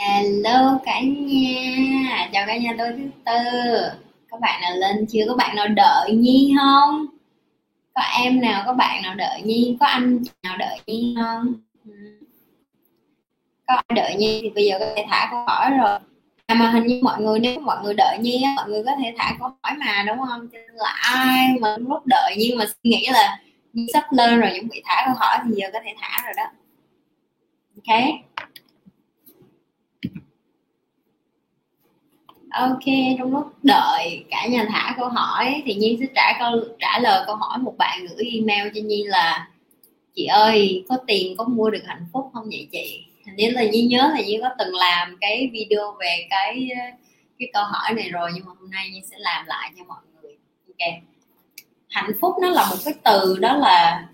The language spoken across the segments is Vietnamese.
Hello cả nhà, chào cả nhà tôi thứ tư Các bạn nào lên chưa? Có bạn nào đợi Nhi không? Có em nào, có bạn nào đợi Nhi? Có anh nào đợi Nhi không? Ừ. Có ai đợi Nhi thì bây giờ có thể thả câu hỏi rồi à, mà hình như mọi người nếu mọi người đợi Nhi mọi người có thể thả câu hỏi mà đúng không? Cho nên là ai mà lúc đợi Nhi mà suy nghĩ là Nhi sắp lên rồi chuẩn bị thả câu hỏi thì giờ có thể thả rồi đó Ok ok trong lúc đợi cả nhà thả câu hỏi. Thì nhi sẽ trả câu trả lời câu hỏi một bạn gửi email cho nhi là chị ơi có tiền có mua được hạnh phúc không vậy chị? Hình như là nhi nhớ là nhi có từng làm cái video về cái cái câu hỏi này rồi nhưng mà hôm nay nhi sẽ làm lại cho mọi người. Ok. Hạnh phúc nó là một cái từ đó là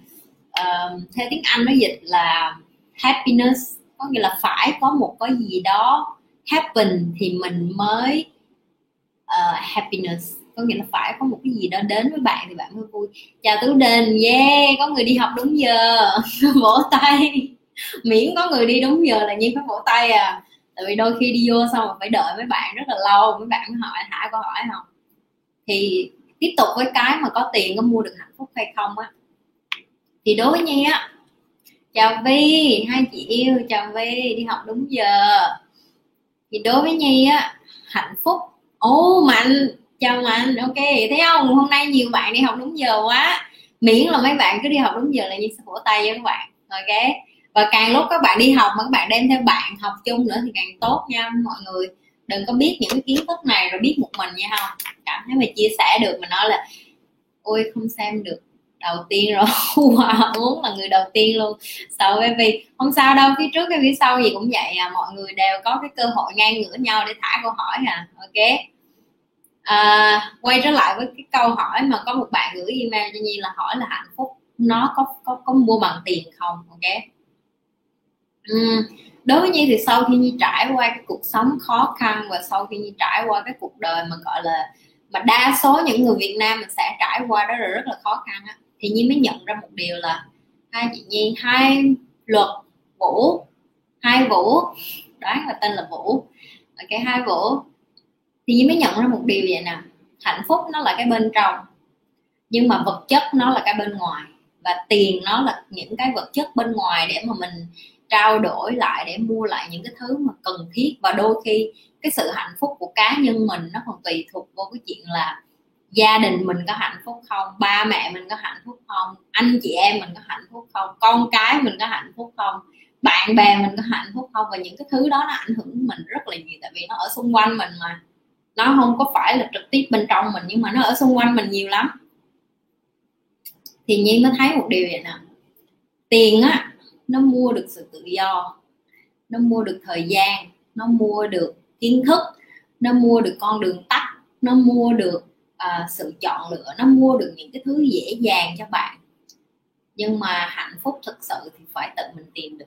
uh, theo tiếng anh nó dịch là happiness có nghĩa là phải có một cái gì đó happen thì mình mới uh, happiness. Có nghĩa là phải có một cái gì đó đến với bạn thì bạn mới vui. Chào tú đình yeah có người đi học đúng giờ. Vỗ tay. Miễn có người đi đúng giờ là nhiên phải vỗ tay à. Tại vì đôi khi đi vô xong rồi phải đợi mấy bạn rất là lâu mấy bạn mới hỏi thả câu hỏi không? Thì tiếp tục với cái mà có tiền có mua được hạnh phúc hay không á. Thì đối với nhi á chào vi hai chị yêu chào vi đi học đúng giờ thì đối với nhi á, hạnh phúc. Ồ mạnh chào mạnh ok, thấy không? Hôm nay nhiều bạn đi học đúng giờ quá. Miễn là mấy bạn cứ đi học đúng giờ là nhi sẽ vỗ tay với các bạn. Ok? Và càng lúc các bạn đi học mà các bạn đem theo bạn học chung nữa thì càng tốt nha mọi người. Đừng có biết những cái kiến thức này rồi biết một mình nha không? Cảm thấy mà chia sẻ được mà nói là, ôi, không xem được đầu tiên rồi wow, muốn là người đầu tiên luôn. Sợ bởi vì không sao đâu phía trước hay phía sau gì cũng vậy à mọi người đều có cái cơ hội ngang ngửa nhau để thả câu hỏi à ok. À, quay trở lại với cái câu hỏi mà có một bạn gửi email cho nhi là hỏi là hạnh phúc nó có có có mua bằng tiền không ok? Uhm, đối với nhi thì sau khi nhi trải qua cái cuộc sống khó khăn và sau khi nhi trải qua cái cuộc đời mà gọi là mà đa số những người Việt Nam mình sẽ trải qua đó là rất là khó khăn á thì nhi mới nhận ra một điều là hai chị nhi, hai luật vũ, hai vũ, đoán là tên là vũ. Cái hai vũ. Thì nhi mới nhận ra một điều vậy nè. Hạnh phúc nó là cái bên trong, nhưng mà vật chất nó là cái bên ngoài. Và tiền nó là những cái vật chất bên ngoài để mà mình trao đổi lại, để mua lại những cái thứ mà cần thiết. Và đôi khi cái sự hạnh phúc của cá nhân mình nó còn tùy thuộc vào cái chuyện là gia đình mình có hạnh phúc không? Ba mẹ mình có hạnh phúc không? Anh chị em mình có hạnh phúc không? Con cái mình có hạnh phúc không? Bạn bè mình có hạnh phúc không? Và những cái thứ đó nó ảnh hưởng mình rất là nhiều, tại vì nó ở xung quanh mình mà. Nó không có phải là trực tiếp bên trong mình, nhưng mà nó ở xung quanh mình nhiều lắm. Thì nhiên mới thấy một điều vậy nè. Tiền á, nó mua được sự tự do, nó mua được thời gian, nó mua được kiến thức, nó mua được con đường tắt, nó mua được uh, sự chọn lựa nó mua được những cái thứ dễ dàng cho bạn. Nhưng mà hạnh phúc thực sự thì phải tự mình tìm được.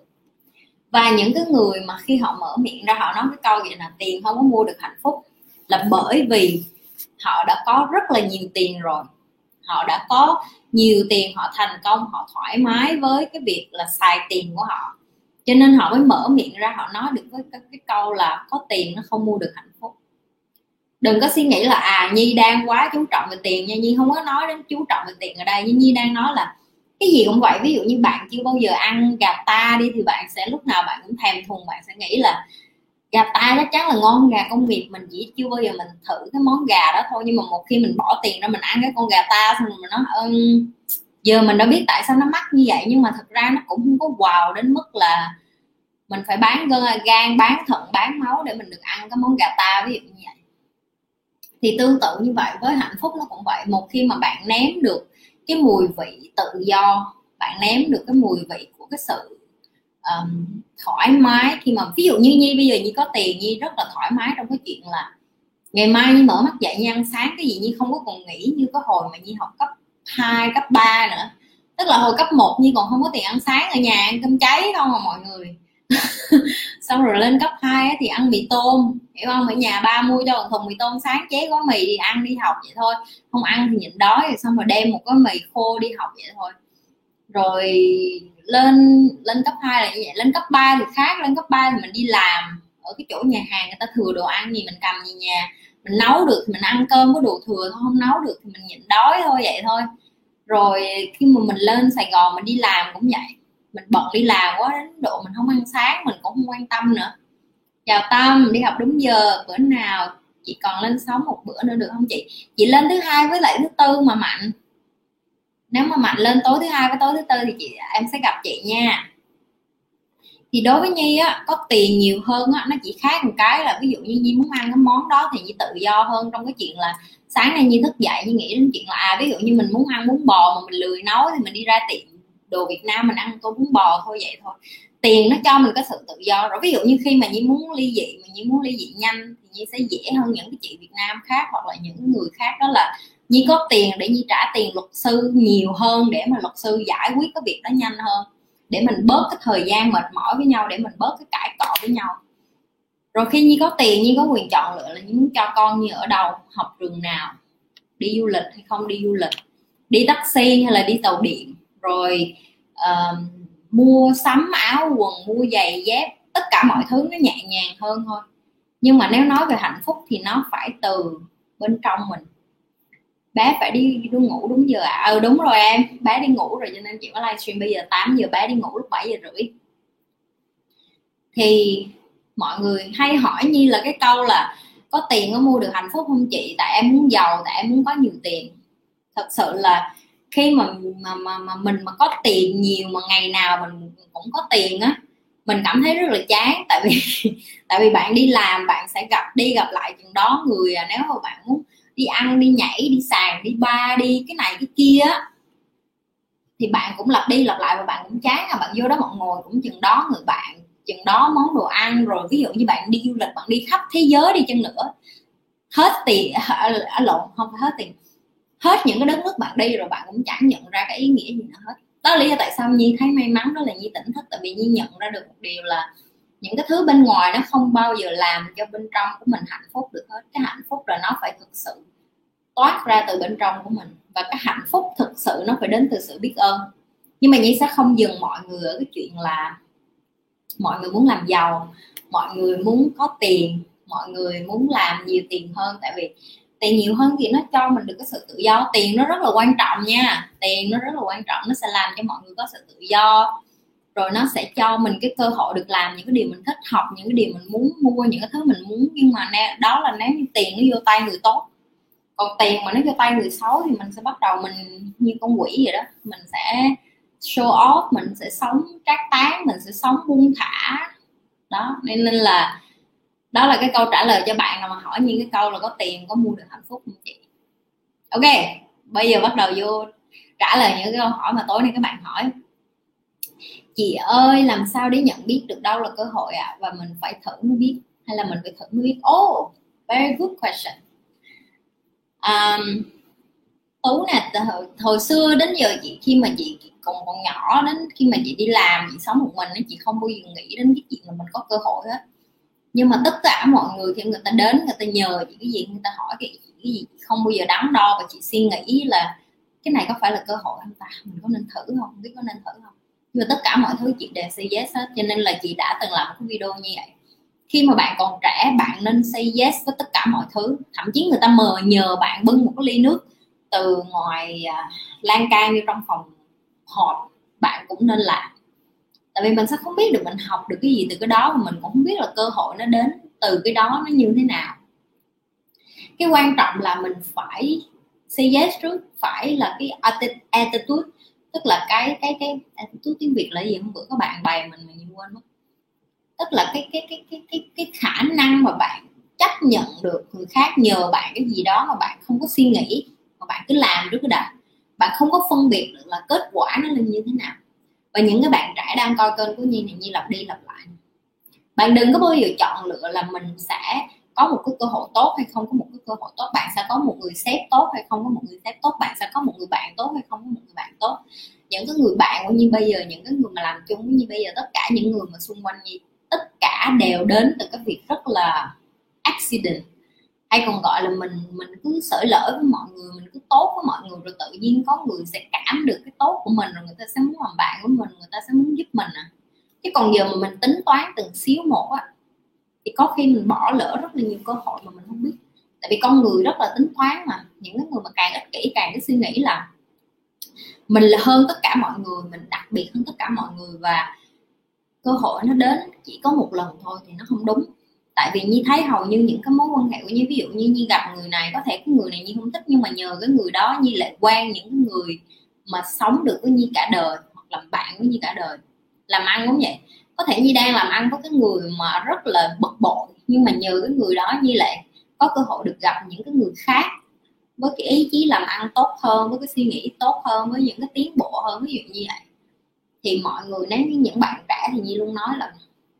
Và những cái người mà khi họ mở miệng ra họ nói cái câu vậy là tiền không có mua được hạnh phúc là bởi vì họ đã có rất là nhiều tiền rồi. Họ đã có nhiều tiền họ thành công họ thoải mái với cái việc là xài tiền của họ. Cho nên họ mới mở miệng ra họ nói được với cái, cái câu là có tiền nó không mua được hạnh phúc đừng có suy nghĩ là à nhi đang quá chú trọng về tiền nha, nhi không có nói đến chú trọng về tiền ở đây. Nhưng nhi đang nói là cái gì cũng vậy, ví dụ như bạn chưa bao giờ ăn gà ta đi thì bạn sẽ, lúc nào bạn cũng thèm thùng bạn sẽ nghĩ là gà ta chắc chắn là ngon, gà công nghiệp, mình chỉ chưa bao giờ mình thử cái món gà đó thôi. Nhưng mà một khi mình bỏ tiền ra mình ăn cái con gà ta xong rồi mình nói ơn giờ mình đã biết tại sao nó mắc như vậy. Nhưng mà thật ra nó cũng không có wow đến mức là mình phải bán gan, bán thận, bán máu để mình được ăn cái món gà ta, ví dụ như vậy thì tương tự như vậy với hạnh phúc nó cũng vậy. Một khi mà bạn ném được cái mùi vị tự do bạn ném được cái mùi vị của cái sự um, thoải mái. Khi mà ví dụ như nhi bây giờ nhi có tiền nhi rất là thoải mái trong cái chuyện là ngày mai nhi mở mắt dậy nhi ăn sáng cái gì nhi không có còn nghĩ như có hồi mà nhi học cấp 2, cấp 3 nữa. Tức là hồi cấp 1 nhi còn không có tiền ăn sáng ở nhà ăn cơm cháy không mà mọi người. xong rồi lên cấp 2 thì ăn mì tôm, hiểu không? Ở nhà ba mua cho một thùng mì tôm sáng chế gói mì đi, ăn đi học vậy thôi. Không ăn thì nhịn đói rồi xong rồi đem một gói mì khô đi học vậy thôi. Rồi lên lên cấp 2 là như vậy. Lên cấp 3 thì khác, lên cấp 3 thì mình đi làm. Ở cái chỗ nhà hàng người ta thừa đồ ăn gì mình cầm về nhà. Mình nấu được thì mình ăn cơm, có đồ thừa thôi. Không nấu được thì mình nhịn đói thôi, vậy thôi. Rồi khi mà mình lên Sài Gòn mình đi làm cũng vậy mình bận đi làm quá, đến độ mình không ăn sáng, mình cũng không quan tâm nữa. Chào tâm, đi học đúng giờ, bữa nào chị còn lên sóng một bữa nữa được không chị? Chị lên thứ hai với lại thứ tư mà mạnh. Nếu mà mạnh lên tối thứ hai với tối thứ tư thì chị, em sẽ gặp chị nha. Thì đối với nhi á, có tiền nhiều hơn á, nó chỉ khác một cái là ví dụ như nhi muốn ăn cái món đó thì nhi tự do hơn trong cái chuyện là sáng nay nhi thức dậy nhi nghĩ đến chuyện là à ví dụ như mình muốn ăn bún bò mà mình lười nấu thì mình đi ra tiệm đồ Việt Nam mình ăn tô bún bò thôi, vậy thôi. Tiền nó cho mình có sự tự do. Rồi ví dụ như khi mà nhi muốn ly dị, mà nhi muốn ly dị nhanh thì nhi sẽ dễ hơn những cái chị Việt Nam khác hoặc là những người khác, đó là nhi có tiền để nhi trả tiền luật sư nhiều hơn, để mà luật sư giải quyết cái việc đó nhanh hơn. Để mình bớt cái thời gian mệt mỏi với nhau, để mình bớt cái cãi cọ với nhau. Rồi khi nhi có tiền, nhi có quyền chọn lựa là nhi muốn cho con như ở đâu, học trường nào, đi du lịch hay không đi du lịch, đi taxi hay là đi tàu điện rồi uh, mua sắm áo quần mua giày dép tất cả mọi thứ nó nhẹ nhàng hơn thôi. Nhưng mà nếu nói về hạnh phúc thì nó phải từ bên trong mình. Bé phải đi, đi ngủ đúng giờ à? Ừ đúng rồi em. Bé đi ngủ rồi cho nên chị có livestream. Bây giờ 8 giờ bé đi ngủ lúc 7 giờ rưỡi. Thì mọi người hay hỏi như là cái câu là có tiền có mua được hạnh phúc không chị? Tại em muốn giàu tại em muốn có nhiều tiền. Thật sự là khi mà mà mà, mà mình mà có tiền nhiều mà ngày nào mình cũng có tiền á mình cảm thấy rất là chán. Tại vì tại vì bạn đi làm bạn sẽ gặp đi gặp lại chừng đó người à. Nếu mà bạn muốn đi ăn đi nhảy đi sàn đi ba đi cái này cái kia thì bạn cũng lặp đi lặp lại và bạn cũng chán à. Bạn vô đó bạn ngồi cũng chừng đó người bạn chừng đó món đồ ăn. Rồi ví dụ như bạn đi du lịch bạn đi khắp thế giới đi chăng nữa hết tiền lộn không phải hết tiền hết những cái đất nước bạn đi rồi bạn cũng chẳng nhận ra cái ý nghĩa gì nữa hết. Đó là lý do tại sao nhi thấy may mắn, đó là nhi tỉnh thức. Tại vì nhi nhận ra được một điều là những cái thứ bên ngoài nó không bao giờ làm cho bên trong của mình hạnh phúc được hết. Cái hạnh phúc là nó phải thực sự toát ra từ bên trong của mình. Và cái hạnh phúc thực sự nó phải đến từ sự biết ơn. Nhưng mà nhi sẽ không dừng mọi người ở cái chuyện là mọi người muốn làm giàu, mọi người muốn có tiền, mọi người muốn làm nhiều tiền hơn. Tại vì tiền nhiều hơn thì nó cho mình được cái sự tự do. Tiền nó rất là quan trọng nha. Tiền nó rất là quan trọng. Nó sẽ làm cho mọi người có sự tự do. Rồi nó sẽ cho mình cái cơ hội được làm những cái điều mình thích học, những cái điều mình muốn mua, những cái thứ mình muốn. Nhưng mà đó là nếu như tiền nó vô tay người tốt. Còn tiền mà nó vô tay người xấu thì mình sẽ bắt đầu mình như con quỷ vậy đó. Mình sẽ show off, mình sẽ sống trác tán mình sẽ sống buông thả. Đó, nên nên là đó là cái câu trả lời cho bạn nào mà hỏi những cái câu là có tiền có mua được hạnh phúc không chị? Ok bây giờ bắt đầu vô trả lời những cái câu hỏi mà tối nay các bạn hỏi. Chị ơi làm sao để nhận biết được đâu là cơ hội ạ? À? và mình phải thử mới biết hay là mình phải thử mới biết? Oh very good question. Um, tú nè hồi, hồi xưa đến giờ chị khi mà chị còn còn nhỏ đến khi mà chị đi làm chị sống một mình chị không bao giờ nghĩ đến cái chuyện là mình có cơ hội hết nhưng mà tất cả mọi người khi người ta đến người ta nhờ chị cái gì người ta hỏi cái, cái gì không bao giờ đắn đo và chị suy nghĩ là cái này có phải là cơ hội không ta? Mình có nên thử không? Không biết có nên thử không? Nhưng mà tất cả mọi thứ chị đều say yes hết cho nên là chị đã từng làm một cái video như vậy. Khi mà bạn còn trẻ bạn nên say yes với tất cả mọi thứ. Thậm chí người ta mờ nhờ bạn bưng một cái ly nước từ ngoài à, lan can như trong phòng họp. Bạn cũng nên làm tại vì mình sẽ không biết được mình học được cái gì từ cái đó và mình cũng không biết là cơ hội nó đến từ cái đó nó như thế nào. Cái quan trọng là mình phải say yes trước, phải là cái attitude, tức là cái cái cái attitude tiếng việt là gì hôm bữa các bạn bày mình mình quên mất. Tức là cái cái cái cái cái cái khả năng mà bạn chấp nhận được người khác nhờ bạn cái gì đó mà bạn không có suy nghĩ, mà bạn cứ làm trước cái đã. Bạn không có phân biệt được là kết quả nó là như thế nào và những cái bạn trẻ đang coi kênh của nhi này, nhi lặp đi lặp lại. Bạn đừng có bao giờ chọn lựa là mình sẽ có một cái cơ hội tốt hay không có một cái cơ hội tốt. Bạn sẽ có một người sếp tốt hay không có một người sếp tốt. Bạn sẽ có một người bạn tốt hay không có một người bạn tốt. Những cái người bạn của nhi bây giờ, những cái người mà làm chung với nhi bây giờ, tất cả những người mà xung quanh nhi, tất cả đều đến từ cái việc rất là accident hay còn gọi là mình mình cứ sở lỡ với mọi người, mình cứ tốt với mọi người, rồi tự nhiên có người sẽ cảm được cái tốt của mình, rồi người ta sẽ muốn làm bạn với mình, người ta sẽ muốn giúp mình à. Chứ còn giờ mà mình tính toán từng xíu một á, thì có khi mình bỏ lỡ rất là nhiều cơ hội mà mình không biết. Tại vì con người rất là tính toán mà, những cái người mà càng ích kỷ càng cái suy nghĩ là mình là hơn tất cả mọi người, mình đặc biệt hơn tất cả mọi người và cơ hội nó đến chỉ có một lần thôi thì nó không đúng tại vì như thấy hầu như những cái mối quan hệ của như ví dụ như như gặp người này, có thể cái người này như không thích, nhưng mà nhờ cái người đó như lại quen những người mà sống được với như cả đời, hoặc làm bạn với như cả đời. Làm ăn cũng vậy. Có thể như đang làm ăn với cái người mà rất là bực bội, nhưng mà nhờ cái người đó như lại có cơ hội được gặp những cái người khác với cái ý chí làm ăn tốt hơn, với cái suy nghĩ tốt hơn, với những cái tiến bộ hơn, ví dụ như vậy. Thì mọi người, nếu như những bạn trẻ thì như luôn nói là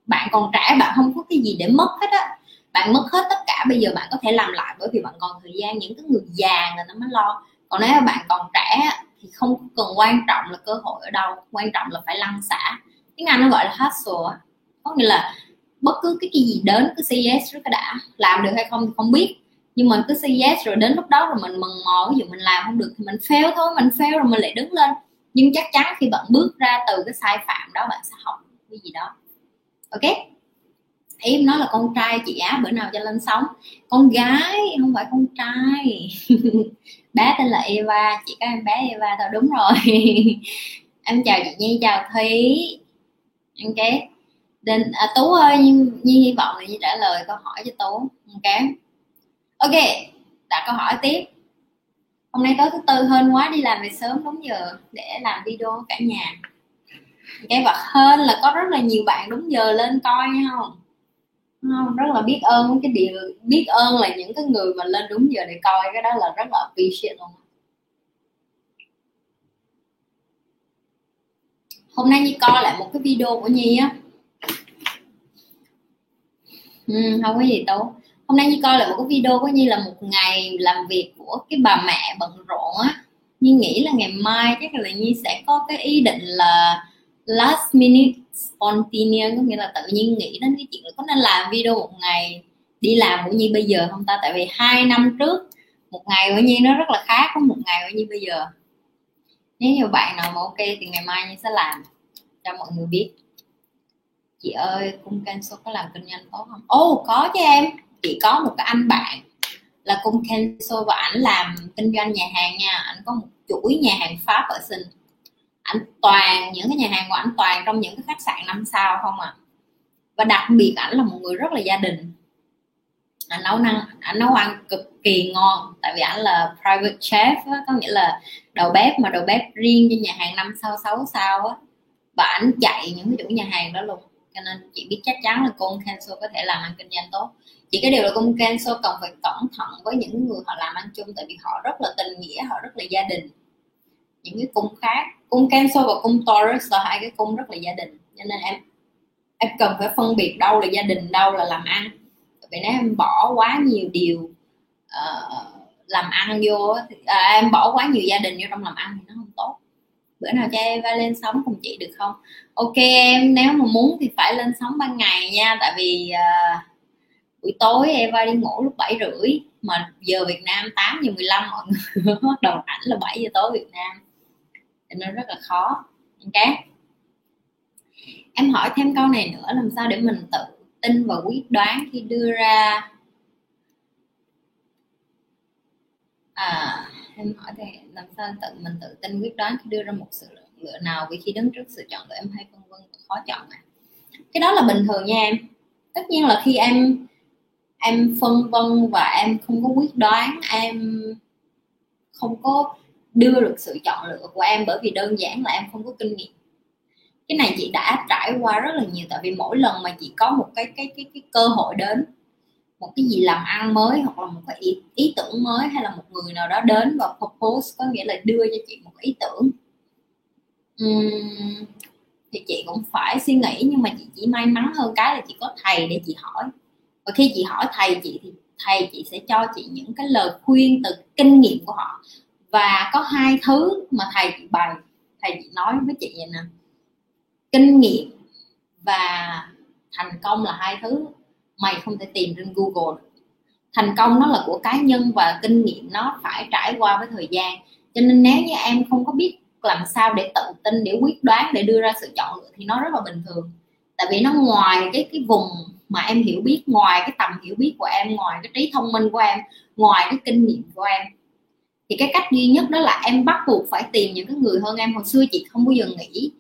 bạn còn trẻ, bạn không có cái gì để mất hết á. Bạn mất hết tất cả, bây giờ bạn có thể làm lại bởi vì bạn còn thời gian, những cái người già người ta mới lo. Còn nếu bạn còn trẻ thì không cần quan trọng là cơ hội ở đâu, quan trọng là phải lăn xả. Tiếng anh nó gọi là hustle có nghĩa là bất cứ cái gì đến, cứ say yes rất cái đã. Làm được hay không thì không biết. Nhưng mà cứ say yes rồi đến lúc đó rồi mình mần mò ví dụ mình làm không được thì mình fail thôi, mình fail rồi mình lại đứng lên. Nhưng chắc chắn khi bạn bước ra từ cái sai phạm đó, bạn sẽ học cái gì đó ok? Em nói là con trai chị á bữa nào cho lên sóng. Con gái không phải con trai. Bé tên là Eva chị có em bé Eva thôi đúng rồi. Em chào chị Nhi chào Thúy. Ok? Nên à, Tú ơi Nhi, Nhi hy vọng là Nhi trả lời câu hỏi cho Tú. Ok? Ok đặt câu hỏi tiếp. Hôm nay tối thứ tư hơn quá đi làm về sớm đúng giờ để làm video cả nhà cái vật hơn là có rất là nhiều bạn đúng giờ lên coi nha không? Không? Rất là biết ơn cái điều biết ơn là những cái người mà lên đúng giờ để coi cái đó là rất là appreciate luôn. Hôm nay Nhi coi lại một cái video của Nhi á. Ừ, không có gì đâu. Hôm nay Nhi coi lại một cái video của Nhi là một ngày làm việc của cái bà mẹ bận rộn á. Nhi nghĩ là ngày mai chắc là Nhi sẽ có cái ý định là last minute spontaneous có nghĩa là tự nhiên nghĩ đến cái chuyện là có nên làm video một ngày đi làm của Nhi bây giờ không ta? Tại vì hai năm trước một ngày của Nhi nó rất là khác với một ngày của Nhi bây giờ. Nếu như bạn nào mà ok thì ngày mai Nhi sẽ làm cho mọi người biết. Chị ơi cung cancel có làm kinh doanh tốt không? Ô oh, có chứ em. Chị có một cái anh bạn là cung cancel và ảnh làm kinh doanh nhà hàng nha. Ảnh có một chuỗi nhà hàng pháp ở sinh ảnh toàn những cái nhà hàng của ảnh toàn trong những cái khách sạn năm sao không à và đặc biệt ảnh là một người rất là gia đình. Ảnh nấu năng ảnh nấu ăn cực kỳ ngon tại vì ảnh là private chef á, có nghĩa là đầu bếp mà đầu bếp riêng cho nhà hàng năm sao sáu sao á. Và ảnh chạy những cái chủ nhà hàng đó luôn cho nên chị biết chắc chắn là con cancel có thể làm ăn kinh doanh tốt. Chỉ cái điều là con cancel cần phải cẩn thận với những người họ làm ăn chung tại vì họ rất là tình nghĩa họ rất là gia đình. Những cái cung khác cung Cancer và cung Taurus là hai cái cung rất là gia đình. Cho nên em em cần phải phân biệt đâu là gia đình đâu là làm ăn. Vì nếu em bỏ quá nhiều điều uh, làm ăn vô thì, à, em bỏ quá nhiều gia đình vô trong làm ăn thì nó không tốt. Bữa nào cho Eva lên sóng cùng chị được không? Ok em nếu mà muốn thì phải lên sóng ban ngày nha. Tại vì uh, buổi tối Eva đi ngủ lúc bảy rưỡi mà giờ Việt Nam 8 giờ 15 mọi người bắt đầu ảnh là 7 giờ tối Việt Nam thì nó rất là khó. Ok. Em hỏi thêm câu này nữa, làm sao để mình tự tin và quyết đoán khi đưa ra? À em hỏi thì làm sao tự, mình tự tin quyết đoán khi đưa ra một sự lựa nào? Vì khi đứng trước sự chọn lựa em hay phân vân và khó chọn à. Cái đó là bình thường nha em. Tất nhiên là khi em em phân vân và em không có quyết đoán, em không có đưa được sự chọn lựa của em bởi vì đơn giản là em không có kinh nghiệm. Cái này chị đã trải qua rất là nhiều tại vì mỗi lần mà chị có một cái cái cái cái cơ hội đến một cái gì làm ăn mới hoặc là một cái ý, ý tưởng mới hay là một người nào đó đến và propose có nghĩa là đưa cho chị một ý tưởng uhm, thì chị cũng phải suy nghĩ nhưng mà chị chỉ may mắn hơn cái là chị có thầy để chị hỏi. Và khi chị hỏi thầy chị thì thầy chị sẽ cho chị những cái lời khuyên từ kinh nghiệm của họ và có hai thứ mà thầy chị bày thầy chị nói với chị vậy nè. Kinh nghiệm và thành công là hai thứ. Mày không thể tìm trên google thành công nó là của cá nhân và kinh nghiệm nó phải trải qua với thời gian. Cho nên nếu như em không có biết làm sao để tự tin, để quyết đoán, để đưa ra sự chọn lựa thì nó rất là bình thường. Tại vì nó ngoài cái cái vùng mà em hiểu biết, ngoài cái tầm hiểu biết của em, ngoài cái trí thông minh của em, ngoài cái kinh nghiệm của em thì cái cách duy nhất đó là em bắt buộc phải tìm những cái người hơn em. Hồi xưa chị không bao giờ nghĩ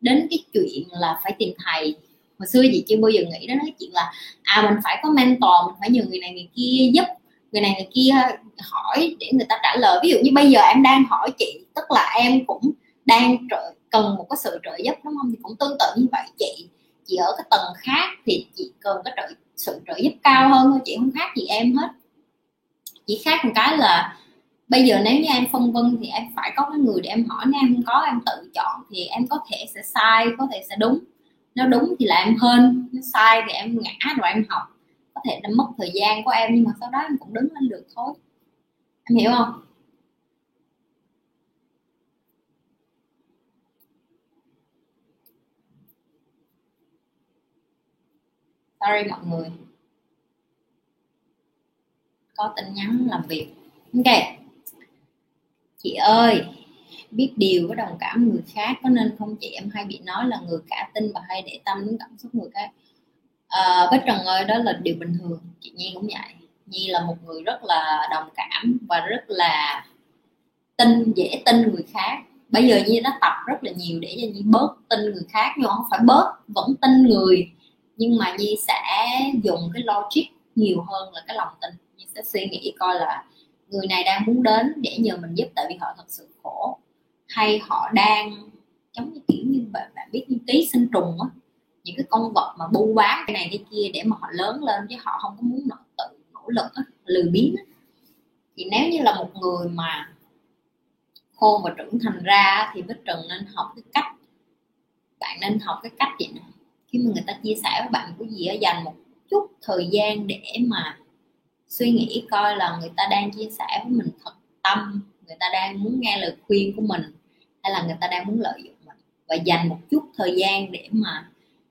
đến cái chuyện là phải tìm thầy. Hồi xưa chị chưa bao giờ nghĩ đến cái chuyện là à mình phải có mentor mình phải nhờ người này người kia giúp người này người kia hỏi để người ta trả lời. Ví dụ như bây giờ em đang hỏi chị tức là em cũng đang trợ, cần một cái sự trợ giúp đúng không? Thì cũng tương tự như vậy. Chị chị ở cái tầng khác thì chị cần cái trợ sự trợ giúp cao hơn thôi chị không khác gì em hết. Chỉ khác một cái là bây giờ nếu như em phân vân thì em phải có cái người để em hỏi, nếu em không có, em tự chọn thì em có thể sẽ sai, có thể sẽ đúng. Nó đúng thì là em hơn nó sai thì em ngã rồi em học. Có thể là mất thời gian của em nhưng mà sau đó em cũng đứng lên được thôi. Em hiểu không? Sorry mọi người. Có tin nhắn làm việc. Ok chị ơi biết điều với đồng cảm người khác có nên không? Chị em hay bị nói là người cả tin và hay để tâm đến cảm xúc người khác. À, bích trần ơi đó là điều bình thường. Chị nhi cũng vậy. Nhi là một người rất là đồng cảm và rất là tin dễ tin người khác. Bây giờ nhi đã tập rất là nhiều để cho nhi bớt tin người khác nhưng không phải bớt vẫn tin người. Nhưng mà nhi sẽ dùng cái logic nhiều hơn là cái lòng tin. Nhi sẽ suy nghĩ coi là người này đang muốn đến để nhờ mình giúp tại vì họ thật sự khổ hay họ đang giống như kiểu như bạn, bạn biết như ký sinh trùng á những cái con vật mà bu bán cái này cái kia để mà họ lớn lên chứ họ không có muốn nỗ tự nỗ lực á, lười biếng á. thì nếu như là một người mà khôn và trưởng thành ra thì Bích Trần nên học cái cách bạn nên học cái cách vậy nè khi mà người ta chia sẻ với bạn cái gì á dành một chút thời gian để mà suy nghĩ coi là người ta đang chia sẻ với mình thật tâm người ta đang muốn nghe lời khuyên của mình hay là người ta đang muốn lợi dụng mình. Và dành một chút thời gian để mà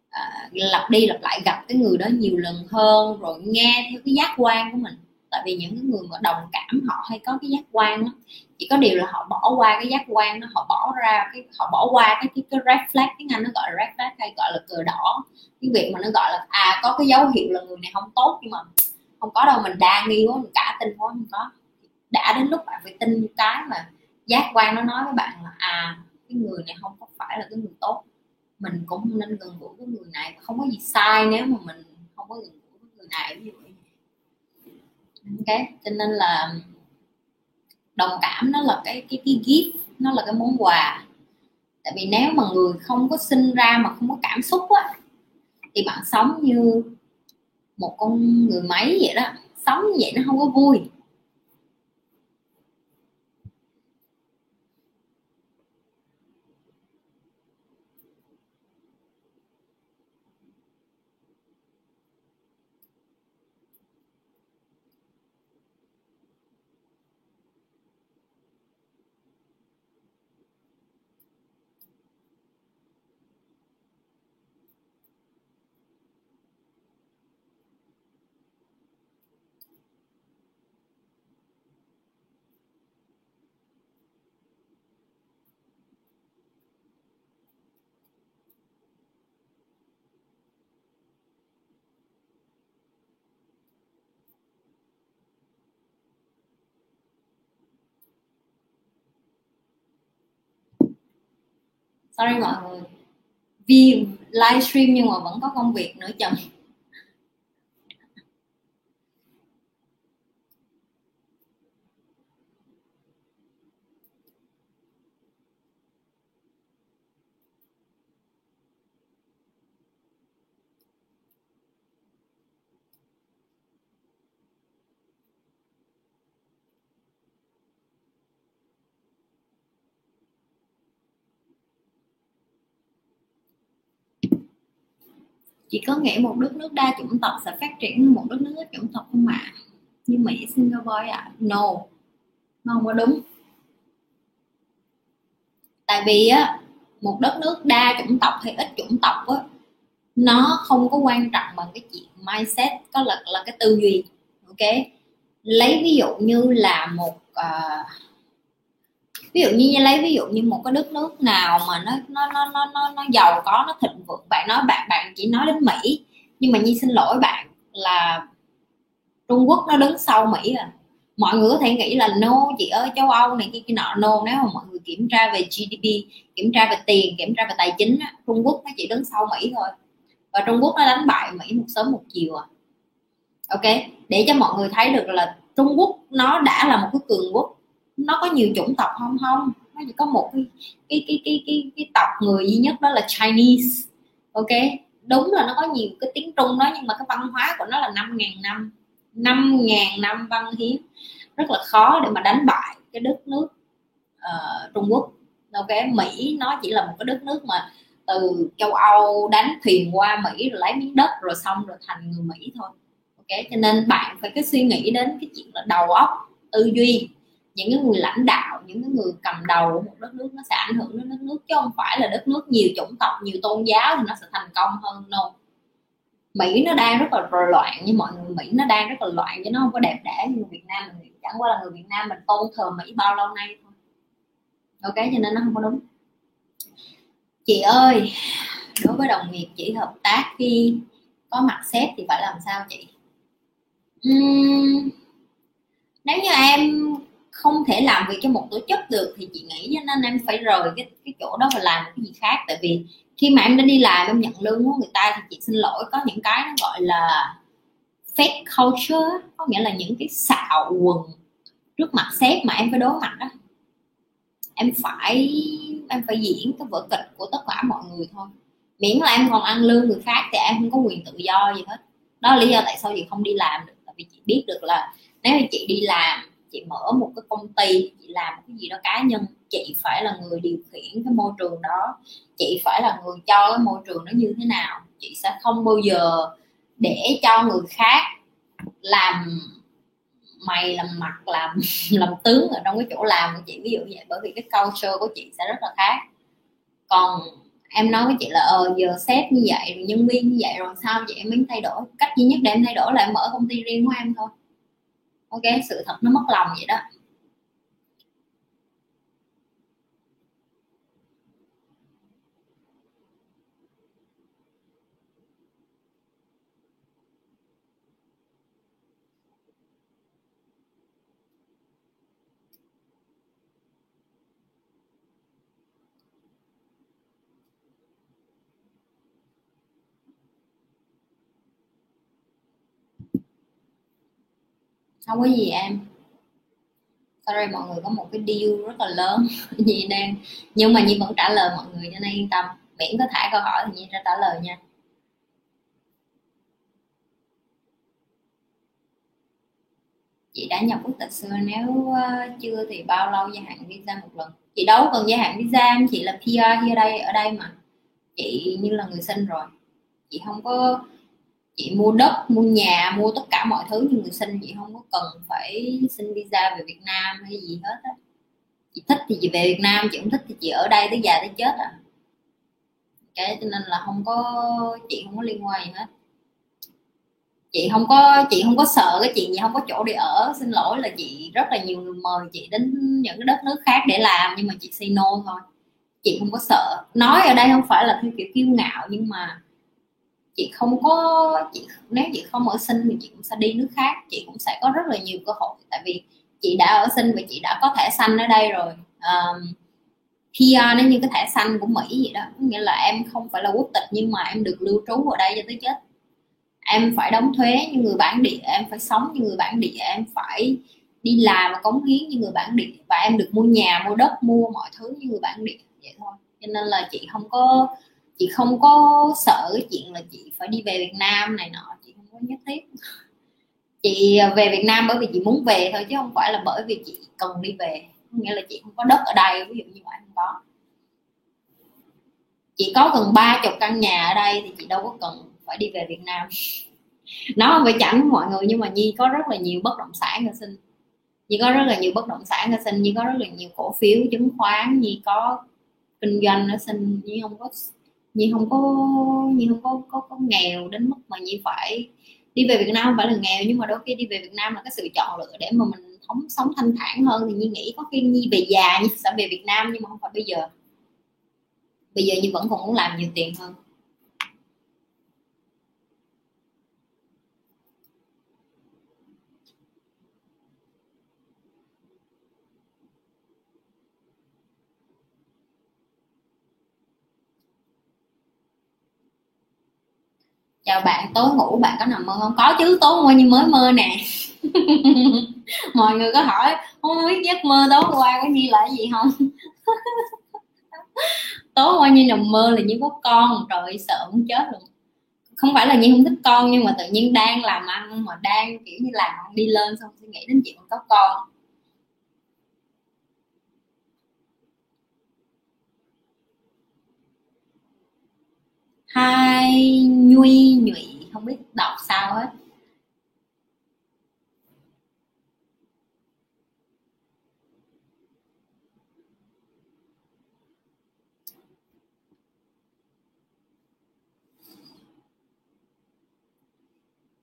à, lặp đi lặp lại gặp cái người đó nhiều lần hơn rồi nghe theo cái giác quan của mình. Tại vì những cái người mà đồng cảm họ hay có cái giác quan đó. chỉ có điều là họ bỏ qua cái giác quan đó họ bỏ ra cái họ bỏ qua cái cái, cái red flag tiếng anh nó gọi là red flag hay gọi là cờ đỏ. Cái việc mà nó gọi là à có cái dấu hiệu là người này không tốt nhưng mà không có đâu, mình đa nghi quá, mình cả tin quá, không có. Đã đến lúc bạn phải tin cái mà giác quan nó nói với bạn là à cái người này không có phải là cái người tốt. Mình cũng không nên gần gũi với người này, không có gì sai nếu mà mình không có gần gũi với người này, ví dụ ok, cho nên là đồng cảm nó là cái cái cái gift, nó là cái món quà. Tại vì nếu mà người không có sinh ra mà không có cảm xúc á, thì bạn sống như một con người máy vậy đó sống như vậy nó không có vui. Sorry mọi người. Vì livestream nhưng mà vẫn có công việc nữa chồng. Chị có nghĩ một đất nước đa chủng tộc sẽ phát triển như một đất nước ít chủng tộc không ạ à? như mỹ singapore ạ à? no nó không có đúng tại vì á một đất nước đa chủng tộc hay ít chủng tộc á nó không có quan trọng bằng cái chuyện mindset có là là cái tư duy ok lấy ví dụ như là một uh, ví dụ như lấy ví dụ như một cái đất nước nào mà nó nó nó nó nó, nó giàu có nó thịnh vượng. Bạn nói bạn bạn chỉ nói đến mỹ nhưng mà nhi xin lỗi bạn là trung quốc nó đứng sau mỹ à. Mọi người có thể nghĩ là no chị ơi châu âu này kia kia nọ. No nếu mà mọi người kiểm tra về gdp kiểm tra về tiền kiểm tra về tài chính trung quốc nó chỉ đứng sau mỹ thôi. Và trung quốc nó đánh bại mỹ một sớm một chiều à. Ok? Để cho mọi người thấy được là trung quốc nó đã là một cái cường quốc nó có nhiều chủng tộc không? Không. Nó chỉ có một cái cái cái cái cái, cái tộc người duy nhất đó là Chinese. Ok? Đúng là nó có nhiều cái tiếng Trung đó nhưng mà cái văn hóa của nó là năm ngàn năm. Năm ngàn năm văn hiến. Rất là khó để mà đánh bại cái đất nước uh, Trung Quốc. Ok? Mỹ nó chỉ là một cái đất nước mà từ châu Âu đánh thuyền qua Mỹ rồi lấy miếng đất rồi xong rồi thành người Mỹ thôi. Ok? Cho nên bạn phải cứ suy nghĩ đến cái chuyện là đầu óc tư duy những cái người lãnh đạo những cái người cầm đầu của một đất nước nó sẽ ảnh hưởng đến đất nước chứ không phải là đất nước nhiều chủng tộc nhiều tôn giáo thì nó sẽ thành công hơn đâu. Mỹ nó đang rất là loạn như mọi người Mỹ nó đang rất là loạn chứ nó không có đẹp đẽ như Việt Nam mình. Chẳng qua là người Việt Nam mình tôn thờ Mỹ bao lâu nay thôi. Ok cho nên nó không có đúng. Chị ơi đối với đồng nghiệp chỉ hợp tác khi có mặt sếp thì phải làm sao chị? Uhm, nếu như em không thể làm việc cho một tổ chức được thì chị nghĩ cho nên em phải rời cái cái chỗ đó và làm cái gì khác. Tại vì khi mà em đã đi làm, em nhận lương của người ta thì chị xin lỗi, có những cái nó gọi là fake culture có nghĩa là những cái xạo quần trước mặt sếp mà em phải đối mặt đó em phải em phải diễn cái vở kịch của tất cả mọi người thôi. Miễn là em còn ăn lương người khác thì em không có quyền tự do gì hết. Đó là lý do tại sao chị không đi làm được. Tại vì chị biết được là nếu như chị đi làm chị mở một cái công ty, chị làm một cái gì đó cá nhân, chị phải là người điều khiển cái môi trường đó, chị phải là người cho cái môi trường nó như thế nào, chị sẽ không bao giờ để cho người khác làm mày, làm mặt, làm làm tướng ở trong cái chỗ làm của chị. Ví dụ vậy, bởi vì cái culture của chị sẽ rất là khác. Còn em nói với chị là ờ giờ sếp như vậy nhân viên như vậy, rồi sao vậy em mới thay đổi? Cách duy nhất để em thay đổi là em mở công ty riêng của em thôi ok sự thật nó mất lòng vậy đó. Không có gì em. Sorry mọi người có một cái deal rất là lớn Nhi đang, nhưng mà Nhi vẫn trả lời mọi người, cho nên yên tâm. Miễn có thả câu hỏi thì Nhi sẽ trả lời nha. Chị đã nhập quốc tịch xưa, nếu ờ, chưa thì bao lâu gia hạn visa một lần? Chị đâu cần gia hạn visa em, chị là PR ở đây ở đây mà. Chị như là người sinh rồi. Chị không có chị mua đất, mua nhà, mua tất cả mọi thứ như người sinh chị không có cần phải xin visa về Việt Nam hay gì hết á. Chị thích thì chị về Việt Nam, chị không thích thì chị ở đây tới già tới chết à. Cái cho nên là không có, chị không có liên quan gì hết. Chị không có, chị không có sợ cái chuyện gì, không có chỗ để ở. Xin lỗi là chị rất là nhiều người mời chị đến những cái đất nước khác để làm, nhưng mà chị say no thôi. Chị không có sợ. Nói ở đây không phải là theo kiểu kiêu ngạo, nhưng mà chị không có chị nếu chị không ở sinh thì chị cũng sẽ đi nước khác. Chị cũng sẽ có rất là nhiều cơ hội tại vì chị đã ở sinh và chị đã có thẻ xanh ở đây rồi. Um, PR nó như cái thẻ xanh của Mỹ vậy đó nghĩa là em không phải là quốc tịch nhưng mà em được lưu trú ở đây cho tới chết. Em phải đóng thuế như người bản địa em phải sống như người bản địa em phải đi làm và cống hiến như người bản địa và em được mua nhà mua đất mua mọi thứ như người bản địa vậy thôi. Cho nên là chị không có chị không có sợ cái chuyện là chị phải đi về Việt Nam này nọ, chị không có nhất thiết. Chị à, về Việt Nam bởi vì chị muốn về thôi chứ không phải là bởi vì chị cần đi về. Nghĩa là chị không có đất ở đây, ví dụ như vậy không có. Chị có gần ba chục căn nhà ở đây thì chị đâu có cần phải đi về Việt Nam. Nó không phải chẳng mọi người nhưng mà nhi có rất là nhiều bất động sản ở sinh. Nhi có rất là nhiều bất động sản ở sinh, nhi có rất là nhiều cổ phiếu, chứng khoán, nhi có kinh doanh ở sinh, nhi không có nhi không có nhi không có, có có nghèo đến mức mà nhi phải đi về Việt Nam không phải là nghèo nhưng mà đôi khi đi về Việt Nam là cái sự chọn lựa để mà mình sống sống thanh thản hơn. Thì nhi nghĩ có khi nhi về già nhi sẽ về Việt Nam nhưng mà không phải bây giờ. Bây giờ nhi vẫn còn muốn làm nhiều tiền hơn. Chào bạn tối ngủ bạn có nằm mơ không? Có chứ tối qua như mới mơ nè. Mọi người có hỏi không biết giấc mơ tối qua có như là gì không? Tối qua như nằm mơ là như có con trời ơi, sợ muốn chết luôn. Không phải là như không thích con nhưng mà tự nhiên đang làm ăn mà đang kiểu như làm ăn đi lên xong suy nghĩ đến chuyện có con. Hai nhuy nhụy không biết đọc sao hết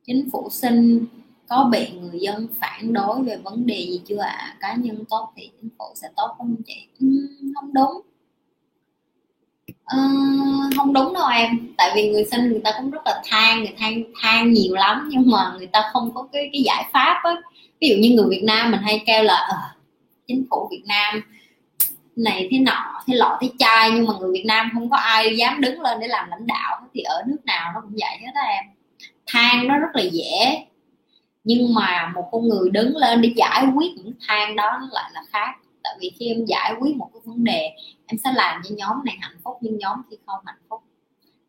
chính phủ sinh có bị người dân phản đối về vấn đề gì chưa ạ? À? cá nhân tốt thì chính phủ sẽ tốt không chị? Ừ, không đúng. Ờ, không đúng đâu em. Tại vì người sinh người ta cũng rất là than người than than nhiều lắm nhưng mà người ta không có cái cái giải pháp á. Ví dụ như người Việt Nam mình hay kêu là à, chính phủ Việt Nam này thế nọ thế lọ thế chai. Nhưng mà người Việt Nam không có ai dám đứng lên để làm lãnh đạo thì ở nước nào nó cũng vậy hết á em. Than nó rất là dễ. Nhưng mà một con người đứng lên để giải quyết những than đó nó lại là khác tại vì khi em giải quyết một cái vấn đề, em sẽ làm cho nhóm này hạnh phúc, nhưng nhóm kia không hạnh phúc.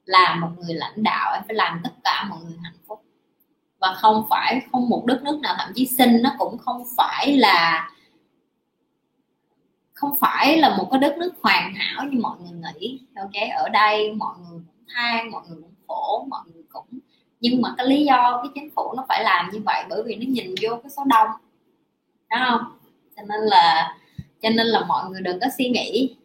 Là một người lãnh đạo, em phải làm tất cả mọi người hạnh phúc. Và không phải, không một đất nước nào, thậm chí sinh nó cũng không phải là, không phải là một cái đất nước hoàn hảo như mọi người nghĩ. Ok, ở đây mọi người cũng than, mọi người cũng khổ, mọi người cũng, nhưng mà cái lý do cái chính phủ nó phải làm như vậy bởi vì nó nhìn vô cái số đông. Đúng không? Cho nên là cho nên là mọi người đừng có suy nghĩ.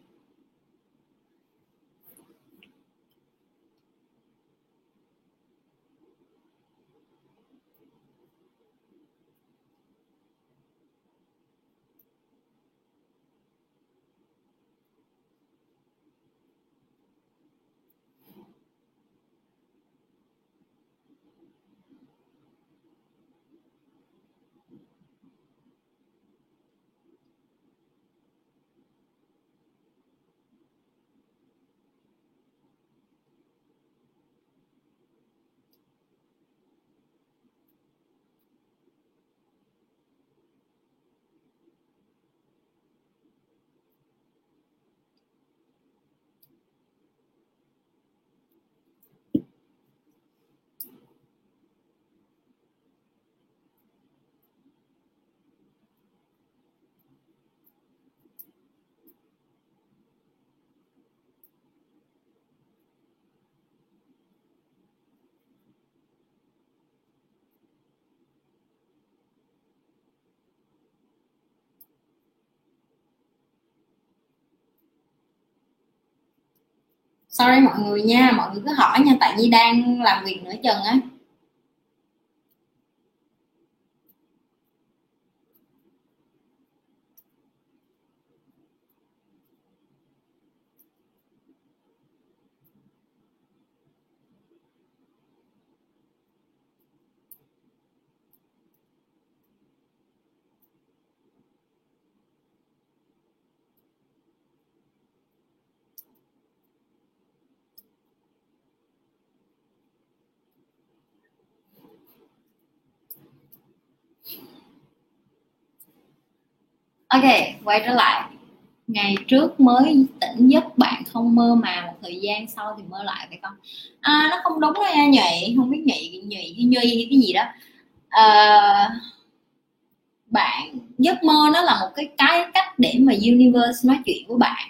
Sorry mọi người nha, mọi người cứ hỏi nha, tại vì đang làm việc nửa chừng á. Ok quay trở lại. Ngày trước mới tỉnh giấc bạn không mơ mà một thời gian sau thì mơ lại phải không? À, nó không đúng đâu nha nhụy không biết nhụy nhụy hay nhuy hay cái gì đó. À, bạn giấc mơ nó là một cái cái cách để mà universe nói chuyện với bạn.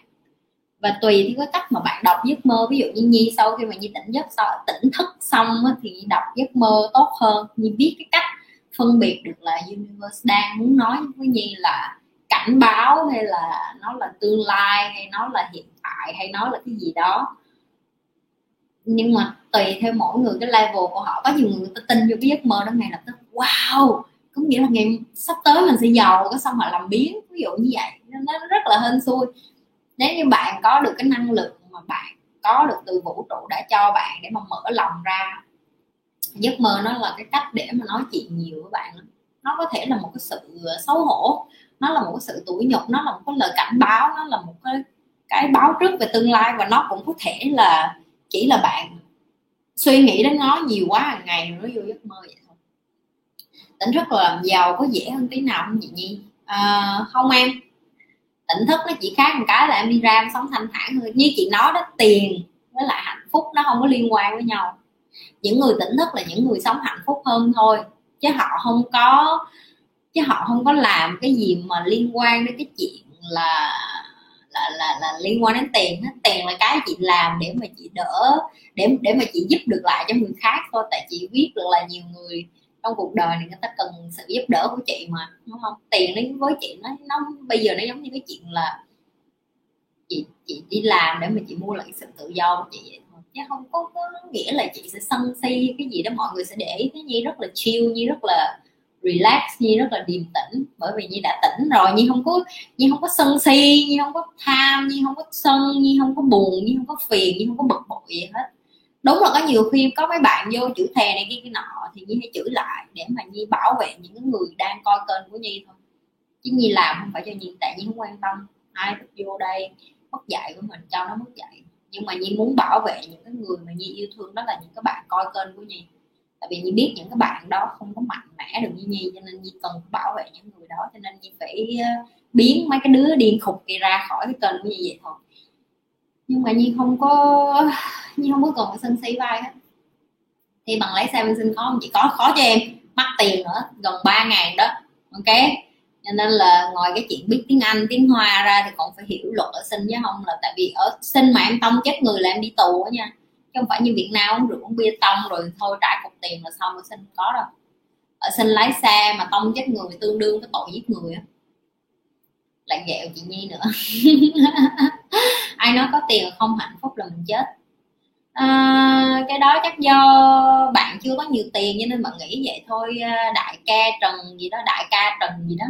Và tùy theo cái cách mà bạn đọc giấc mơ ví dụ như nhi sau khi mà nhi tỉnh giấc sau tỉnh thức xong thì đọc giấc mơ tốt hơn. Nhi biết cái cách phân biệt được là universe đang muốn nói với nhi là cảnh báo hay là nó là tương lai hay nó là hiện tại hay nó là cái gì đó. Nhưng mà tùy theo mỗi người, cái level của họ. Có nhiều người ta tin vô cái giấc mơ đó ngay lập tức, wow! Có nghĩa là ngày sắp tới mình sẽ giàu cái xong họ làm biến, ví dụ như vậy. Nó rất là hên xui. Nếu như bạn có được cái năng lực mà bạn có được từ vũ trụ đã cho bạn để mà mở lòng ra, giấc mơ nó là cái cách để mà nói chuyện nhiều với bạn nó có thể là một cái sự xấu hổ nó là một cái sự tủi nhục nó là một cái lời cảnh báo nó là một cái cái báo trước về tương lai và nó cũng có thể là chỉ là bạn suy nghĩ đến nó nhiều quá hàng ngày nó vô giấc mơ vậy thôi. Tỉnh thức là giàu có dễ hơn tí nào không chị nhi? À, không em. Tỉnh thức nó chỉ khác một cái là em đi ra em sống thanh thản hơn như chị nói đó tiền với lại hạnh phúc nó không có liên quan với nhau. Những người tỉnh thức là những người sống hạnh phúc hơn thôi chứ họ không có chứ họ không có làm cái gì mà liên quan đến cái chuyện là là là, là liên quan đến tiền hết tiền là cái chị làm để mà chị đỡ để để mà chị giúp được lại cho người khác thôi. Tại chị biết được là nhiều người trong cuộc đời này người ta cần sự giúp đỡ của chị mà đúng không? Tiền đến với chị nó nó bây giờ nó giống như cái chuyện là chị chị đi làm để mà chị mua lại sự tự do của chị vậy thôi. Chứ không có, có nghĩa là chị sẽ sân si cái gì đó mọi người sẽ để ý cái gì rất là chill như rất là relax, nhi rất là điềm tĩnh. Bởi vì nhi đã tỉnh rồi, nhi không có, nhi không có sân si, nhi không có tham, nhi không có sân, nhi không có buồn, nhi không có phiền, nhi không có bực bội gì hết. Đúng là có nhiều khi có mấy bạn vô chữ thề này kia cái nọ thì nhi hay chửi lại để mà nhi bảo vệ những người đang coi kênh của nhi thôi. Chứ nhi làm không phải cho nhi, tại nhi không quan tâm. Ai vô đây, mất dạy của mình cho nó mất dạy. Nhưng mà nhi muốn bảo vệ những cái người mà nhi yêu thương, đó là những cái bạn coi kênh của nhi tại vì nhi biết những cái bạn đó không có mạnh mẽ được như nhi, cho nên nhi cần bảo vệ những người đó, cho nên nhi phải ờ, biến mấy cái đứa điên khùng kia ra khỏi cái kênh của nhi vậy thôi. Nhưng mà nhi không có, nhi không có cần phải sân si vai hết. Thì bằng lấy xe bên sinh có không? Có khó cho em, mắc tiền nữa, gần 3 ngàn đó. Ok? Cho nên là ngoài cái chuyện biết tiếng Anh, tiếng Hoa ra thì còn phải hiểu luật ở sinh chứ không là tại vì ở sinh mà em tông chết người là em đi tù á nha chứ không phải như Việt Nam uống rượu uống bia tông rồi thôi trả cục tiền là xong rồi xin có đâu. Ở xin lái xe mà tông chết người tương đương với tội giết người á. Lại ghẹo chị Nhi nữa. Ai nói có tiền không hạnh phúc là mình chết. À, cái đó chắc do bạn chưa có nhiều tiền cho nên bạn nghĩ vậy thôi à, đại ca trần gì đó đại ca trần gì đó.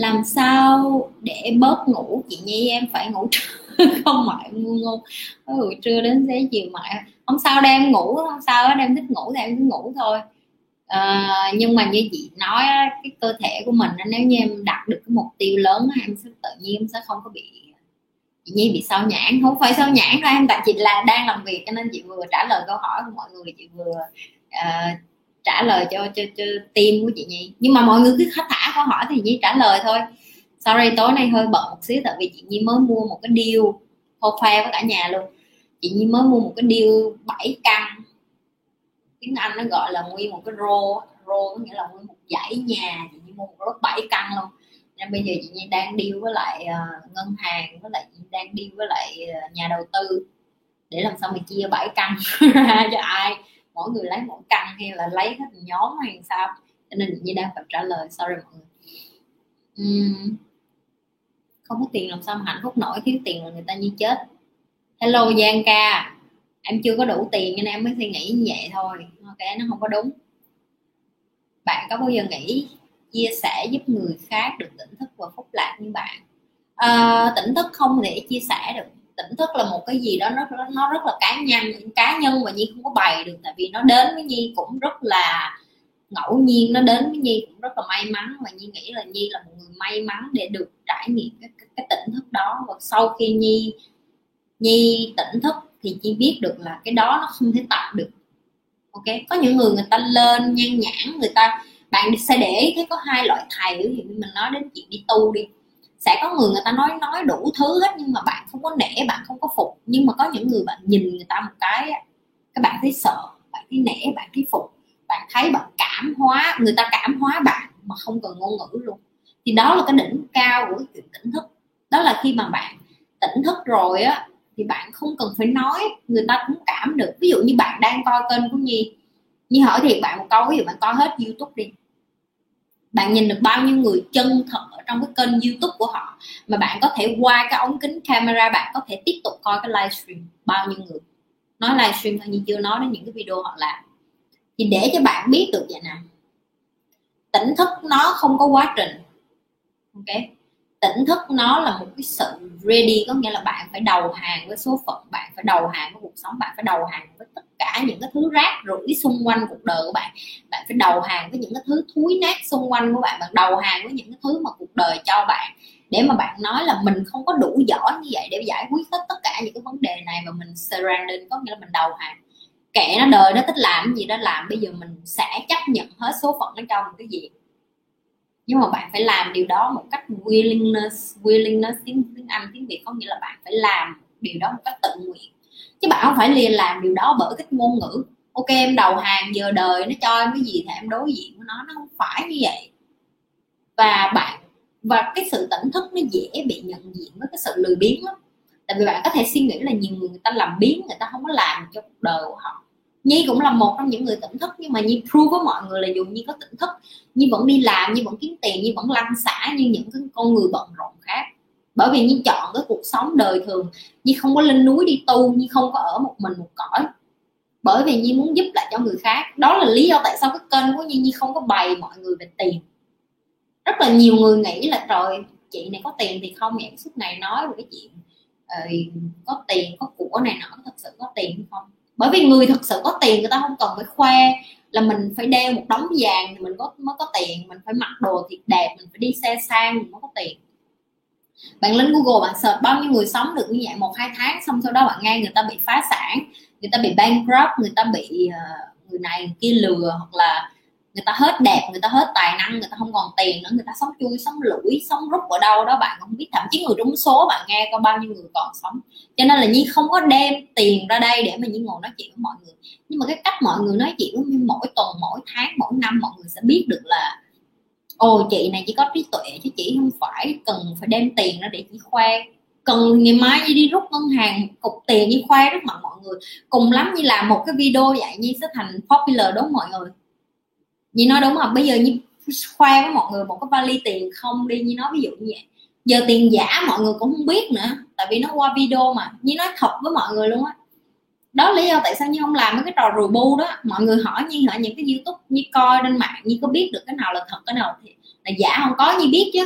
Làm sao để bớt ngủ? Chị nhi em phải ngủ không mại ngu ngu ngủ trưa đến xế chiều mại không sao đem ngủ không sao đó đem thích ngủ thì em cứ ngủ thôi. À, nhưng mà như chị nói cái cơ thể của mình nếu như em đạt được cái mục tiêu lớn em sẽ tự nhiên em sẽ không có bị chị nhi bị sao nhãn không phải sao nhãn đâu em tại chị là đang làm việc cho nên chị vừa trả lời câu hỏi của mọi người chị vừa uh, trả lời cho cho cho team của chị nhi. Nhưng mà mọi người cứ khách thả câu hỏi thì nhi trả lời thôi. Sorry tối nay hơi bận một xíu tại vì chị nhi mới mua một cái deal thôi khoe với cả nhà luôn. Chị nhi mới mua một cái deal 7 căn. Tiếng anh nó gọi là nguyên một cái rô rô có nghĩa là nguyên một dãy nhà. Chị nhi mua một lúc 7 căn luôn. Nên bây giờ chị nhi đang deal với lại uh, ngân hàng với lại chị đang deal với lại uh, nhà đầu tư. Để làm sao mà chia 7 căn ra cho ai? Mỗi người lấy một căn hay là lấy hết nhóm hay sao. Cho nên như đang phải trả lời sorry mọi người. Uhm, không có tiền làm sao mà hạnh phúc nổi thiếu tiền là người ta như chết. Hello giang ca em chưa có đủ tiền nên em mới suy nghĩ như vậy thôi. Ok nó không có đúng. Bạn có bao giờ nghĩ chia sẻ giúp người khác được tỉnh thức và phúc lạc như bạn? À, tỉnh thức không thể chia sẻ được tỉnh thức là một cái gì đó nó nó rất là cá nhân cá nhân mà nhi không có bày được tại vì nó đến với nhi cũng rất là ngẫu nhiên nó đến với nhi cũng rất là may mắn và nhi nghĩ là nhi là một người may mắn để được trải nghiệm cái, cái, cái tỉnh thức đó. Và sau khi nhi nhi tỉnh thức thì chỉ biết được là cái đó nó không thể tập được. Ok? Có những người người ta lên nhan nhãn người ta bạn sẽ để ý thấy có hai loại thầy thì mình nói đến chuyện đi tu đi sẽ có người người ta nói nói đủ thứ hết, nhưng mà bạn không có nể, bạn không có phục. Nhưng mà có những người bạn nhìn người ta một cái các bạn thấy sợ, bạn thấy nể, bạn thấy phục. Bạn thấy bạn cảm hóa, người ta cảm hóa bạn mà không cần ngôn ngữ luôn. Thì đó là cái đỉnh cao của chuyện tỉnh thức. Đó là khi mà bạn tỉnh thức rồi á, thì bạn không cần phải nói, người ta cũng cảm được. Ví dụ như bạn đang coi kênh của nhi. Nhi hỏi thiệt bạn một câu, ví dụ bạn coi hết youtube đi bạn nhìn được bao nhiêu người chân thật ở trong cái kênh youtube của họ mà bạn có thể qua cái ống kính camera, bạn có thể tiếp tục coi cái livestream bao nhiêu người. Nói livestream thôi như chưa nói đến những cái video họ làm. Thì để cho bạn biết được vậy nè tỉnh thức nó không có quá trình. Ok? Tỉnh thức nó là một cái sự ready, có nghĩa là bạn phải đầu hàng với số phận, bạn phải đầu hàng với cuộc sống, bạn phải đầu hàng với tất cả những cái thứ rác rưởi xung quanh cuộc đời của bạn. Bạn phải đầu hàng với những cái thứ thúi nát xung quanh của bạn bạn đầu hàng với những cái thứ mà cuộc đời cho bạn. Để mà bạn nói là mình không có đủ giỏi như vậy để giải quyết hết tất cả những cái vấn đề này mà mình surrender có nghĩa là mình đầu hàng. Kệ nó đời nó thích làm gì đó, làm bây giờ mình sẽ chấp nhận hết số phận nó cho mình cái gì nhưng mà bạn phải làm điều đó một cách willingness willingness tiếng tiếng anh, tiếng việt có nghĩa là bạn phải làm điều đó một cách tự nguyện. Chứ bạn không phải liền làm điều đó bởi cái ngôn ngữ. Ok, em đầu hàng giờ đời, nó cho em cái gì thì em đối diện với nó nó không phải như vậy. Và bạn, và cái sự tỉnh thức nó dễ bị nhận diện với cái sự lười biếng lắm. Tại vì bạn có thể suy nghĩ là nhiều người người ta làm biến người ta không có làm cho cuộc đời của họ nhi cũng là một trong những người tỉnh thức nhưng mà nhi prove với mọi người là dù nhi có tỉnh thức nhi vẫn đi làm nhi vẫn kiếm tiền nhi vẫn lăn xả như những cái con người bận rộn khác. Bởi vì nhi chọn cái cuộc sống đời thường nhi không có lên núi đi tu nhi không có ở một mình một cõi. Bởi vì nhi muốn giúp lại cho người khác. Đó là lý do tại sao cái kênh của nhi nhi không có bày mọi người về tiền. Rất là nhiều người nghĩ là trời chị này có tiền thì không vậy suốt ngày nói về cái chuyện uh, có tiền có của này nọ thật sự có tiền không? Bởi vì người thực sự có tiền người ta không cần phải khoe là mình phải đeo một đống vàng thì mình có mới có tiền. Mình phải mặc đồ thiệt đẹp mình phải đi xe sang mình mới có tiền. Bạn lên google bạn search bao nhiêu người sống được như vậy một hai tháng xong sau đó bạn nghe người ta bị phá sản người ta bị bankrupt người ta bị uh, người này người kia lừa hoặc là người ta hết đẹp, người ta hết tài năng, người ta không còn tiền nữa, người ta sống chui, sống lủi, sống rút ở đâu đó bạn không biết. Thậm chí người trúng số bạn nghe có bao nhiêu người còn sống. Cho nên là nhi không có đem tiền ra đây để mà nhi ngồi nói chuyện với mọi người. Nhưng mà cái cách mọi người nói chuyện với mỗi tuần, mỗi tháng, mỗi năm mọi người sẽ biết được là, ồ, chị này chỉ có trí tuệ chứ chị không phải cần phải đem tiền ra để chỉ khoe. Cần ngày mai như đi rút ngân hàng cục tiền như khoe trước mặt mọi người. Cùng lắm như làm một cái video vậy như sẽ thành popular đối mọi người. Nhi nói đúng không bây giờ như khoe với mọi người một cái vali tiền không đi như nói ví dụ như vậy. Giờ tiền giả mọi người cũng không biết nữa, tại vì nó qua video mà. Như nói thật với mọi người luôn á. Đó lý do tại sao như không làm mấy cái trò rùi bu đó. Mọi người hỏi như hỏi những cái youtube như coi trên mạng như có biết được cái nào là thật, cái nào thì là giả không? Có như biết chứ.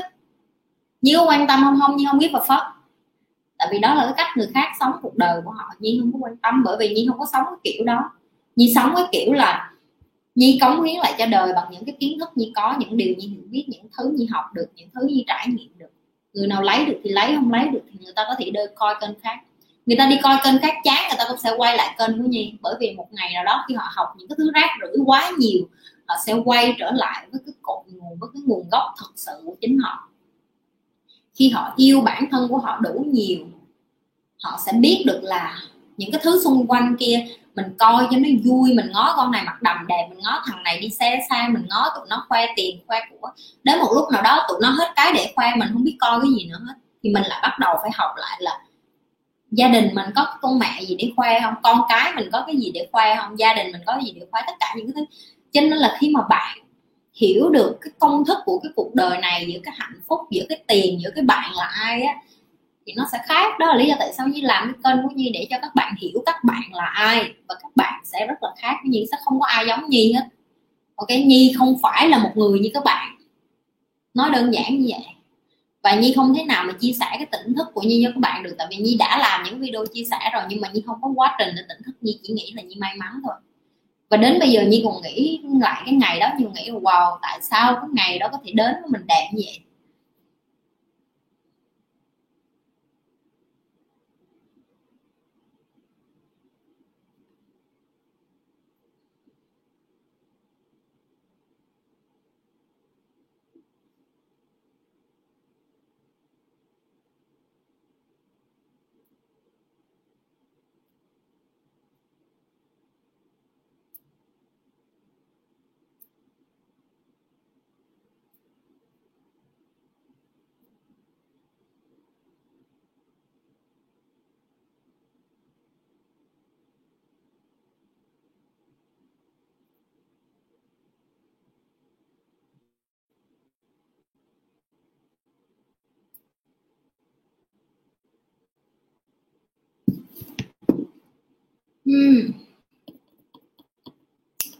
Như có quan tâm không? Không như không biết và phật tại vì đó là cái cách người khác sống cuộc đời của họ. Nhi không có quan tâm bởi vì nhi không có sống cái kiểu đó. Nhi sống cái kiểu là nhi cống hiến lại cho đời bằng những cái kiến thức nhi có, những điều nhi hiểu biết, những thứ nhi học được, những thứ nhi trải nghiệm được. Người nào lấy được thì lấy, không lấy được thì người ta có thể đi coi kênh khác. Người ta đi coi kênh khác chán, người ta cũng sẽ quay lại kênh của nhi. Bởi vì một ngày nào đó khi họ học những cái thứ rác rưởi quá nhiều, họ sẽ quay trở lại với cái cội nguồn, với cái nguồn gốc thật sự của chính họ. Khi họ yêu bản thân của họ đủ nhiều, họ sẽ biết được là những cái thứ xung quanh kia mình coi cho nó vui, mình ngó con này mặc đầm đẹp, mình ngó thằng này đi xe xa, mình ngó tụi nó khoe tiền, khoe của. Đến một lúc nào đó tụi nó hết cái để khoe, mình không biết coi cái gì nữa hết. Thì mình lại bắt đầu phải học lại là gia đình mình có con mẹ gì để khoe không? Con cái mình có cái gì để khoe không? Gia đình mình có gì để khoe? Tất cả những cái thứ. Cho nên là khi mà bạn hiểu được cái công thức của cái cuộc đời này, giữa cái hạnh phúc, giữa cái tiền, giữa cái bạn là ai á thì nó sẽ khác. Đó là lý do tại sao như làm cái kênh của nhi để cho các bạn hiểu các bạn là ai và các bạn sẽ rất là khác. Với nhi sẽ không có ai giống nhi hết. Ok, nhi không phải là một người như các bạn. Nói đơn giản như vậy. Và nhi không thế nào mà chia sẻ cái tỉnh thức của nhi cho các bạn được, tại vì nhi đã làm những video chia sẻ rồi, nhưng mà nhi không có quá trình để tỉnh thức. Nhi chỉ nghĩ là nhi may mắn thôi. Và đến bây giờ nhi còn nghĩ lại cái ngày đó, nhi nghĩ wow, tại sao cái ngày đó có thể đến với mình đẹp như vậy?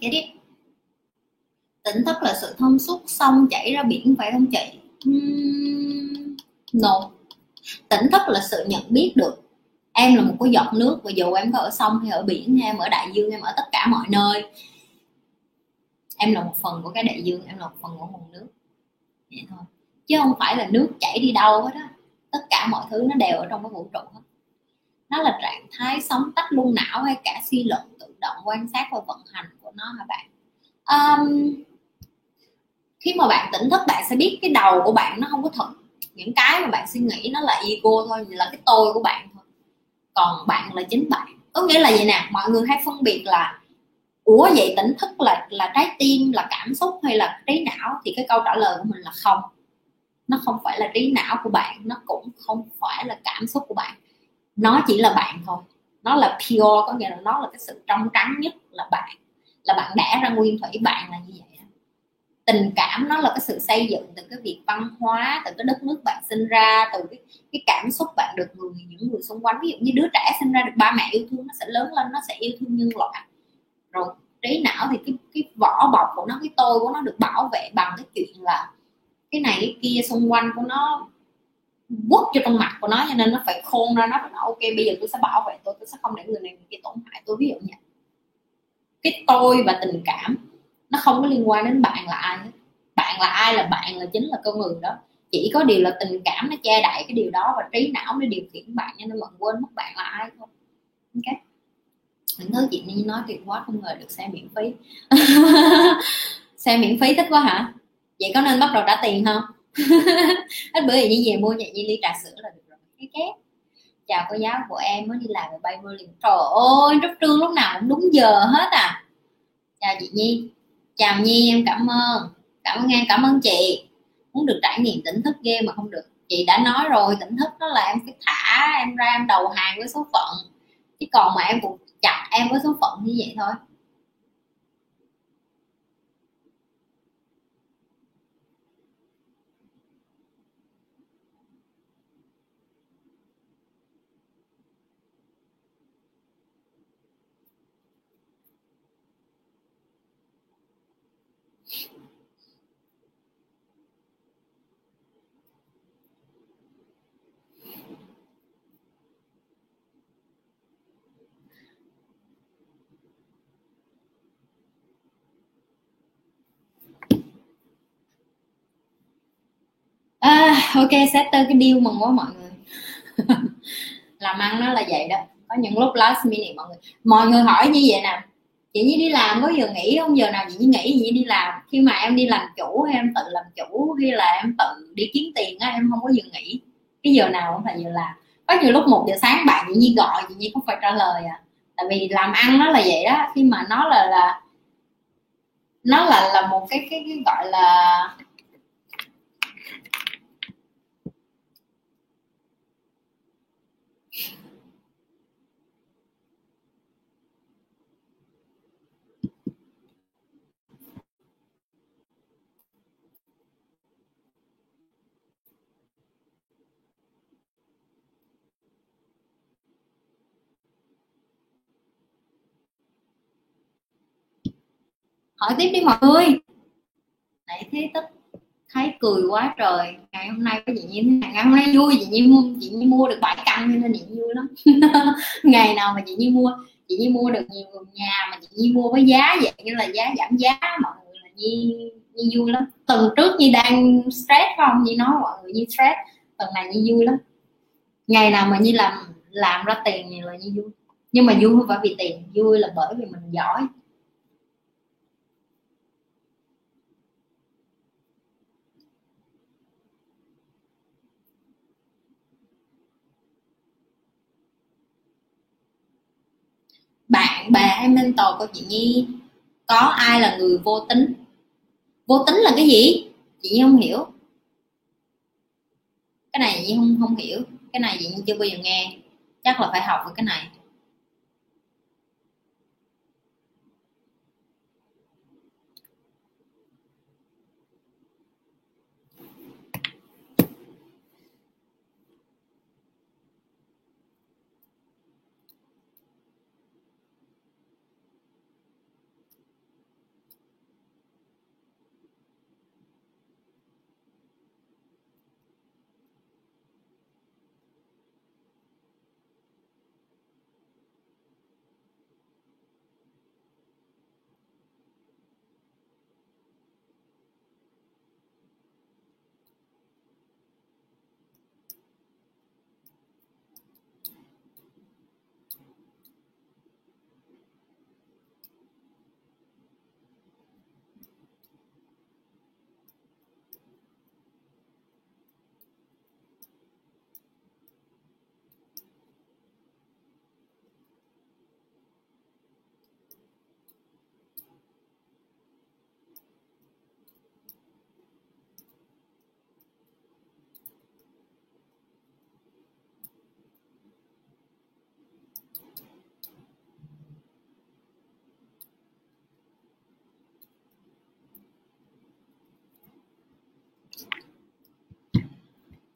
Cái tiếp tỉnh thức là sự thông suốt sông chảy ra biển phải không chị? Uhm. no. Tỉnh thức là sự nhận biết được. Em là một cái giọt nước và dù em có ở sông hay ở biển hay em ở đại dương em ở tất cả mọi nơi. Em là một phần của cái đại dương em là một phần của nguồn nước. Vậy thôi. Chứ không phải là nước chảy đi đâu hết á. Tất cả mọi thứ nó đều ở trong cái vũ trụ hết nó là trạng thái sống tách luân não hay cả suy luận tự động quan sát và vận hành của nó hả bạn? Um, khi mà bạn tỉnh thức bạn sẽ biết cái đầu của bạn nó không có thật những cái mà bạn suy nghĩ nó là ego thôi là cái tôi của bạn thôi. Còn bạn là chính bạn. Có nghĩa là vậy nè? Mọi người hay phân biệt là ủa vậy tỉnh thức là là trái tim là cảm xúc hay là trí não? Thì cái câu trả lời của mình là không. Nó không phải là trí não của bạn nó cũng không phải là cảm xúc của bạn nó chỉ là bạn thôi. Nó là pure có nghĩa là nó là cái sự trong trắng nhất là bạn. Là bạn đẻ ra nguyên thủy bạn là như vậy tình cảm nó là cái sự xây dựng từ cái việc văn hóa từ cái đất nước bạn sinh ra từ cái, cái cảm xúc bạn được người những người xung quanh. Ví dụ như đứa trẻ sinh ra được ba mẹ yêu thương nó sẽ lớn lên nó sẽ yêu thương nhân loại. Rồi trí não thì cái cái vỏ bọc của nó cái tôi của nó được bảo vệ bằng cái chuyện là cái này cái kia xung quanh của nó quất cho trong mặt của nó cho nên nó phải khôn ra, nó phải nói ok, bây giờ tôi sẽ bảo vệ tôi tôi sẽ không để người này người kia tổn hại tôi. Ví dụ như cái tôi và tình cảm, nó không có liên quan đến bạn là ai bạn là ai là bạn là chính là con người đó. Chỉ có điều là tình cảm nó che đậy cái điều đó và trí não nó điều khiển bạn cho nên bạn quên mất bạn là ai thôi. Ok? Những thứ chị đi, nói tuyệt quá, không ngờ được xem miễn phí. Xem miễn phí thích quá hả? Vậy có nên bắt đầu trả tiền không? Hết bữa thì Nhi về mua nhẹ như ly trà sữa là được rồi. Cái két chào cô giáo của em mới đi làm rồi bay vô liền. Trời ơi rất trương lúc nào cũng đúng giờ hết à. Chào chị Nhi. Chào Nhi, em cảm ơn. Cảm ơn em, cảm ơn chị. Muốn được trải nghiệm tỉnh thức ghê mà không được. Chị đã nói rồi, tỉnh thức đó là em phải thả em ra em đầu hàng với số phận. Chứ còn mà em cũng chặt em với số phận như vậy thôi. Ok ok setter cái deal mừng quá mọi người. Làm ăn nó là vậy đó. Có những lúc last minute mọi người. Mọi người hỏi như vậy nè. Chị như đi làm có giờ nghỉ không? Giờ nào chị như nghỉ gì đi làm. Khi mà em đi làm chủ hay em tự làm chủ hay là em tự đi kiếm tiền á em không có giờ nghỉ. Cái giờ nào cũng phải giờ làm. Có nhiều lúc một giờ sáng bạn chị như gọi chị như không phải trả lời à. Tại vì làm ăn nó là vậy đó. Khi mà nó là là nó là là một cái cái, cái gọi là hỏi tiếp đi mọi người. Nãy thế tức thấy cười quá trời. Ngày hôm nay có chị như thế ngày hôm nay vui, chị như mua chị như mua được bảy căn cho nên chị vui lắm. Ngày nào mà chị như mua, chị như mua được nhiều vườn nhà mà chị như mua với giá vậy, như là giá giảm giá, mọi người là như như vui lắm. Tuần trước như đang stress không? Như nói mọi người như stress. Tuần này như vui lắm. Ngày nào mà như làm làm ra tiền thì là như vui. Nhưng mà vui không phải vì tiền, vui là bởi vì mình giỏi. Bạn bè hay mentor của chị Nhi. Có ai là người vô tính? Vô tính là cái gì? Chị Nhi không hiểu. Cái này chị Nhi không không hiểu. Cái này chị Nhi chưa bao giờ nghe. Chắc là phải học về cái này.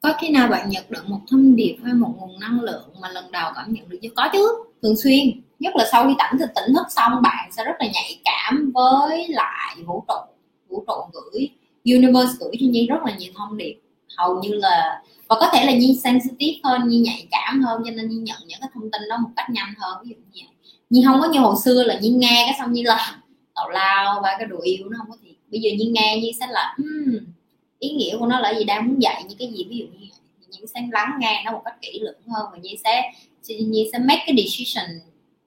Có khi nào bạn nhận được một thông điệp hay một nguồn năng lượng mà lần đầu cảm nhận được chưa? Có chứ thường xuyên. Nhất là sau khi tỉnh thì tỉnh thức xong bạn sẽ rất là nhạy cảm với lại vũ trụ vũ trụ gửi universe gửi cho nhi rất là nhiều thông điệp. Hầu như là và có thể là nhi sensitive hơn nhi nhạy cảm hơn cho nên nhi nhận những cái thông tin đó một cách nhanh hơn ví dụ như vậy. Nhi không có như hồi xưa là nhi nghe cái xong nhi là tào lao ba cái đồ yêu nó không có thiệt. Bây giờ nhi nghe nhi sẽ là hmm, ý nghĩa của nó là gì? Đang muốn dạy những cái gì? Ví dụ như nhi sẽ lắng nghe nó một cách kỹ lưỡng hơn và nhi sẽ nhi sẽ make cái decision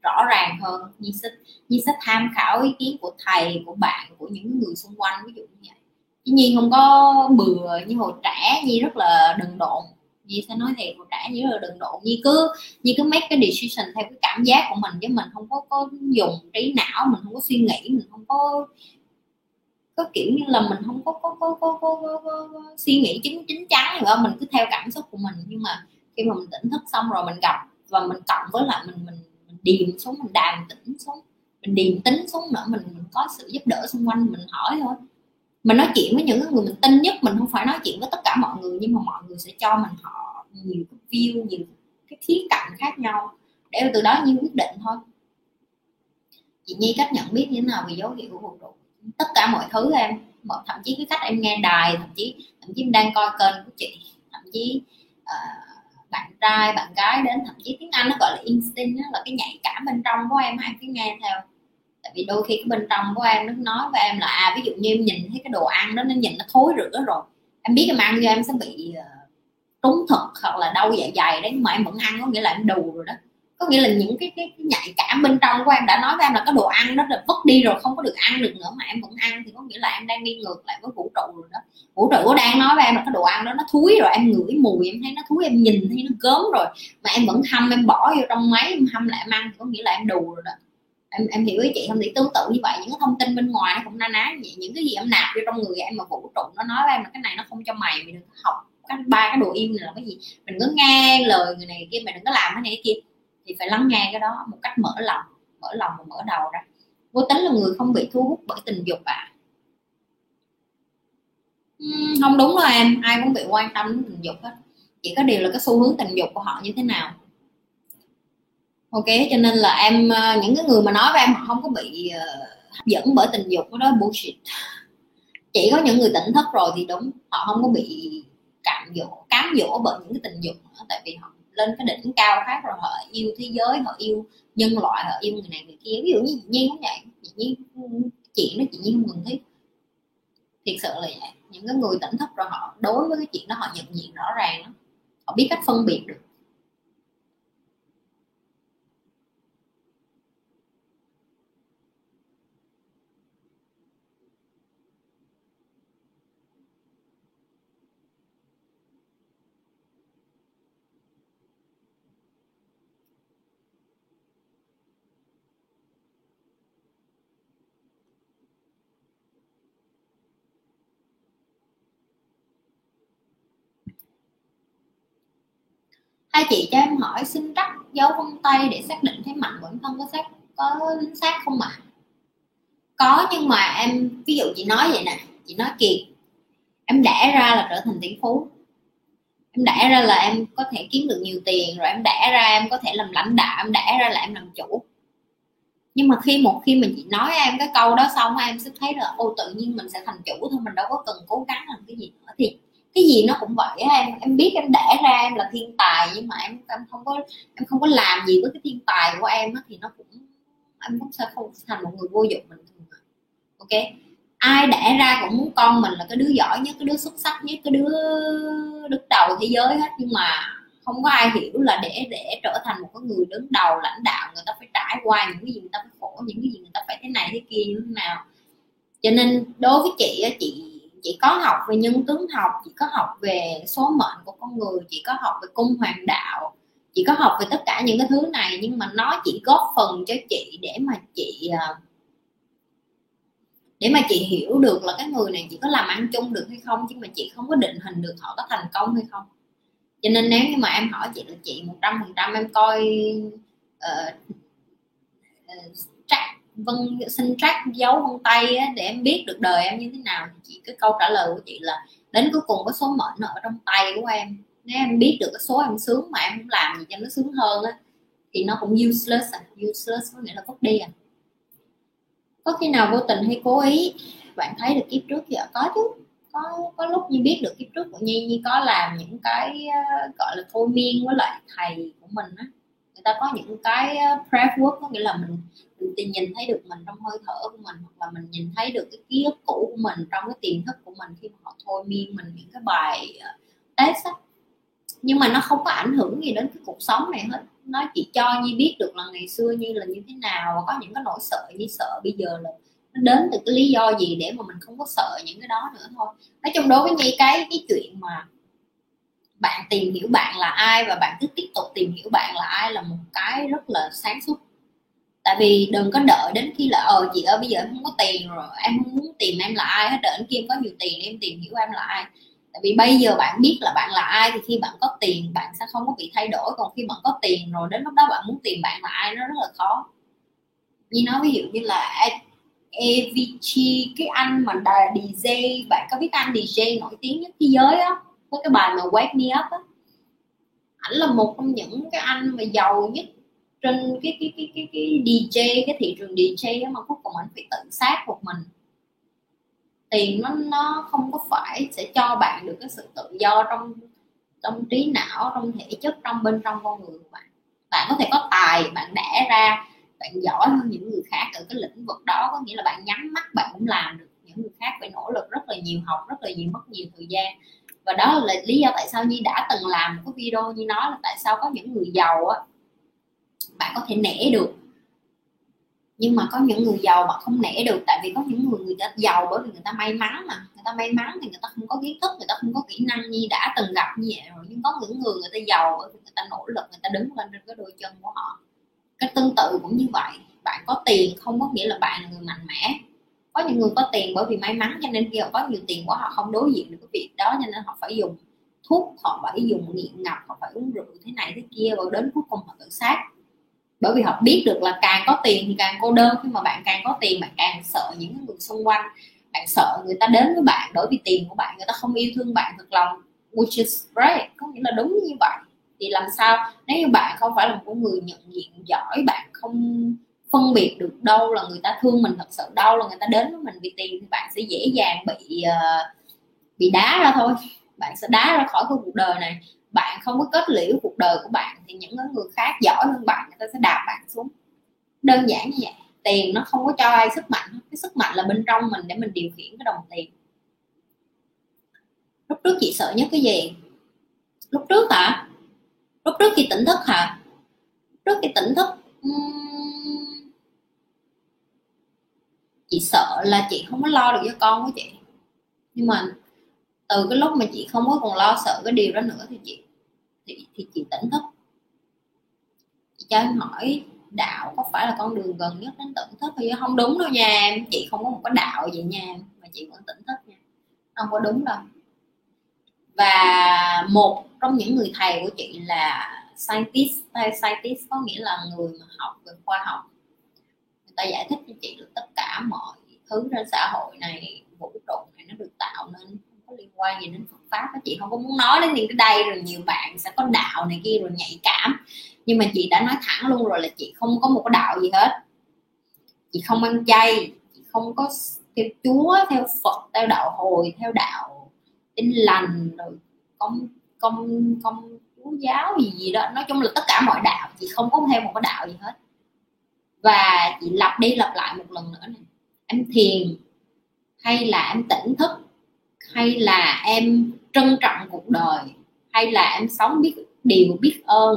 rõ ràng hơn. Nhi sẽ nhi sẽ tham khảo ý kiến của thầy, của bạn, của những người xung quanh, ví dụ như vậy. Chứ nhi không có bừa như hồi trẻ, nhi rất là đần độn. Nhi sẽ nói thiệt, hồi trẻ nhi rất là đần độn. Nhi cứ nhi cứ make cái decision theo cái cảm giác của mình, chứ mình không có có dùng trí não, mình không có suy nghĩ, mình không có có kiểu như là mình không có có có có, có, có, có, có suy nghĩ chính chính chắn nữa mình cứ theo cảm xúc của mình. Nhưng mà khi mà mình tỉnh thức xong rồi mình gặp và mình cộng với lại mình mình mình điềm xuống mình đàm tĩnh xuống mình điềm tính xuống nữa mình mình có sự giúp đỡ xung quanh mình hỏi thôi. Mình nói chuyện với những người mình tin nhất mình không phải nói chuyện với tất cả mọi người nhưng mà mọi người sẽ cho mình họ nhiều cái view nhiều cái khía cạnh khác nhau để từ đó như quyết định thôi. Chị nhi cách nhận biết như thế nào về dấu hiệu của vũ trụ tất cả mọi thứ em. Thậm chí cái cách em nghe đài thậm chí thậm chí em đang coi kênh của chị thậm chí uh, bạn trai bạn gái đến thậm chí tiếng anh nó gọi là instinct đó, là cái nhạy cảm bên trong của em em cứ nghe theo. Tại vì đôi khi cái bên trong của em nó nói với em là à ví dụ như em nhìn thấy cái đồ ăn đó nó nhìn nó thối rữa rồi em biết em ăn như em sẽ bị uh, trúng thực hoặc là đau dạ dày đấy mà em vẫn ăn có nghĩa là em đù rồi đó có nghĩa là những cái, cái, cái nhạy cảm bên trong của em đã nói với em là cái đồ ăn nó là vứt đi rồi không có được ăn được nữa mà em vẫn ăn thì có nghĩa là em đang đi ngược lại với vũ trụ rồi đó. Vũ trụ đang nói với em là cái đồ ăn đó nó thúi rồi em ngửi mùi em thấy nó thúi em nhìn thấy nó gớm rồi mà em vẫn hâm em bỏ vô trong máy em hâm lại em ăn thì có nghĩa là em đù rồi đó. Em em hiểu ý chị không? Thì tương tự như vậy những cái thông tin bên ngoài nó cũng na ná vậy những cái gì em nạp vô trong người em mà vũ trụ nó nói với em là cái này nó không cho mày mày đừng học cái ba cái đồ yêu này là cái gì mình cứ nghe lời người này kia mày đừng có làm cái này cái kia thì phải lắng nghe cái đó một cách mở lòng mở lòng và mở đầu ra. Vô tính là người không bị thu hút bởi tình dục à uhm, không đúng đâu em ai cũng bị quan tâm đến tình dục hết. Chỉ có điều là cái xu hướng tình dục của họ như thế nào. Ok cho nên là em ờ, những cái người mà nói với em họ không có bị uh, hấp dẫn bởi tình dục đó bullshit. Chỉ có những người tỉnh thức rồi thì đúng họ không có bị cạm dỗ cám dỗ bởi những cái tình dục nữa tại vì họ lên cái đỉnh cao khác rồi họ yêu thế giới, họ yêu nhân loại, họ yêu người này người kia. Ví dụ như chị nhiên cũng vậy chị nhiên chuyện đó chị nhiên không cần thiết. Thiệt sự là vậy. Những cái người tỉnh thức rồi họ, đối với cái chuyện đó họ nhận diện rõ ràng đó. họ biết cách phân biệt được. Hai chị cho em hỏi xin rắc dấu vân tay để xác định thế mạnh bản thân có xác có chính xác không ạ? À? có, nhưng mà em ví dụ chị nói vậy nè, chị nói kiệt em đẻ ra là trở thành tỷ phú. Em đẻ ra là em có thể kiếm được nhiều tiền, rồi em đẻ ra em có thể làm lãnh đạo, em đẻ ra là em làm chủ. Nhưng mà khi một khi mình chị nói em cái câu đó xong em sẽ thấy là, ô, tự nhiên mình sẽ thành chủ thôi, mình đâu có cần cố gắng làm cái gì nữa thì cái gì nó cũng vậy em em biết em đẻ ra, em là thiên tài nhưng mà em em không có, em không có làm gì với cái thiên tài của em thì nó cũng, em cũng sẽ không thành một người vô dụng bình thường à. ok? Ai đẻ ra cũng muốn con mình là cái đứa giỏi nhất, cái đứa xuất sắc nhất, cái đứa đứng đầu thế giới hết. Nhưng mà không có ai hiểu là để để trở thành một cái người đứng đầu lãnh đạo, người ta phải trải qua những cái gì người ta phải khổ, những cái gì người ta phải thế này thế kia như thế nào. Cho nên đối với chị chị chỉ có học về nhân tướng học chỉ có học về số mệnh của con người chỉ có học về cung hoàng đạo chỉ có học về tất cả những cái thứ này. Nhưng mà nó chỉ góp phần cho chị để mà chị à, để mà chị hiểu được là cái người này chỉ có làm ăn chung được hay không chứ mà chị không có định hình được họ có thành công hay không. Cho nên nếu như mà em hỏi chị là chị một trăm phần trăm em coi uh, uh, vân xin track dấu vân tay á, để em biết được đời em như thế nào. Thì chị cái câu trả lời của chị là đến cuối cùng có số mệnh ở trong tay của em. Nếu em biết được cái số em sướng mà em không làm gì cho nó sướng hơn á thì nó cũng useless à. Useless có nghĩa là vứt đi à. Có khi nào vô tình hay cố ý bạn thấy được kiếp trước thì có chứ. Có có lúc như biết được kiếp trước của nhi như có làm những cái uh, gọi là thôi miên với lại thầy của mình á người ta có những cái ờ, uh, prep work có nghĩa là mình mình nhìn thấy được mình trong hơi thở của mình hoặc là mình nhìn thấy được cái ký ức cũ của mình trong cái tiềm thức của mình khi mà họ thôi miên mình những cái bài ờ, test á. Nhưng mà nó không có ảnh hưởng gì đến cái cuộc sống này hết. Nó chỉ cho như biết được là ngày xưa như là như thế nào và có những cái nỗi sợ như sợ. Bây giờ là nó đến từ cái lý do gì để mà mình không có sợ những cái đó nữa thôi. Nói chung đối với nhi cái cái chuyện mà bạn tìm hiểu bạn là ai và bạn cứ tiếp tục tìm hiểu bạn là ai là một cái rất là sáng suốt. Tại vì đừng có đợi đến khi là ờ chị ơi, bây giờ em không có tiền rồi, em không muốn tìm em là ai hết, đợi đến khi em có nhiều tiền em tìm hiểu em là ai. Tại vì bây giờ bạn biết là bạn là ai thì khi bạn có tiền, bạn sẽ không có bị thay đổi. Còn khi bạn có tiền rồi, đến lúc đó bạn muốn tìm bạn là ai nó rất là khó. Như nói ví dụ như là Avicii, cái anh mà DJ bạn có biết anh DJ nổi tiếng nhất thế giới á? Có cái bài mà Wake Me Up á. Ảnh là một trong những cái anh mà giàu nhất trên cái cái cái cái cái DJ cái thị trường DJ á mà cuối cùng ảnh phải tự sát một mình. Tiền nó nó không có phải sẽ cho bạn được cái sự tự do trong trong trí não, trong thể chất, trong bên trong con người của bạn. Bạn có thể có tài, bạn đẻ ra, bạn giỏi hơn những người khác ở cái lĩnh vực đó, có nghĩa là bạn nhắm mắt bạn cũng làm được. Những người khác phải nỗ lực rất là nhiều, học rất là nhiều, mất nhiều thời gian và đó là lý do tại sao Nhi đã từng làm một cái video như nói là tại sao có những người giàu á, bạn có thể nể được. Nhưng mà có những người giàu mà không nể được, tại vì có những người người ta giàu bởi vì người ta may mắn mà. Người ta may mắn thì người ta không có kiến thức, người ta không có kỹ năng. Như đã từng gặp như vậy rồi, nhưng có những người người ta giàu bởi vì người ta nỗ lực, người ta đứng lên trên cái đôi chân của họ. Cái tương tự cũng như vậy. Bạn có tiền không có nghĩa là bạn là người mạnh mẽ có những người có tiền bởi vì may mắn cho nên khi họ có nhiều tiền quá họ không đối diện được cái việc đó cho nên họ phải dùng thuốc, họ phải dùng nghiện ngập, họ phải uống rượu thế này thế kia rồi đến cuối cùng họ tự sát. Bởi vì họ biết được là càng có tiền thì càng cô đơn, khi mà bạn càng có tiền bạn càng sợ những người xung quanh, bạn sợ người ta đến với bạn bởi vì tiền của bạn, người ta không yêu thương bạn thật lòng, which is right có nghĩa là đúng như vậy. Thì làm sao, nếu như bạn không phải là một người nhận diện giỏi, bạn không phân biệt được đâu là người ta thương mình thật sự đâu là người ta đến với mình vì tiền thì bạn sẽ dễ dàng bị uh, bị đá ra thôi. Bạn sẽ đá ra khỏi cái cuộc đời này. Bạn không có kết liễu cuộc đời của bạn thì những người khác giỏi hơn bạn người ta sẽ đạp bạn xuống. Đơn giản như vậy. Tiền nó không có cho ai sức mạnh cái sức mạnh là bên trong mình để mình điều khiển cái đồng tiền. Lúc trước chị sợ nhất cái gì? Lúc trước hả? Lúc trước khi tỉnh thức hả? Trước khi tỉnh thức chị sợ là chị không có lo được cho con của chị. Nhưng mà từ cái lúc mà chị không có còn lo sợ cái điều đó nữa thì chị thì, thì chị tỉnh thức. Chị cho em hỏi đạo có phải là con đường gần nhất đến tỉnh thức thì không? Đúng đâu nha em chị không có một cái đạo vậy nha mà chị vẫn tỉnh thức nha. Không có đúng đâu. Và một trong những người thầy của chị là scientist hay scientist có nghĩa là người mà học về khoa học người ta giải thích cho chị được tất cả mọi thứ trên xã hội này, vũ trụ này nó được tạo nên, không có liên quan gì đến Phật pháp đó. chị. Không có muốn nói đến những cái đây rồi nhiều bạn sẽ có đạo này kia rồi nhạy cảm. Nhưng mà chị đã nói thẳng luôn rồi là chị không có một cái đạo gì hết. Chị không ăn chay, chị không có theo chúa, theo phật, theo đạo hồi, theo đạo tin lành, rồi công công công chúa giáo gì gì đó. Nói chung là tất cả mọi đạo, chị không có theo một cái đạo gì hết và chị lặp đi lặp lại một lần nữa này em thiền, hay là em tỉnh thức, hay là em trân trọng cuộc đời, hay là em sống biết, điều biết ơn,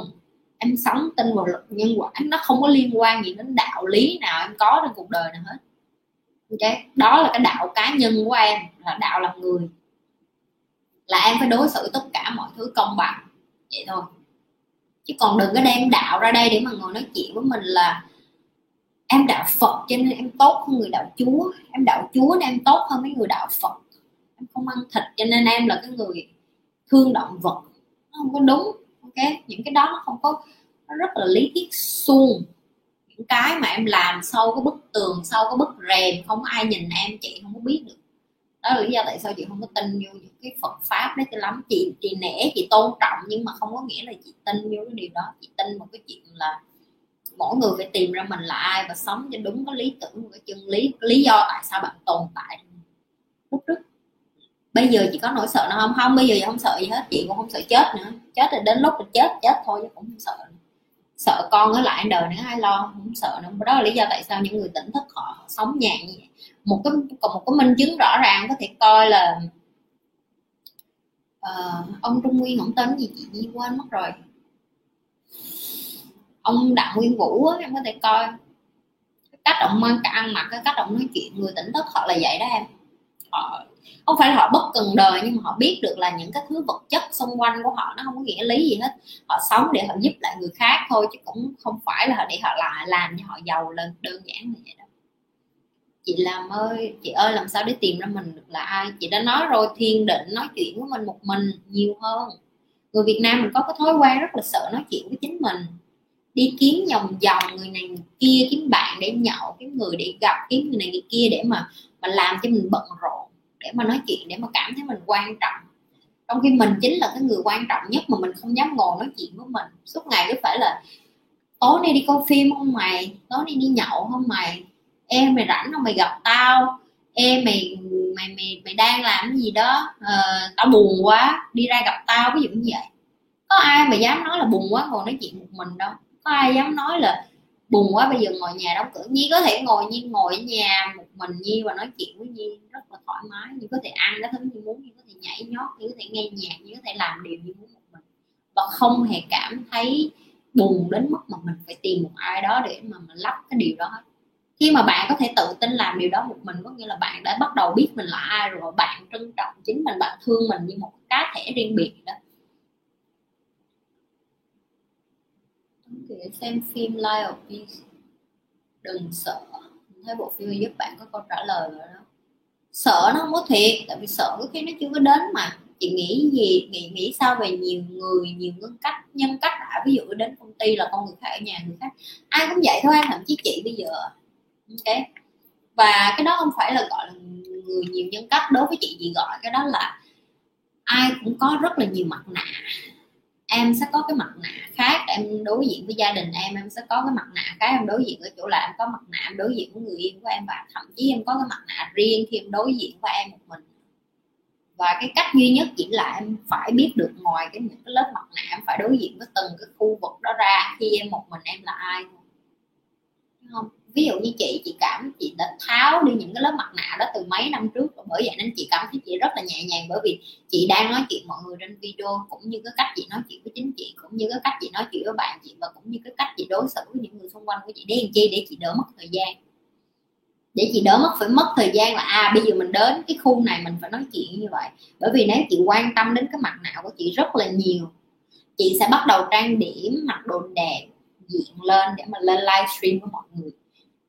em sống tin vào luật nhân quả nó không có liên quan gì đến đạo lý nào em có trong cuộc đời nào hết. Ok? Đó là cái đạo cá nhân của em, là đạo làm người. Là em phải đối xử tất cả mọi thứ công bằng. Vậy thôi. Chứ còn đừng có đem đạo ra đây để mà ngồi nói chuyện với mình là em đạo phật cho nên em tốt hơn người đạo chúa. Em đạo chúa nên em tốt hơn mấy người đạo phật. Em không ăn thịt cho nên em là cái người thương động vật. Nó không có đúng, ok? Những cái đó nó không có, nó rất là lý thuyết suông. Những cái mà em làm sau cái bức tường, sau cái bức rèm, không có ai nhìn em, chị không có biết được. Đó là lý do tại sao chị không có tin vô những cái Phật pháp đấy cho lắm. Chị chị nể, chị tôn trọng nhưng mà không có nghĩa là chị tin vô cái điều đó. Chị tin một cái chuyện là mỗi người phải tìm ra mình là ai và sống cho đúng cái lý tưởng cái chân lý cái lý do tại sao bạn tồn tại. Lúc trước bây giờ chị có nỗi sợ nào không? Không bây giờ chị không sợ gì hết. Chị cũng không sợ chết nữa. Chết thì đến lúc mình chết chết thôi chứ cũng không sợ sợ con ở lại đời nữa ai lo? Không sợ nữa. Đó là lý do tại sao những người tỉnh thức họ, họ sống nhàn như vậy một cái còn một cái minh chứng rõ ràng có thể coi là uh, ông Trung Nguyên không tên gì chị Nhi quên mất rồi ông Đặng Nguyên Vũ á, em có thể coi. Cái cách ông mang cả ăn mặc cái cách ông nói chuyện người tỉnh thức họ là vậy đó em. Họ không phải là họ bất cần đời nhưng mà họ biết được là những cái thứ vật chất xung quanh của họ nó không có nghĩa lý gì hết. Họ sống để họ giúp lại người khác thôi chứ cũng không phải là để họ lại làm cho họ giàu lên đơn giản như vậy đó chị làm ơi chị ơi làm sao để tìm ra mình được là ai? Chị đã nói rồi thiên định nói chuyện với mình một mình nhiều hơn. Người việt nam mình có cái thói quen rất là sợ nói chuyện với chính mình đi kiếm vòng vòng người này người kia kiếm bạn để nhậu kiếm người để gặp kiếm người này người kia để mà mà làm cho mình bận rộn để mà nói chuyện để mà cảm thấy mình quan trọng. Trong khi mình chính là cái người quan trọng nhất mà mình không dám ngồi nói chuyện với mình. Suốt ngày cứ phải là tối nay đi coi phim không mày? Tối nay đi nhậu không mày? Em mày rảnh không? Mày gặp tao. Em mày mày mày mày đang làm cái gì đó? Ờ, tao buồn quá đi ra gặp tao. Ví dụ như vậy. Có ai mà dám nói là buồn quá ngồi nói chuyện một mình đâu có ai dám nói là buồn quá, bây giờ ngồi nhà đóng cửa. Nhi có thể ngồi, nhi ngồi ở nhà một mình nhi và nói chuyện với nhi rất là thoải mái. Nhi có thể ăn cái thứ nhi muốn, nhi có thể nhảy nhót, nhi có thể nghe nhạc, nhi có thể làm điều nhi muốn một mình. Và không hề cảm thấy buồn đến mức mà mình phải tìm một ai đó để mà mình lắp cái điều đó hết. Khi mà bạn có thể tự tin làm điều đó một mình, có nghĩa là bạn đã bắt đầu biết mình là ai rồi, bạn trân trọng chính mình, bạn thương mình như một cá thể riêng biệt đó. Thì xem phim Life of Peace đừng sợ. Thấy bộ phim giúp bạn có câu trả lời rồi đó. Sợ nó không có thiệt, tại vì sợ có khi nó chưa có đến mà. Chị nghĩ gì, nghĩ nghĩ sao về nhiều người, nhiều nhân cách nhân cách đã? Ví dụ đến công ty là con người khác ở nhà, người khác. Ai cũng vậy thôi, thậm chí chị bây giờ. Ok. Và cái đó không phải là gọi là người nhiều nhân cách. Đối với chị chị gọi cái đó là ai cũng có rất là nhiều mặt nạ em sẽ có cái mặt nạ khác em đối diện với gia đình em em sẽ có cái mặt nạ khác, em đối diện ở chỗ là em có mặt nạ, em đối diện với người yêu của em và thậm chí em có cái mặt nạ riêng khi em đối diện với em một mình. Và cái cách duy nhất chỉ là em phải biết được ngoài cái những cái lớp mặt nạ, em phải đối diện với từng cái khu vực đó ra, khi em một mình em là ai Đúng không? Ví dụ như chị chị cảm chị đã tháo đi những cái lớp mặt nạ đó từ mấy năm trước và bởi vậy nên chị cảm thấy chị rất là nhẹ nhàng. Bởi vì chị đang nói chuyện mọi người trên video, cũng như cái cách chị nói chuyện với chính chị, cũng như cái cách chị nói chuyện với bạn chị, và cũng như cái cách chị đối xử với những người xung quanh của chị. Để làm chi? Để chị đỡ mất thời gian. Để chị đỡ mất, phải mất thời gian là à bây giờ mình đến cái khu này mình phải nói chuyện như vậy. Bởi vì nếu chị quan tâm đến cái mặt nạ của chị rất là nhiều, chị sẽ bắt đầu trang điểm, mặc đồ đẹp, diện lên để mà lên livestream với mọi người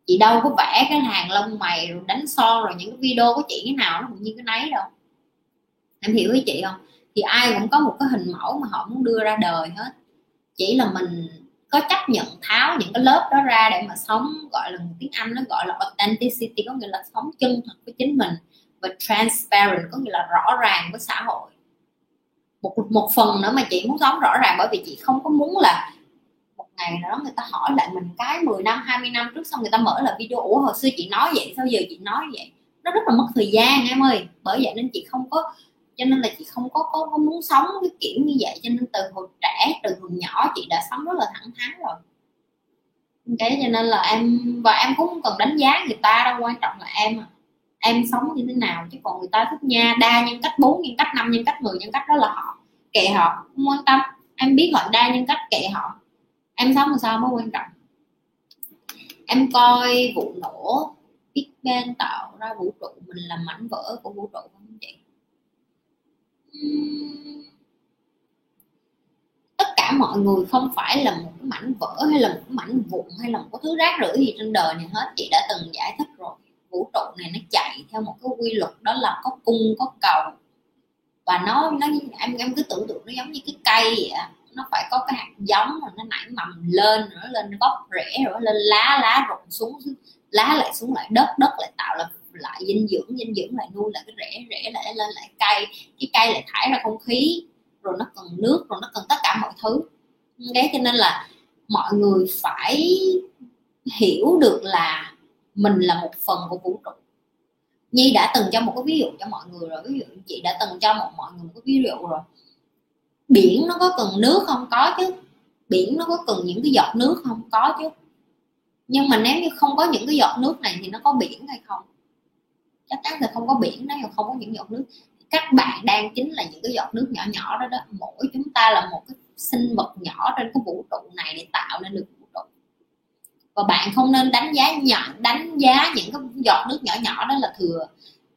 chị đâu có vẽ cái hàng lông mày rồi đánh son rồi những cái video của chị cái nào nó cũng như cái nấy đâu. Em hiểu với chị không? Thì ai cũng có một cái hình mẫu mà họ muốn đưa ra đời hết. Chỉ là mình có chấp nhận tháo những cái lớp đó ra để mà sống, gọi là tiếng anh nó gọi là authenticity, có nghĩa là sống chân thật với chính mình và transparent, có nghĩa là rõ ràng với xã hội. Một một phần nữa mà chị muốn sống rõ ràng bởi vì chị không có muốn là ngày nào đó người ta hỏi lại mình cái 10 năm 20 năm trước xong người ta mở lại video ủa hồi xưa chị nói vậy sao giờ chị nói vậy? Nó rất là mất thời gian em ơi. Bởi vậy nên chị không có cho nên là chị không có có, có muốn sống cái kiểu như vậy. Cho nên từ hồi trẻ từ hồi nhỏ chị đã sống rất là thẳng thắn rồi. Cái cho nên là em và em cũng không cần đánh giá người ta đâu quan trọng là em à. em sống như thế nào chứ còn người ta thích nha đa nhân cách bốn nhân cách năm nhân cách 10 nhân cách đó là họ kệ họ không quan tâm. Em biết họ đa nhân cách kệ họ em sống làm sao mới quan trọng? Em coi vụ nổ Big Bang tạo ra vũ trụ mình là mảnh vỡ của vũ trụ không chị? Tất cả mọi người không phải là một cái mảnh vỡ hay là một cái mảnh vụn hay là một cái thứ rác rưởi gì trên đời này hết. Chị đã từng giải thích rồi. Vũ trụ này nó chạy theo một cái quy luật đó là có cung, có cầu. Và nó nó, em em cứ tưởng tượng nó giống như cái cây vậy nó phải có cái hạt giống rồi nó nảy mầm lên rồi nó lên gốc rễ rồi nó lên lá lá rụng xuống, lá lại xuống lại đất đất lại tạo lại lại dinh dưỡng dinh dưỡng lại nuôi lại cái rễ rễ lại lên lại cây cái cây lại thải ra không khí, rồi nó cần nước, rồi nó cần tất cả mọi thứ. Thế cho nên là mọi người phải hiểu được là mình là một phần của vũ trụ. Nhi đã từng cho một cái ví dụ cho mọi người rồi, ví dụ chị đã từng cho một, mọi người một cái ví dụ rồi biển nó có cần nước không? Có chứ. Biển nó có cần những cái giọt nước không? Có chứ. Nhưng mà nếu như không có những cái giọt nước này thì nó có biển hay không? Chắc chắn là không có biển nếu mà không có những giọt nước. Các bạn đang chính là những cái giọt nước nhỏ nhỏ đó đó. Mỗi chúng ta là một cái sinh vật nhỏ trên cái vũ trụ này để tạo nên được vũ trụ. Và bạn không nên đánh giá nhỏ, đánh giá những cái giọt nước nhỏ nhỏ đó là thừa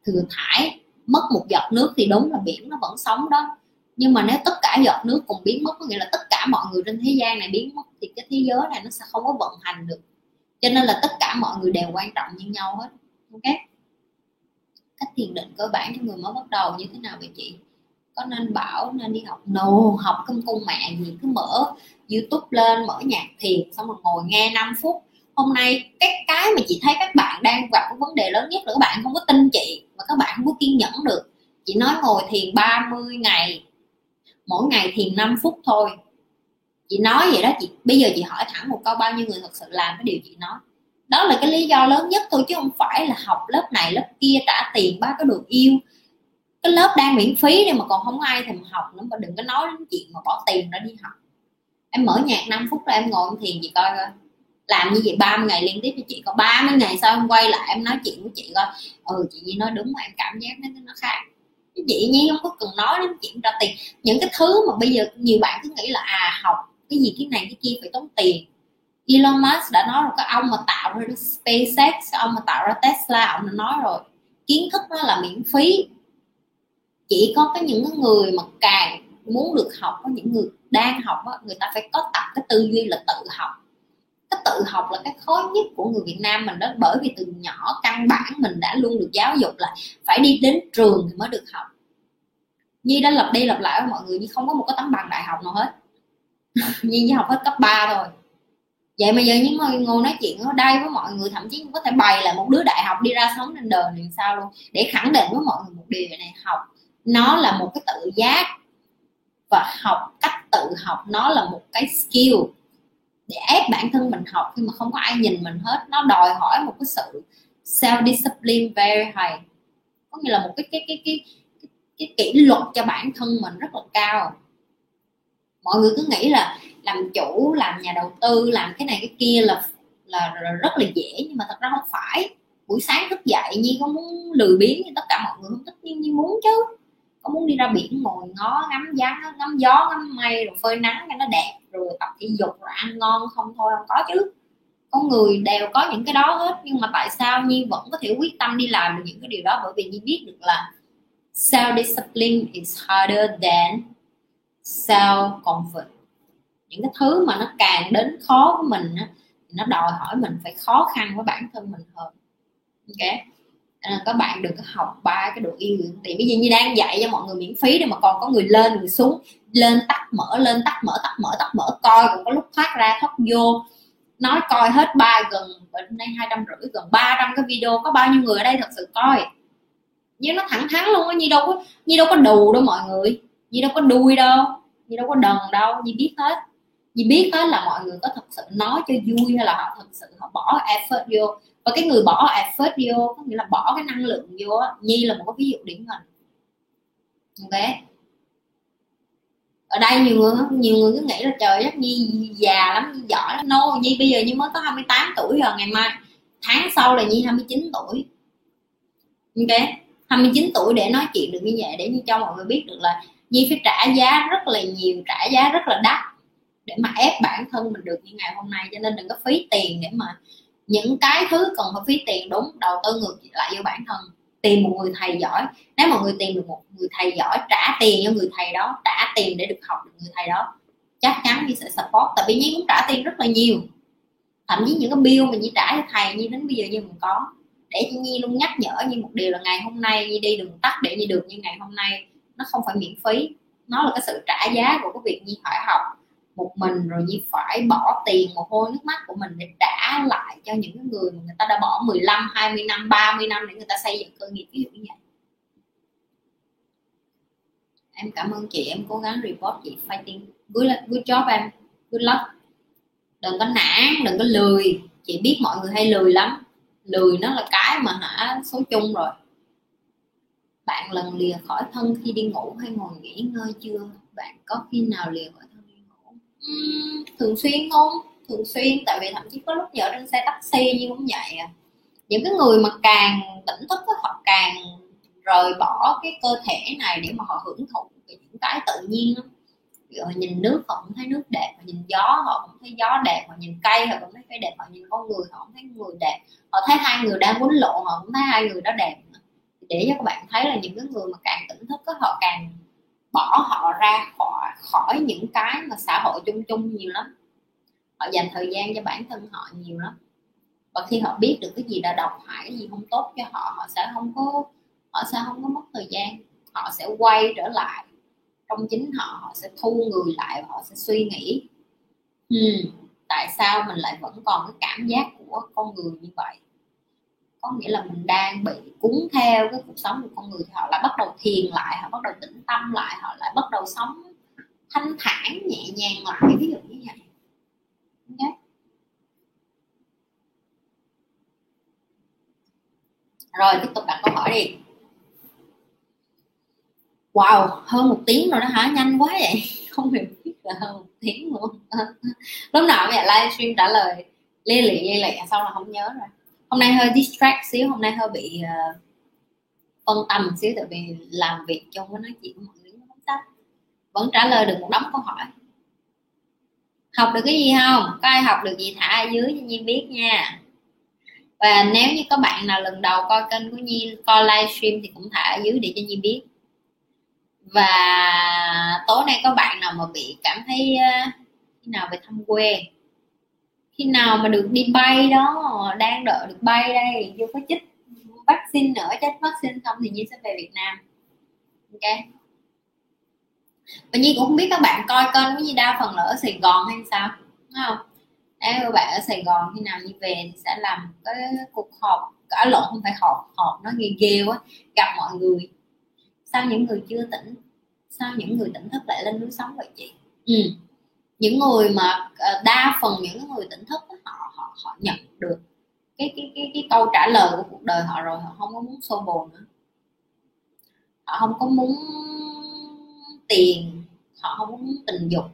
thừa thải. Mất một giọt nước thì đúng là biển nó vẫn sống đó nhưng mà nếu tất cả giọt nước cùng biến mất, có nghĩa là tất cả mọi người trên thế gian này biến mất, thì cái thế giới này nó sẽ không có vận hành được. Cho nên là tất cả mọi người đều quan trọng như nhau hết. Ok? Cách thiền định cơ bản cho người mới bắt đầu như thế nào vậy chị? Có nên bảo nên đi học? No, học cơm cung mẹ, gì cứ mở youtube lên, mở nhạc thiền, xong rồi ngồi nghe 5 phút. Hôm nay cái cái mà chị thấy các bạn đang gặp cái vấn đề lớn nhất là các bạn không có tin chị và các bạn không có kiên nhẫn được. Chị nói ngồi thiền 30 ngày mỗi ngày thiền 5 phút thôi. Chị nói vậy đó, chị, bây giờ chị hỏi thẳng một câu, bao nhiêu người thật sự làm cái điều chị nói? Đó là cái lý do lớn nhất thôi, chứ không phải là học lớp này, lớp kia trả tiền ba cái được yêu. Cái lớp đang miễn phí đi mà còn không ai thèm học nữa, mà đừng có nói đến chuyện mà bỏ tiền ra đi học. Em mở nhạc 5 phút là em ngồi em thiền chị coi coi. Làm như vậy 30 ngày liên tiếp cho chị có 30 ngày sau em quay lại em nói chuyện với chị coi. Ừ chị Nhi nói đúng mà em cảm giác nó nó khác chị Nhi không có cần nói đến chuyện ra tiền. Những cái thứ mà bây giờ nhiều bạn cứ nghĩ là à học cái gì cái này cái kia phải tốn tiền. Elon Musk đã nói rồi cái ông mà tạo ra SpaceX ông mà tạo ra Tesla ông đã nói rồi. Kiến thức nó là miễn phí. Chỉ có cái những cái người mà càng muốn được học có những người đang học đó, người ta phải có tập cái tư duy là tự học cái tự học là cái khó nhất của người Việt Nam mình đó, bởi vì từ nhỏ căn bản mình đã luôn được giáo dục là phải đi đến trường thì mới được học. Nhi đã lặp đi lặp lại với mọi người, Nhi không có một cái tấm bằng đại học nào hết. Nhi chỉ học hết cấp 3 thôi. Vậy mà giờ những người ngồi nói chuyện ở đây với mọi người, thậm chí có thể bày là một đứa đại học đi ra sống trên đời này sao luôn, để khẳng định với mọi người một điều này, học nó là một cái tự giác và học cách tự học nó là một cái skill để ép bản thân mình học khi mà không có ai nhìn mình hết. Nó đòi hỏi một cái sự self discipline very high. Có nghĩa là một cái cái cái cái cái, cái kỷ luật cho bản thân mình rất là cao. Mọi người cứ nghĩ là làm chủ làm nhà đầu tư làm cái này cái kia là là rất là dễ nhưng mà thật ra không phải. Buổi sáng thức dậy nhi có muốn lười biếng như tất cả mọi người không thích nhưng nhi muốn chứ có muốn đi ra biển ngồi ngó ngắm dáng ngắm gió, ngắm mây, rồi phơi nắng cho nó đẹp, rồi tập thể dục, rồi ăn ngon không thôi, không có chứ. Có người đều có những cái đó hết, nhưng mà tại sao nhi vẫn có thể quyết tâm đi làm được những cái điều đó? Bởi vì nhi biết được là self discipline is harder than self comfort những cái thứ mà nó càng đến khó của mình nó đòi hỏi mình phải khó khăn với bản thân mình hơn. Ok? À, các bạn đừng có học ba cái độ yêu thì bây giờ như đang dạy cho mọi người miễn phí để mà còn có người lên người xuống lên tắt mở lên tắt mở tắt mở tắt mở coi. Còn có lúc thoát ra thoát vô nói coi hết ba gần bên đây hai trăm rưỡi gần ba trăm cái video. Có bao nhiêu người ở đây thật sự coi? Nhưng nó thẳng thắn luôn á như đâu có như đâu có đù đâu mọi người. Như đâu có đuôi đâu như đâu có đần đâu như biết hết. Như biết hết là mọi người có thật sự nói cho vui hay là họ thật sự họ bỏ effort vô và cái người bỏ effort vô, có nghĩa là bỏ cái năng lượng vô Nhi là một cái ví dụ điển hình. Ok. Ở đây nhiều người nhiều người cứ nghĩ là trời đất nhi già lắm, nhi giỏi lắm. No, nhi bây giờ nhi mới có 28 tuổi rồi, ngày mai, tháng sau là nhi 29 tuổi. Ok. 29 tuổi để nói chuyện được như vậy, để như cho mọi người biết được là nhi phải trả giá rất là nhiều, trả giá rất là đắt để mà ép bản thân mình được như ngày hôm nay, cho nên đừng có phí tiền để mà những cái thứ cần phải phí tiền đúng, đầu tư ngược lại vô bản thân. Tìm một người thầy giỏi. Nếu mà người tìm được một người thầy giỏi, trả tiền cho người thầy đó, trả tiền để được học được người thầy đó, chắc chắn như sẽ support. Tại vì nhi cũng trả tiền rất là nhiều. Thậm chí những cái bill mà nhi trả cho thầy như đến bây giờ như mình có. Để nhi luôn nhắc nhở như một điều là ngày hôm nay nhi đi đường tắt để nhi được như ngày hôm nay. Nó không phải miễn phí. Nó là cái sự trả giá của cái việc nhi phải học một mình rồi Nhi phải bỏ tiền một hôi nước mắt của mình để trả lại cho những cái người mà người ta đã bỏ 15, 20 năm, 30 năm để người ta xây dựng cơ nghiệp. Ví dụ như vậy. Em cảm ơn chị em cố gắng report chị fighting. Good, good job em. Good luck. Đừng có nản đừng có lười. Chị biết mọi người hay lười lắm. Lười nó là cái mà hả số chung rồi. Bạn lần lìa khỏi thân khi đi ngủ hay ngồi nghỉ ngơi chưa? Bạn có khi nào lìa khỏi uhm, thường xuyên không? Thường xuyên tại vì thậm chí có lúc nhỡ trên xe taxi nhưng cũng vậy à. Những cái người mà càng tỉnh thức họ càng rời bỏ cái cơ thể này để mà họ hưởng thụ những cái tự nhiên đó. họ nhìn nước họ cũng thấy nước đẹp họ nhìn gió họ cũng thấy gió đẹp họ nhìn cây họ cũng thấy cây đẹp họ nhìn con người họ cũng thấy người đẹp. Họ thấy hai người đang quấn lộ họ cũng thấy hai người đó đẹp để cho các bạn thấy là những cái người mà càng tỉnh thức đó, họ càng bỏ họ ra khỏi khỏi những cái mà xã hội chung chung nhiều lắm. Họ dành thời gian cho bản thân họ nhiều lắm. Và khi họ biết được cái gì là độc hại cái gì không tốt cho họ họ sẽ không có họ sẽ không có mất thời gian. Họ sẽ quay trở lại trong chính họ họ sẽ thu người lại và họ sẽ suy nghĩ ừ, tại sao mình lại vẫn còn cái cảm giác của con người như vậy? Có nghĩa là mình đang bị cuốn theo cái cuộc sống của con người thì họ lại bắt đầu thiền lại, họ bắt đầu tĩnh tâm lại, họ lại bắt đầu sống thanh thản, nhẹ nhàng lại, ví dụ như vậy. Okay. rồi, tiếp tục đặt câu hỏi đi. Wow, hơn một tiếng rồi đó hả? Nhanh quá vậy. Không hiểu biết là hơn một tiếng luôn. Lúc nào vậy, livestream trả lời, lia lịa lia lịa xong là không nhớ rồi hôm nay hơi distract xíu hôm nay hơi bị uh, phân tâm xíu tại vì làm việc trong cái nói chuyện với mọi người không tắt vẫn trả lời được một đống câu hỏi. Học được cái gì không? Có ai học được gì? Thả ở dưới cho nhi biết nha. Và nếu như có bạn nào lần đầu coi kênh của nhi coi livestream thì cũng thả ở dưới để cho nhi biết. Và tối nay có bạn nào mà bị cảm thấy ờ, uh, khi nào về thăm quê? Khi nào mà được đi bay đó, đang đợi được bay đây, chưa có chích vaccine nữa, chích vaccine xong thì nhi sẽ về việt nam. Ok. Và nhi cũng không biết các bạn coi kênh của nhi đa phần là ở sài gòn hay sao, đúng không? Nếu các bạn ở sài gòn, khi nào nhi về thì sẽ làm cái cuộc họp, cả lộn không phải họp họp nó ghê ghê quá, gặp mọi người. Sao những người chưa tỉnh, sao những người tỉnh thức lại lên núi sống vậy chị? Ừ những người mà ờ, đa phần những người tỉnh thức họ họ họ nhận được cái cái cái cái câu trả lời của cuộc đời họ rồi họ không có muốn xô bồ nữa. Họ không có muốn tiền họ không có muốn tình dục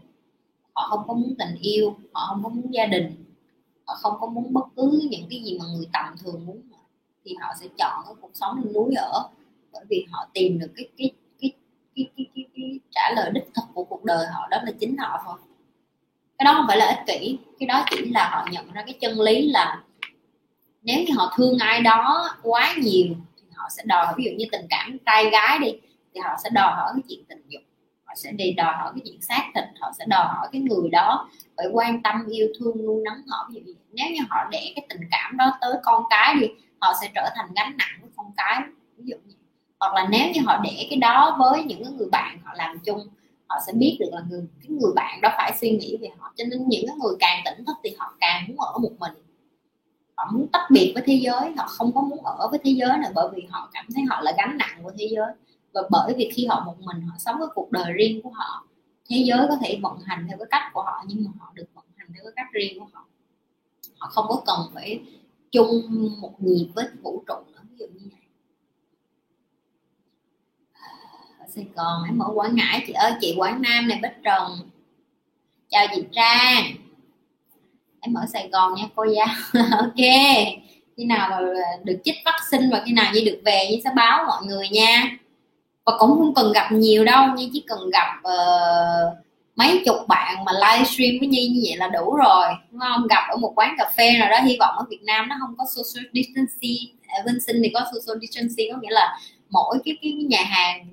họ không có muốn tình yêu họ không có muốn gia đình họ không có muốn bất cứ những cái gì mà người tầm thường muốn thì họ sẽ chọn cái cuộc sống lên núi ở bởi vì họ tìm được cái cái cái cái cái, cái, cái trả lời đích thực của cuộc đời họ đó là chính họ thôi cái đó không phải là ích kỷ, cái đó chỉ là họ nhận ra cái chân lý là nếu như họ thương ai đó quá nhiều thì họ sẽ đòi ví dụ như tình cảm trai gái đi, thì họ sẽ đòi hỏi cái chuyện tình dục, họ sẽ đi đòi hỏi cái chuyện xác thịt, họ sẽ đòi hỏi cái người đó phải quan tâm, yêu thương, nuôi nấng họ. Ví dụ như nếu như họ để cái tình cảm đó tới con cái đi, họ sẽ trở thành gánh nặng với con cái. Ví dụ như, hoặc là nếu như họ để cái đó với những người bạn họ làm chung họ sẽ biết được là người, cái người bạn đó phải suy nghĩ về họ. Cho nên những người càng tỉnh thức thì họ càng muốn ở một mình. Họ muốn tách biệt với thế giới, họ không có muốn ở với thế giới nữa bởi vì họ cảm thấy họ là gánh nặng của thế giới. Và bởi vì khi họ một mình, họ sống cái cuộc đời riêng của họ, thế giới có thể vận hành theo cái cách của họ, nhưng mà họ được vận hành theo cái cách riêng của họ. Họ không có cần phải chung một nhịp với vũ trụ nữa. Ví dụ như vậy Sài Gòn em ở Quảng Ngãi. Chị ơi chị Quảng Nam này Bích Trần. Chào chị Trang. Em ở Sài Gòn nha cô giáo. Ok. Khi nào mà được chích vaccine và khi nào Nhi được về Nhi sẽ báo mọi người nha. Và cũng không cần gặp nhiều đâu nhưng chỉ cần gặp uh, mấy chục bạn mà livestream với Nhi như vậy là đủ rồi. Đúng không? Gặp ở một quán cà phê nào đó hy vọng ở Việt Nam nó không có social distancing. Ờ, ở sinh thì có social distancing có nghĩa là mỗi cái cái nhà hàng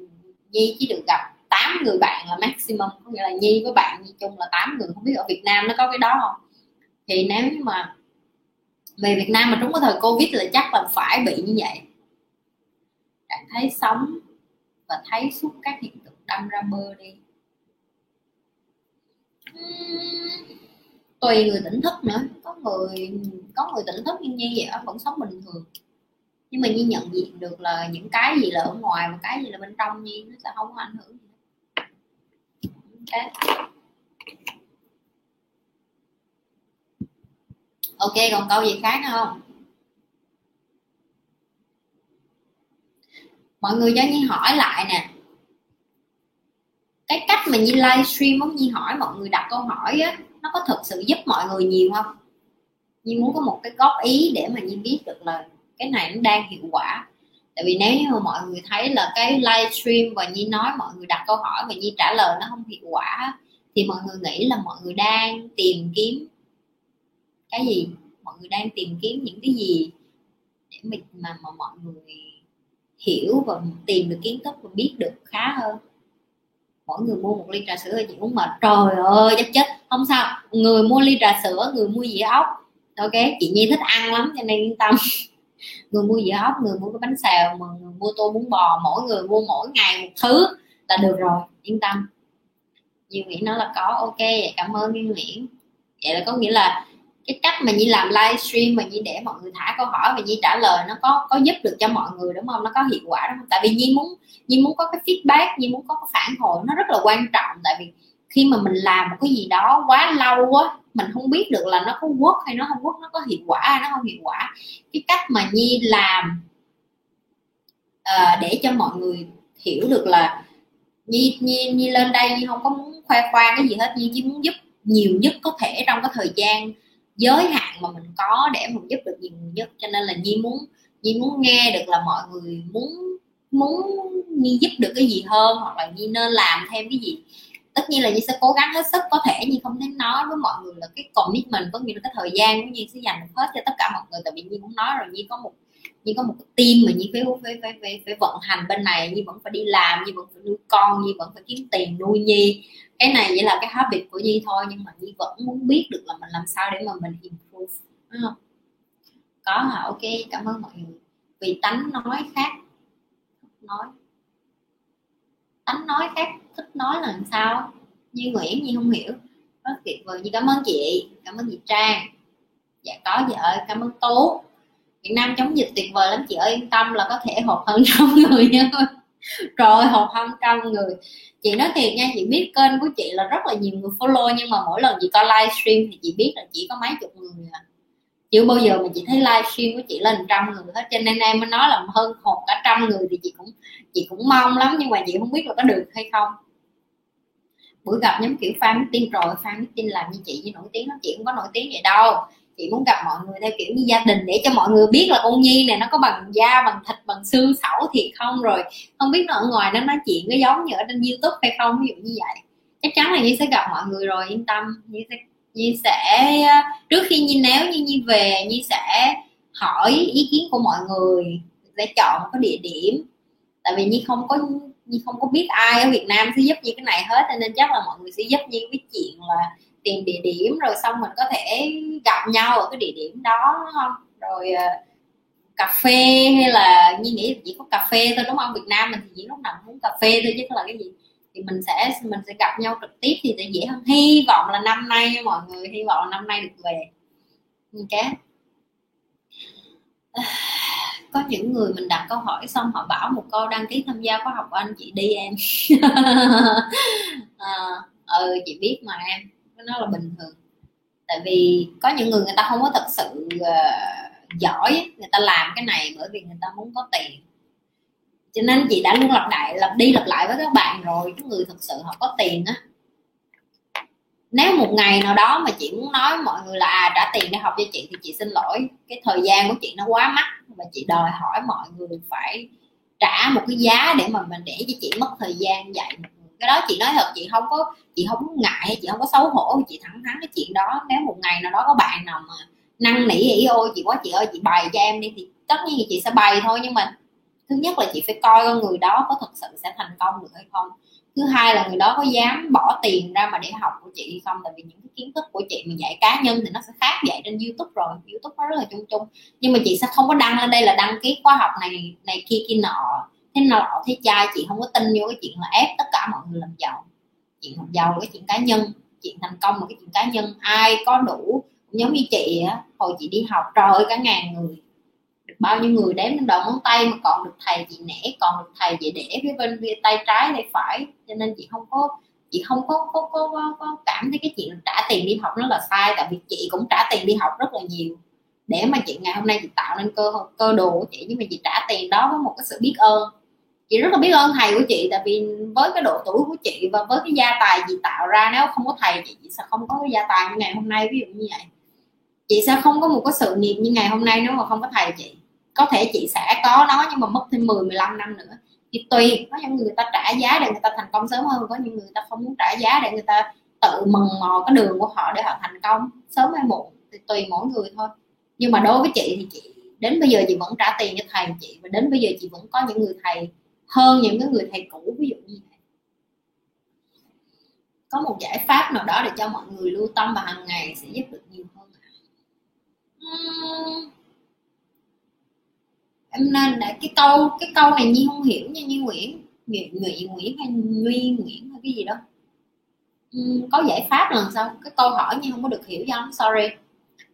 Nhi chỉ được gặp 8 người bạn là maximum, có nghĩa là Nhi với bạn Nhi chung là 8 người, không biết ở Việt Nam nó có cái đó không? Thì nếu như mà về Việt Nam mà trúng cái thời Covid là chắc là phải bị như vậy. Cảm thấy sống và thấy suốt các hiện tượng đâm ra mơ đi. Tùy người tỉnh thức nữa. Có người có người tỉnh thức như vậy, vẫn sống bình thường nhưng mà như nhận diện được là những cái gì là ở ngoài và cái gì là bên trong như nó sẽ không có ảnh hưởng gì okay. ok, còn câu gì khác nữa không? Mọi người cho Nhi hỏi lại nè. Cái cách mà Nhi livestream muốn Nhi hỏi mọi người đặt câu hỏi á, nó có thực sự giúp mọi người nhiều không? Nhi muốn có một cái góp ý để mà Nhi biết được là cái này nó đang hiệu quả. Tại vì nếu như mà mọi người thấy là cái livestream và Nhi nói mọi người đặt câu hỏi và Nhi trả lời nó không hiệu quả thì mọi người nghĩ là mọi người đang tìm kiếm cái gì? Mọi người đang tìm kiếm những cái gì để mình mà, mà mọi người hiểu và tìm được kiến thức và biết được khá hơn? Mỗi người mua một ly trà sữa thì chị cũng mệt. Trời ơi chắc chết. Không sao. Người mua ly trà sữa người mua dĩa ốc. Ok chị nhi thích ăn lắm cho nên yên tâm. người mua dĩa ốc người mua cái bánh xèo mà người mua tô bún bò, mỗi người mua mỗi ngày một thứ là được rồi, yên tâm. Duy Nguyễn nói là có, ok, vậy cảm ơn Duy Nguyễn. Vậy là có nghĩa là cái cách mà Nhi làm livestream mà Nhi để mọi người thả câu hỏi và Nhi trả lời nó có có giúp được cho mọi người, đúng không? Nó có hiệu quả, đúng không? Tại vì Nhi muốn Nhi muốn có cái feedback, Nhi muốn có cái phản hồi, nó rất là quan trọng. Tại vì khi mà mình làm một cái gì đó quá lâu quá mình không biết được là nó có quốc hay nó không quốc nó có hiệu quả hay nó không hiệu quả. Cái cách mà Nhi làm uh, để cho mọi người hiểu được là Nhi, Nhi, Nhi lên đây Nhi không có muốn khoe khoang cái gì hết Nhi chỉ muốn giúp nhiều nhất có thể trong cái thời gian giới hạn mà mình có để mình giúp được nhiều người nhất. Cho nên là nhi muốn nhi muốn nghe được là mọi người muốn muốn nhi giúp được cái gì hơn hoặc là nhi nên làm thêm cái gì tất nhiên là nhi sẽ cố gắng hết sức có thể nhưng không thể nói với mọi người là cái commitment có nghĩa là cái thời gian của nhi sẽ dành được hết cho tất cả mọi người. Tại vì nhi cũng nói rồi nhi có một nhi có một cái team mà nhi phải phải phải phải, phải vận hành bên này. Nhi vẫn phải đi làm nhi vẫn phải nuôi con nhi vẫn phải kiếm tiền nuôi nhi. Cái này chỉ là cái habit của nhi thôi nhưng mà nhi vẫn muốn biết được là mình làm sao để mà mình improve đúng không? Có hả? Ok cảm ơn mọi người. Vì tánh nói khác nói tánh nói khác, thích nói là làm sao? Như nguyễn, như không hiểu. Rất tuyệt vời như cảm ơn chị, cảm ơn chị trang. Dạ có chị ơi cảm ơn tú. Việt Nam chống dịch tuyệt vời lắm chị ơi, yên tâm là có thể hộp hơn trăm người nha. Rồi hộp hơn trăm người. Chị nói thiệt nha, chị biết kênh của chị là rất là nhiều người follow nhưng mà mỗi lần chị coi livestream thì chị biết là chỉ có mấy chục người à chưa bao giờ mà chị thấy livestream của chị lên trăm người hết. Cho nên em mới nói là hơn một cả trăm người thì chị cũng chị cũng mong lắm. Nhưng mà chị không biết là có được hay không. Bữa gặp nhóm kiểu fan tin rồi, fan tin làm như chị với nổi tiếng lắm. Chị không có nổi tiếng vậy đâu. Chị muốn gặp mọi người theo kiểu như gia đình để cho mọi người biết là con nhi này nó có bằng da, bằng thịt, bằng xương sẩu thiệt không rồi. Không biết nó ở ngoài nó nói chuyện có giống như ở trên youtube hay không, ví dụ như vậy. Chắc chắn là nhi sẽ gặp mọi người rồi, yên tâm. Nhi sẽ nhi sẽ à, trước khi nhi nếu như nhi về, nhi sẽ hỏi ý kiến của mọi người để chọn một cái địa điểm. Tại vì nhi không có, nhi không có biết ai ở việt nam sẽ giúp như cái này hết, cho nên chắc là mọi người sẽ giúp nhi cái chuyện là tìm địa điểm, rồi xong mình có thể gặp nhau ở cái địa điểm đó đúng không? Rồi à, cà phê hay là như nghĩ chỉ có cà phê thôi, đúng không? Việt Nam mình thì chỉ lúc nào muốn cà phê thôi, chứ là cái gì thì mình sẽ mình sẽ gặp nhau trực tiếp thì sẽ dễ hơn. Hy vọng là năm nay mọi người hy vọng là năm nay được về. Ok. Có những người mình đặt câu hỏi xong họ bảo một câu đăng ký tham gia khóa học của anh chị đi em. À, ừ chị biết mà em nó là bình thường. Tại vì có những người người ta không có thật sự uh, giỏi người ta làm cái này bởi vì người ta muốn có tiền cho nên chị đã luôn lặp lại, lặp đi lặp lại với các bạn rồi, cái người thật sự họ có tiền á. Nếu một ngày nào đó mà chị muốn nói mọi người là à trả tiền để học cho chị thì chị xin lỗi, cái thời gian của chị nó quá mắc. Và chị đòi hỏi mọi người phải trả một cái giá để mà mình để cho chị mất thời gian dạy một cái đó chị nói thật, chị không có, chị không ngại chị không có xấu hổ, chị thẳng thắn cái chuyện đó. Nếu một ngày nào đó có bạn nào mà năn nỉ ý ôi, chị quá chị ơi, chị bày cho em đi. Thì tất nhiên thì chị sẽ bày thôi, nhưng mà thứ nhất là chị phải coi con người đó có thực sự sẽ thành công được hay không. Thứ hai là người đó có dám bỏ tiền ra mà để học của chị hay không? Tại vì những cái kiến thức của chị mình dạy cá nhân thì nó sẽ khác dạy trên youtube rồi. Youtube nó rất là chung chung. Nhưng mà chị sẽ không có đăng lên đây là đăng ký khóa học này này kia kia nọ. Thế nọ, thế cha chị không có tin vô cái chuyện là ép tất cả mọi người làm giàu. Chuyện làm giàu là cái chuyện cá nhân. Chuyện thành công là cái chuyện cá nhân. Ai có đủ giống như chị á, hồi chị đi học, trời ơi, cả ngàn người bao nhiêu người đếm đến đầu ngón tay mà còn được thầy chị nẻ, còn được thầy chị để phía bên phía tay trái tay phải. Cho nên chị không có chị không có có, có, có, có cảm thấy cái chuyện trả tiền đi học nó là sai tại vì chị cũng trả tiền đi học rất là nhiều. Để mà chị ngày hôm nay chị tạo nên cơ cơ đồ của chị nhưng mà chị trả tiền đó với một cái sự biết ơn. Chị rất là biết ơn thầy của chị tại vì với cái độ tuổi của chị và với cái gia tài chị tạo ra nếu không có thầy chị, chị sẽ không có cái gia tài như ngày hôm nay ví dụ như vậy. Chị sẽ không có một cái sự nghiệp như ngày hôm nay nếu mà không có thầy chị có thể chị sẽ có nó nhưng mà mất thêm 10 15 năm nữa. Thì tùy, có những người ta trả giá để người ta thành công sớm hơn, có những người ta không muốn trả giá để người ta tự mần mò cái đường của họ để họ thành công sớm hay muộn, thì tùy mỗi người thôi. Nhưng mà đối với chị thì chị, đến bây giờ chị vẫn trả tiền cho thầy chị và đến bây giờ chị vẫn có những người thầy hơn những cái người thầy cũ, ví dụ như vậy. Có một giải pháp nào đó để cho mọi người lưu tâm và hàng ngày sẽ giúp được nhiều hơn uhm nên để cái câu cái câu này nhi không hiểu nha như nguyễn. Nguyễn nguyễn nguyễn hay nguy nguyễn hay cái gì đó. Uhm, có giải pháp lần sau cái câu hỏi nhi không có được hiểu do sorry.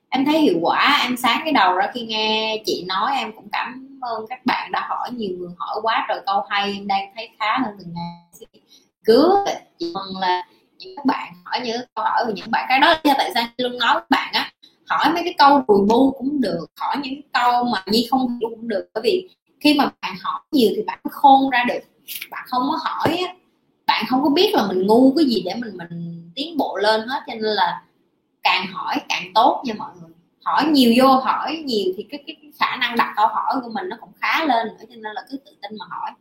Em thấy hiệu quả em sáng cái đầu ra khi nghe chị nói em cũng cảm ơn các bạn đã hỏi nhiều người hỏi quá rồi câu hay em đang thấy khá hơn từng ngày. Cứ chị mừng là những các bạn hỏi những câu hỏi của những bạn cái đó. Tại sao luôn nói với bạn á hỏi mấy cái câu đùi bu cũng được hỏi những câu mà nhi không hiểu cũng được. Bởi vì khi mà bạn hỏi nhiều thì bạn khôn ra được. Bạn không có hỏi bạn không có biết là mình ngu cái gì để mình mình tiến bộ lên hết. Cho nên là càng hỏi càng tốt nha mọi người. Hỏi nhiều vô hỏi nhiều thì cái, cái, cái khả năng đặt câu hỏi của mình nó cũng khá lên nữa. Cho nên là cứ tự tin mà hỏi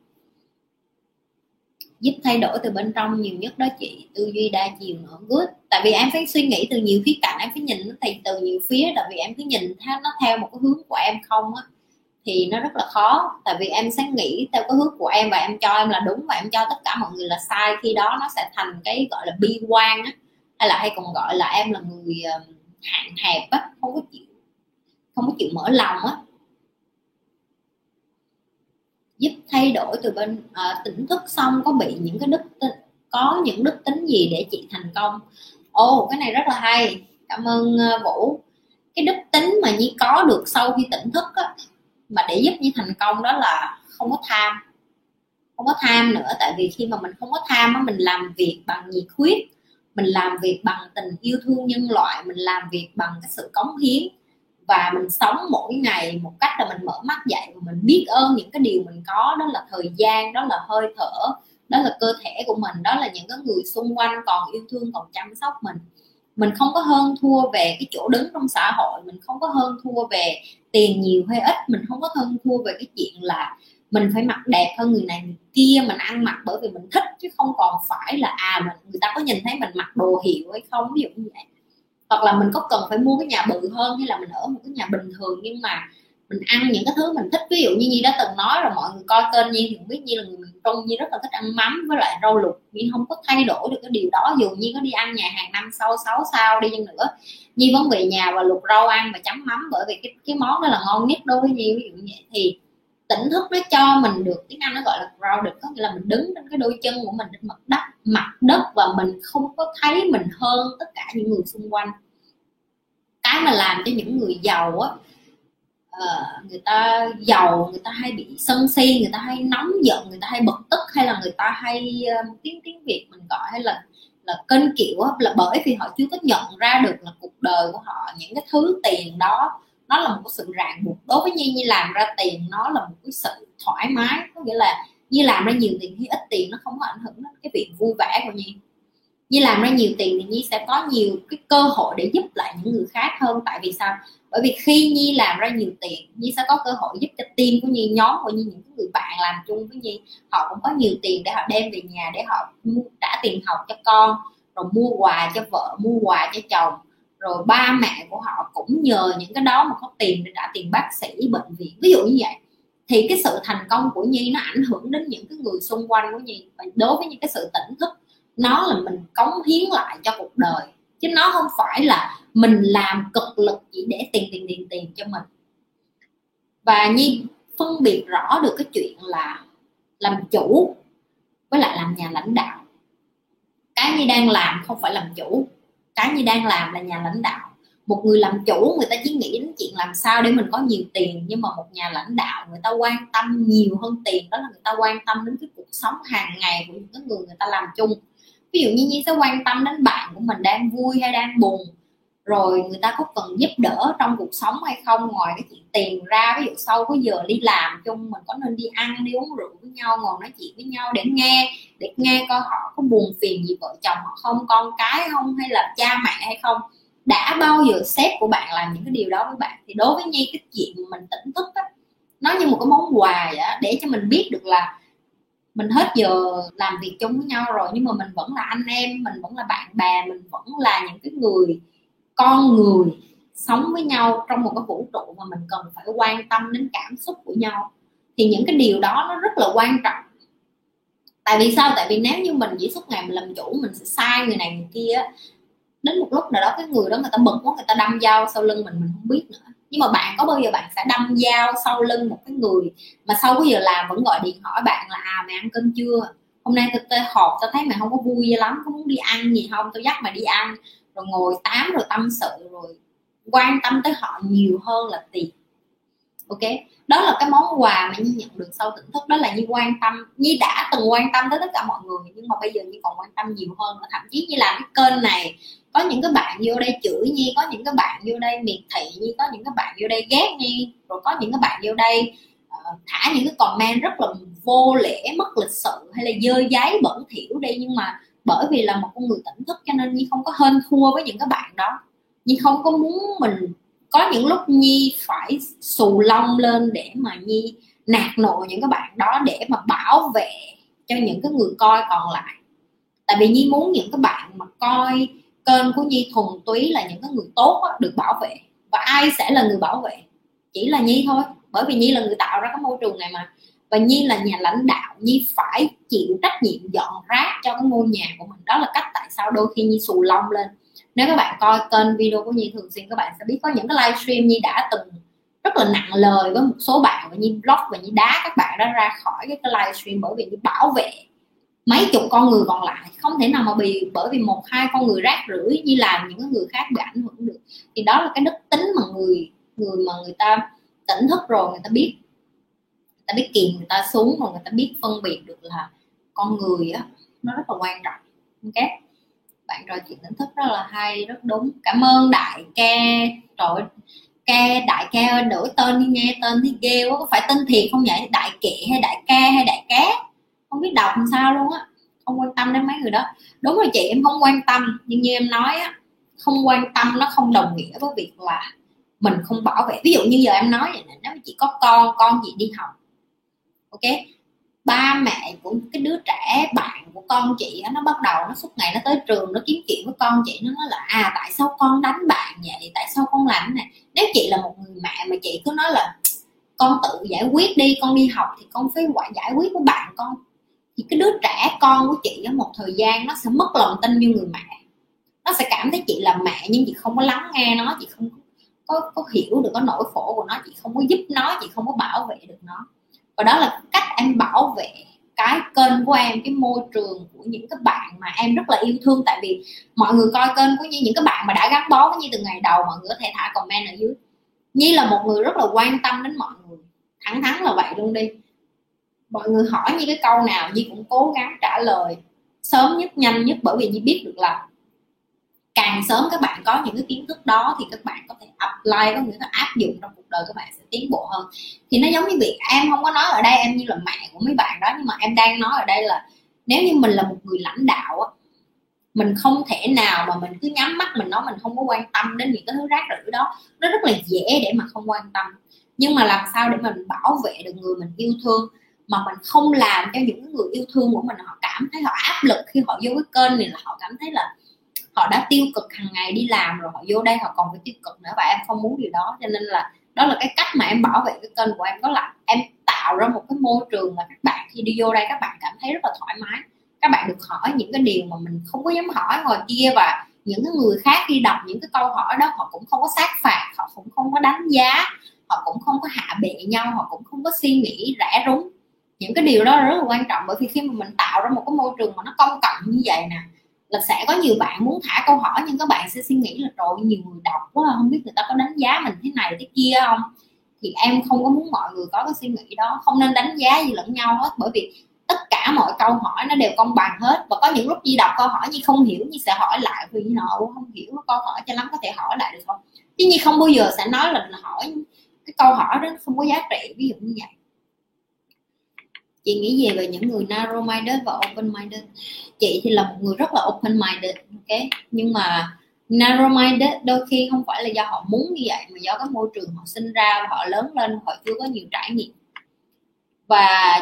giúp thay đổi từ bên trong nhiều nhất đó chị. Tư duy đa chiều nữa good. Tại vì em phải suy nghĩ từ nhiều khía cạnh, em phải nhìn nó thì từ nhiều phía. Tại vì em cứ nhìn nó theo một cái hướng của em không á, thì nó rất là khó. Tại vì em sẽ nghĩ theo cái hướng của em và em cho em là đúng và em cho tất cả mọi người là sai, khi đó nó sẽ thành cái gọi là bi quan á. Hay là hay còn gọi là em là người ờ, hạn hẹp á. Không có chịu, không có chịu mở lòng á giúp thay đổi từ bên uh, tỉnh thức xong có bị những cái đức tính, có những đức tính gì để chị thành công. Ồ cái này rất là hay. Cảm ơn uh, vũ. Cái đức tính mà nhi có được sau khi tỉnh thức á, mà để giúp nhi thành công đó là không có tham. Không có tham nữa tại vì khi mà mình không có tham á mình làm việc bằng nhiệt huyết mình làm việc bằng tình yêu thương nhân loại mình làm việc bằng cái sự cống hiến và mình sống mỗi ngày một cách là mình mở mắt dậy và mình biết ơn những cái điều mình có. Đó là thời gian, đó là hơi thở, đó là cơ thể của mình, đó là những cái người xung quanh còn yêu thương, còn chăm sóc mình. Mình không có hơn thua về cái chỗ đứng trong xã hội, mình không có hơn thua về tiền nhiều hay ít, mình không có hơn thua về cái chuyện là mình phải mặc đẹp hơn người này người kia, mình ăn mặc bởi vì mình thích chứ không còn phải là à mình người ta có nhìn thấy mình mặc đồ hiệu hay không, ví dụ như vậy hoặc là mình có cần phải mua cái nhà bự hơn hay là mình ở một cái nhà bình thường nhưng mà mình ăn những cái thứ mình thích. Ví dụ như nhi đã từng nói rồi, mọi người coi kênh nhi thì biết nhi là người miền trung, nhi rất là thích ăn mắm với lại rau luộc. Nhi không có thay đổi được cái điều đó, dù nhi có đi ăn nhà hàng năm sau, sáu sao đi chăng nữa, nhi vẫn về nhà và luộc rau ăn và chấm mắm bởi vì cái cái món đó là ngon nhất đối với nhi. Ví dụ như vậy thì tỉnh thức nó cho mình được tiếng anh nó gọi là grounded có nghĩa là mình đứng trên cái đôi chân của mình trên mặt đất mặt đất và mình không có thấy mình hơn tất cả những người xung quanh. Cái mà làm cho những người giàu á uh, người ta giàu người ta hay bị sân si người ta hay nóng giận người ta hay bực tức hay là người ta hay uh, tiếng tiếng việt mình gọi hay là là kênh kiểu á, là bởi vì họ chưa có nhận ra được là cuộc đời của họ những cái thứ tiền đó nó là một cái sự ràng buộc. Đối với nhi như làm ra tiền nó là một cái sự thoải mái. Có nghĩa là như làm ra nhiều tiền hay ít tiền nó không có ảnh hưởng đến cái việc vui vẻ của nhi. Nhi làm ra nhiều tiền thì Nhi sẽ có nhiều cái cơ hội để giúp lại những người khác hơn. Tại vì sao? Bởi vì khi Nhi làm ra nhiều tiền Nhi sẽ có cơ hội giúp cho team của Nhi nhóm của Nhi những người bạn làm chung với Nhi họ cũng có nhiều tiền để họ đem về nhà để họ mua, trả tiền học cho con rồi mua quà cho vợ mua quà cho chồng rồi ba mẹ của họ cũng nhờ những cái đó mà có tiền để trả tiền bác sĩ, bệnh viện, ví dụ như vậy. Thì cái sự thành công của nhi nó ảnh hưởng đến những cái người xung quanh của nhi. Và đối với những cái sự tỉnh thức, nó là mình cống hiến lại cho cuộc đời. Chứ nó không phải là mình làm cực lực chỉ để tiền tiền tiền tiền cho mình. Và nhi phân biệt rõ được cái chuyện là làm chủ với lại làm nhà lãnh đạo. Cái nhi đang làm không phải làm chủ cái như đang làm là nhà lãnh đạo. Một người làm chủ, người ta chỉ nghĩ đến chuyện làm sao để mình có nhiều tiền, nhưng mà một nhà lãnh đạo người ta quan tâm nhiều hơn tiền, đó là người ta quan tâm đến cái cuộc sống hàng ngày của những cái người người ta làm chung. Ví dụ như nhi sẽ quan tâm đến bạn của mình đang vui hay đang buồn rồi người ta có cần giúp đỡ trong cuộc sống hay không? Ngoài cái chuyện tiền ra ví dụ sau cái giờ đi làm chung mình có nên đi ăn đi uống rượu với nhau ngồi nói chuyện với nhau để nghe để nghe coi họ có buồn phiền gì vợ chồng họ không con cái không hay là cha mẹ hay không? Đã bao giờ sếp của bạn làm những cái điều đó với bạn? Thì đối với nhi cái chuyện mình tỉnh thức á nó như một cái món quà vậy đó, để cho mình biết được là mình hết giờ làm việc chung với nhau rồi nhưng mà mình vẫn là anh em mình vẫn là bạn bè mình vẫn là những cái người con người sống với nhau trong một cái vũ trụ mà mình cần phải quan tâm đến cảm xúc của nhau thì những cái điều đó nó rất là quan trọng. Tại vì sao? Tại vì nếu như mình chỉ suốt ngày mình làm chủ mình sẽ sai người này người kia đến một lúc nào đó cái người đó người ta bực quá người ta đâm dao sau lưng mình mình không biết nữa. Nhưng mà bạn có bao giờ bạn sẽ đâm dao sau lưng một cái người mà sau cái giờ làm vẫn gọi điện hỏi bạn là à mày ăn cơm chưa? Hôm nay tôi, tôi họp tôi thấy mày không có vui lắm có muốn đi ăn gì không? Tôi dắt mày đi ăn rồi ngồi tám rồi tâm sự rồi quan tâm tới họ nhiều hơn là tiền. Ok? Đó là cái món quà mà nhi nhận được sau tỉnh thức. Đó là nhi quan tâm. Nhi đã từng quan tâm tới tất cả mọi người nhưng mà bây giờ nhi còn quan tâm nhiều hơn. Và thậm chí như làm cái kênh này. Có những cái bạn vô đây chửi nhi có những cái bạn vô đây miệt thị nhi có những cái bạn vô đây ghét nhi rồi có những cái bạn vô đây uh, thả những cái comment rất là vô lễ mất lịch sự hay là dơ giấy bẩn thỉu đi. Nhưng mà bởi vì là một con người tỉnh thức cho nên nhi không có hên thua với những cái bạn đó. Nhi không có muốn mình có những lúc nhi phải xù lông lên để mà nhi nạt nộ những cái bạn đó để mà bảo vệ cho những cái người coi còn lại. Tại vì nhi muốn những cái bạn mà coi kênh của nhi thuần túy là những cái người tốt đó, được bảo vệ. Và ai sẽ là người bảo vệ? Chỉ là nhi thôi. Bởi vì nhi là người tạo ra cái môi trường này mà và nhi là nhà lãnh đạo nhi phải chịu trách nhiệm dọn rác cho cái ngôi nhà của mình. Đó là cách tại sao đôi khi nhi xù lông lên. Nếu các bạn coi kênh video của nhi thường xuyên các bạn sẽ biết có những cái livestream nhi đã từng rất là nặng lời với một số bạn và nhi block và nhi đá các bạn đó ra khỏi cái, cái livestream bởi vì nhi bảo vệ mấy chục con người còn lại. Không thể nào mà bị bởi vì một hai con người rác rưởi như làm những người khác bị ảnh hưởng được. Thì đó là cái đức tính mà người người mà người ta tỉnh thức rồi người ta biết ta biết kìm người ta xuống rồi người ta biết phân biệt được là con người á, nó rất là quan trọng. Ok. Bạn trò chuyện tỉnh thức rất là hay, rất đúng. Cảm ơn đại ca, trời ca, đại ca ơi, đổi tên đi nghe tên thì ghê quá, có phải tên thiệt không vậy? Đại kệ hay đại ca hay đại cá? Không biết đọc làm sao luôn á, không quan tâm đến mấy người đó. Đúng rồi chị, em không quan tâm, nhưng như em nói á, không quan tâm nó không đồng nghĩa với việc là mình không bảo vệ. Ví dụ như giờ em nói vậy nè, nếu chị có con con chị đi học ok? Ba mẹ của cái đứa trẻ, bạn của con chị nó bắt đầu nó suốt ngày nó tới trường, nó kiếm chuyện với con chị, nó nói là à tại sao con đánh bạn vậy? Tại sao con làm này? Nếu chị là một người mẹ mà chị cứ nói là, con tự giải quyết đi, con đi học thì con phải quả, giải quyết với bạn con. Thì cái đứa trẻ con của chị ở một thời gian nó sẽ mất lòng tin như người mẹ. Nó sẽ cảm thấy chị là mẹ nhưng chị không có lắng nghe nó, chị không có có hiểu được cái nỗi khổ của nó, chị không có giúp nó, chị không có bảo vệ được nó và đó là cách em bảo vệ cái kênh của em, cái môi trường của những cái bạn mà em rất là yêu thương. Tại vì mọi người coi kênh của như những cái bạn mà đã gắn bó với như từ ngày đầu, mọi người có thể thả comment ở dưới. Nhi là một người rất là quan tâm đến mọi người. Thẳng thắn là vậy luôn đi. Mọi người hỏi như cái câu nào, Nhi cũng cố gắng trả lời sớm nhất, nhanh nhất, bởi vì Nhi biết được là càng sớm các bạn có những cái kiến thức đó thì các bạn có thể apply, có nghĩa là áp dụng trong cuộc đời các bạn sẽ tiến bộ hơn. Thì nó giống như việc em không có nói ở đây, em như là mẹ của mấy bạn đó, nhưng mà em đang nói ở đây là nếu như mình là một người lãnh đạo á, mình không thể nào mà mình cứ nhắm mắt mình nói mình không có quan tâm đến những cái thứ rác rưởi đó. Nó rất là dễ để mà không quan tâm. Nhưng mà làm sao để mình bảo vệ được người mình yêu thương mà mình không làm cho những người yêu thương của mình, họ cảm thấy họ áp lực khi họ vô cái kênh này là họ cảm thấy là họ đã tiêu cực hàng ngày đi làm rồi, họ vô đây họ còn phải tiêu cực nữa và em không muốn điều đó. Cho nên là đó là cái cách mà em bảo vệ cái kênh của em. Đó là em tạo ra một cái môi trường mà các bạn khi đi vô đây các bạn cảm thấy rất là thoải mái. Các bạn được hỏi những cái điều mà mình không có dám hỏi ngoài kia và những cái người khác khi đọc những cái câu hỏi đó, họ cũng không có sát phạt, họ cũng không có đánh giá, họ cũng không có hạ bệ nhau, họ cũng không có suy nghĩ rẻ rúng. Những cái điều đó rất là quan trọng bởi vì khi mà mình tạo ra một cái môi trường mà nó công cộng như vậy nè là sẽ có nhiều bạn muốn thả câu hỏi, nhưng các bạn sẽ suy nghĩ là, trời nhiều người đọc quá à, không biết người ta có đánh giá mình thế này thế kia không? Thì em không có muốn mọi người có cái suy nghĩ đó, không nên đánh giá gì lẫn nhau hết, bởi vì tất cả mọi câu hỏi nó đều công bằng hết. Và có những lúc di đọc câu hỏi như không hiểu như sẽ hỏi lại, vì như nọ không hiểu câu hỏi cho lắm, có thể hỏi lại được không? Chứ như không bao giờ sẽ nói là, hỏi cái câu hỏi đó không có giá trị. Ví dụ như vậy chị nghĩ gì về những người narrow minded và open minded chị thì là một người rất là open minded ok? Nhưng mà narrow minded đôi khi không phải là do họ muốn như vậy mà do cái môi trường họ sinh ra và họ lớn lên họ chưa có nhiều trải nghiệm. Và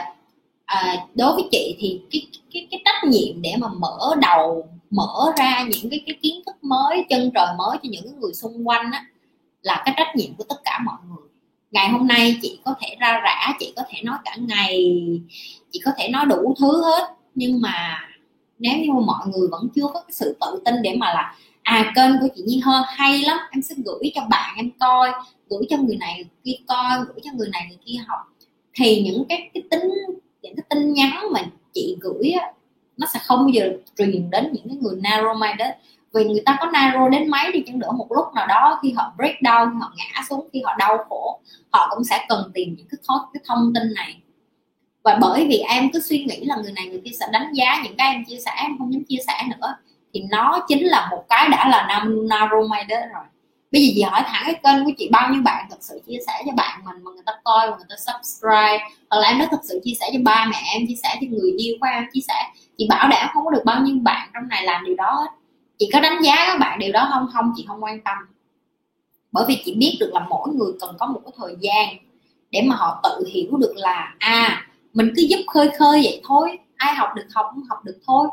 à, đối với chị thì cái cái cái trách nhiệm để mà mở đầu mở ra những cái cái kiến thức mới chân trời mới cho những người xung quanh á là cái trách nhiệm của tất cả mọi người ngày hôm nay chị có thể ra rã chị có thể nói cả ngày chị có thể nói đủ thứ hết. Nhưng mà nếu như mọi người vẫn chưa có cái sự tự tin để mà là à kênh của chị Nhi hơn hay lắm em sẽ gửi cho bạn em coi gửi cho người này người kia coi gửi cho người này người kia học. Thì những cái cái tính những cái tin nhắn mà chị gửi á, nó sẽ không bao giờ truyền đến những cái người narrow minded vì người ta có narrow đến mấy đi chăng nữa, một lúc nào đó khi họ break down, khi họ ngã xuống, khi họ đau khổ, họ cũng sẽ cần tìm những cái thói, cái thông tin này. Và bởi vì em cứ suy nghĩ là người này người kia sẽ đánh giá những cái em chia sẻ, em không dám chia sẻ nữa, thì nó chính là một cái đã là narrow minded rồi. Bây giờ chị hỏi thẳng cái kênh của chị, bao nhiêu bạn thật sự chia sẻ cho bạn mình mà người ta coi mà người ta subscribe? Hoặc là em đã thật sự chia sẻ cho ba mẹ em, chia sẻ cho người yêu của em, chia sẻ. Chị bảo đảm không có được bao nhiêu bạn trong này làm điều đó hết chị có đánh giá các bạn điều đó không? Không, chị không quan tâm. Bởi vì chị biết được là mỗi người cần có một cái thời gian để mà họ tự hiểu được là à mình cứ giúp khơi khơi vậy thôi. Ai học được học không học được thôi.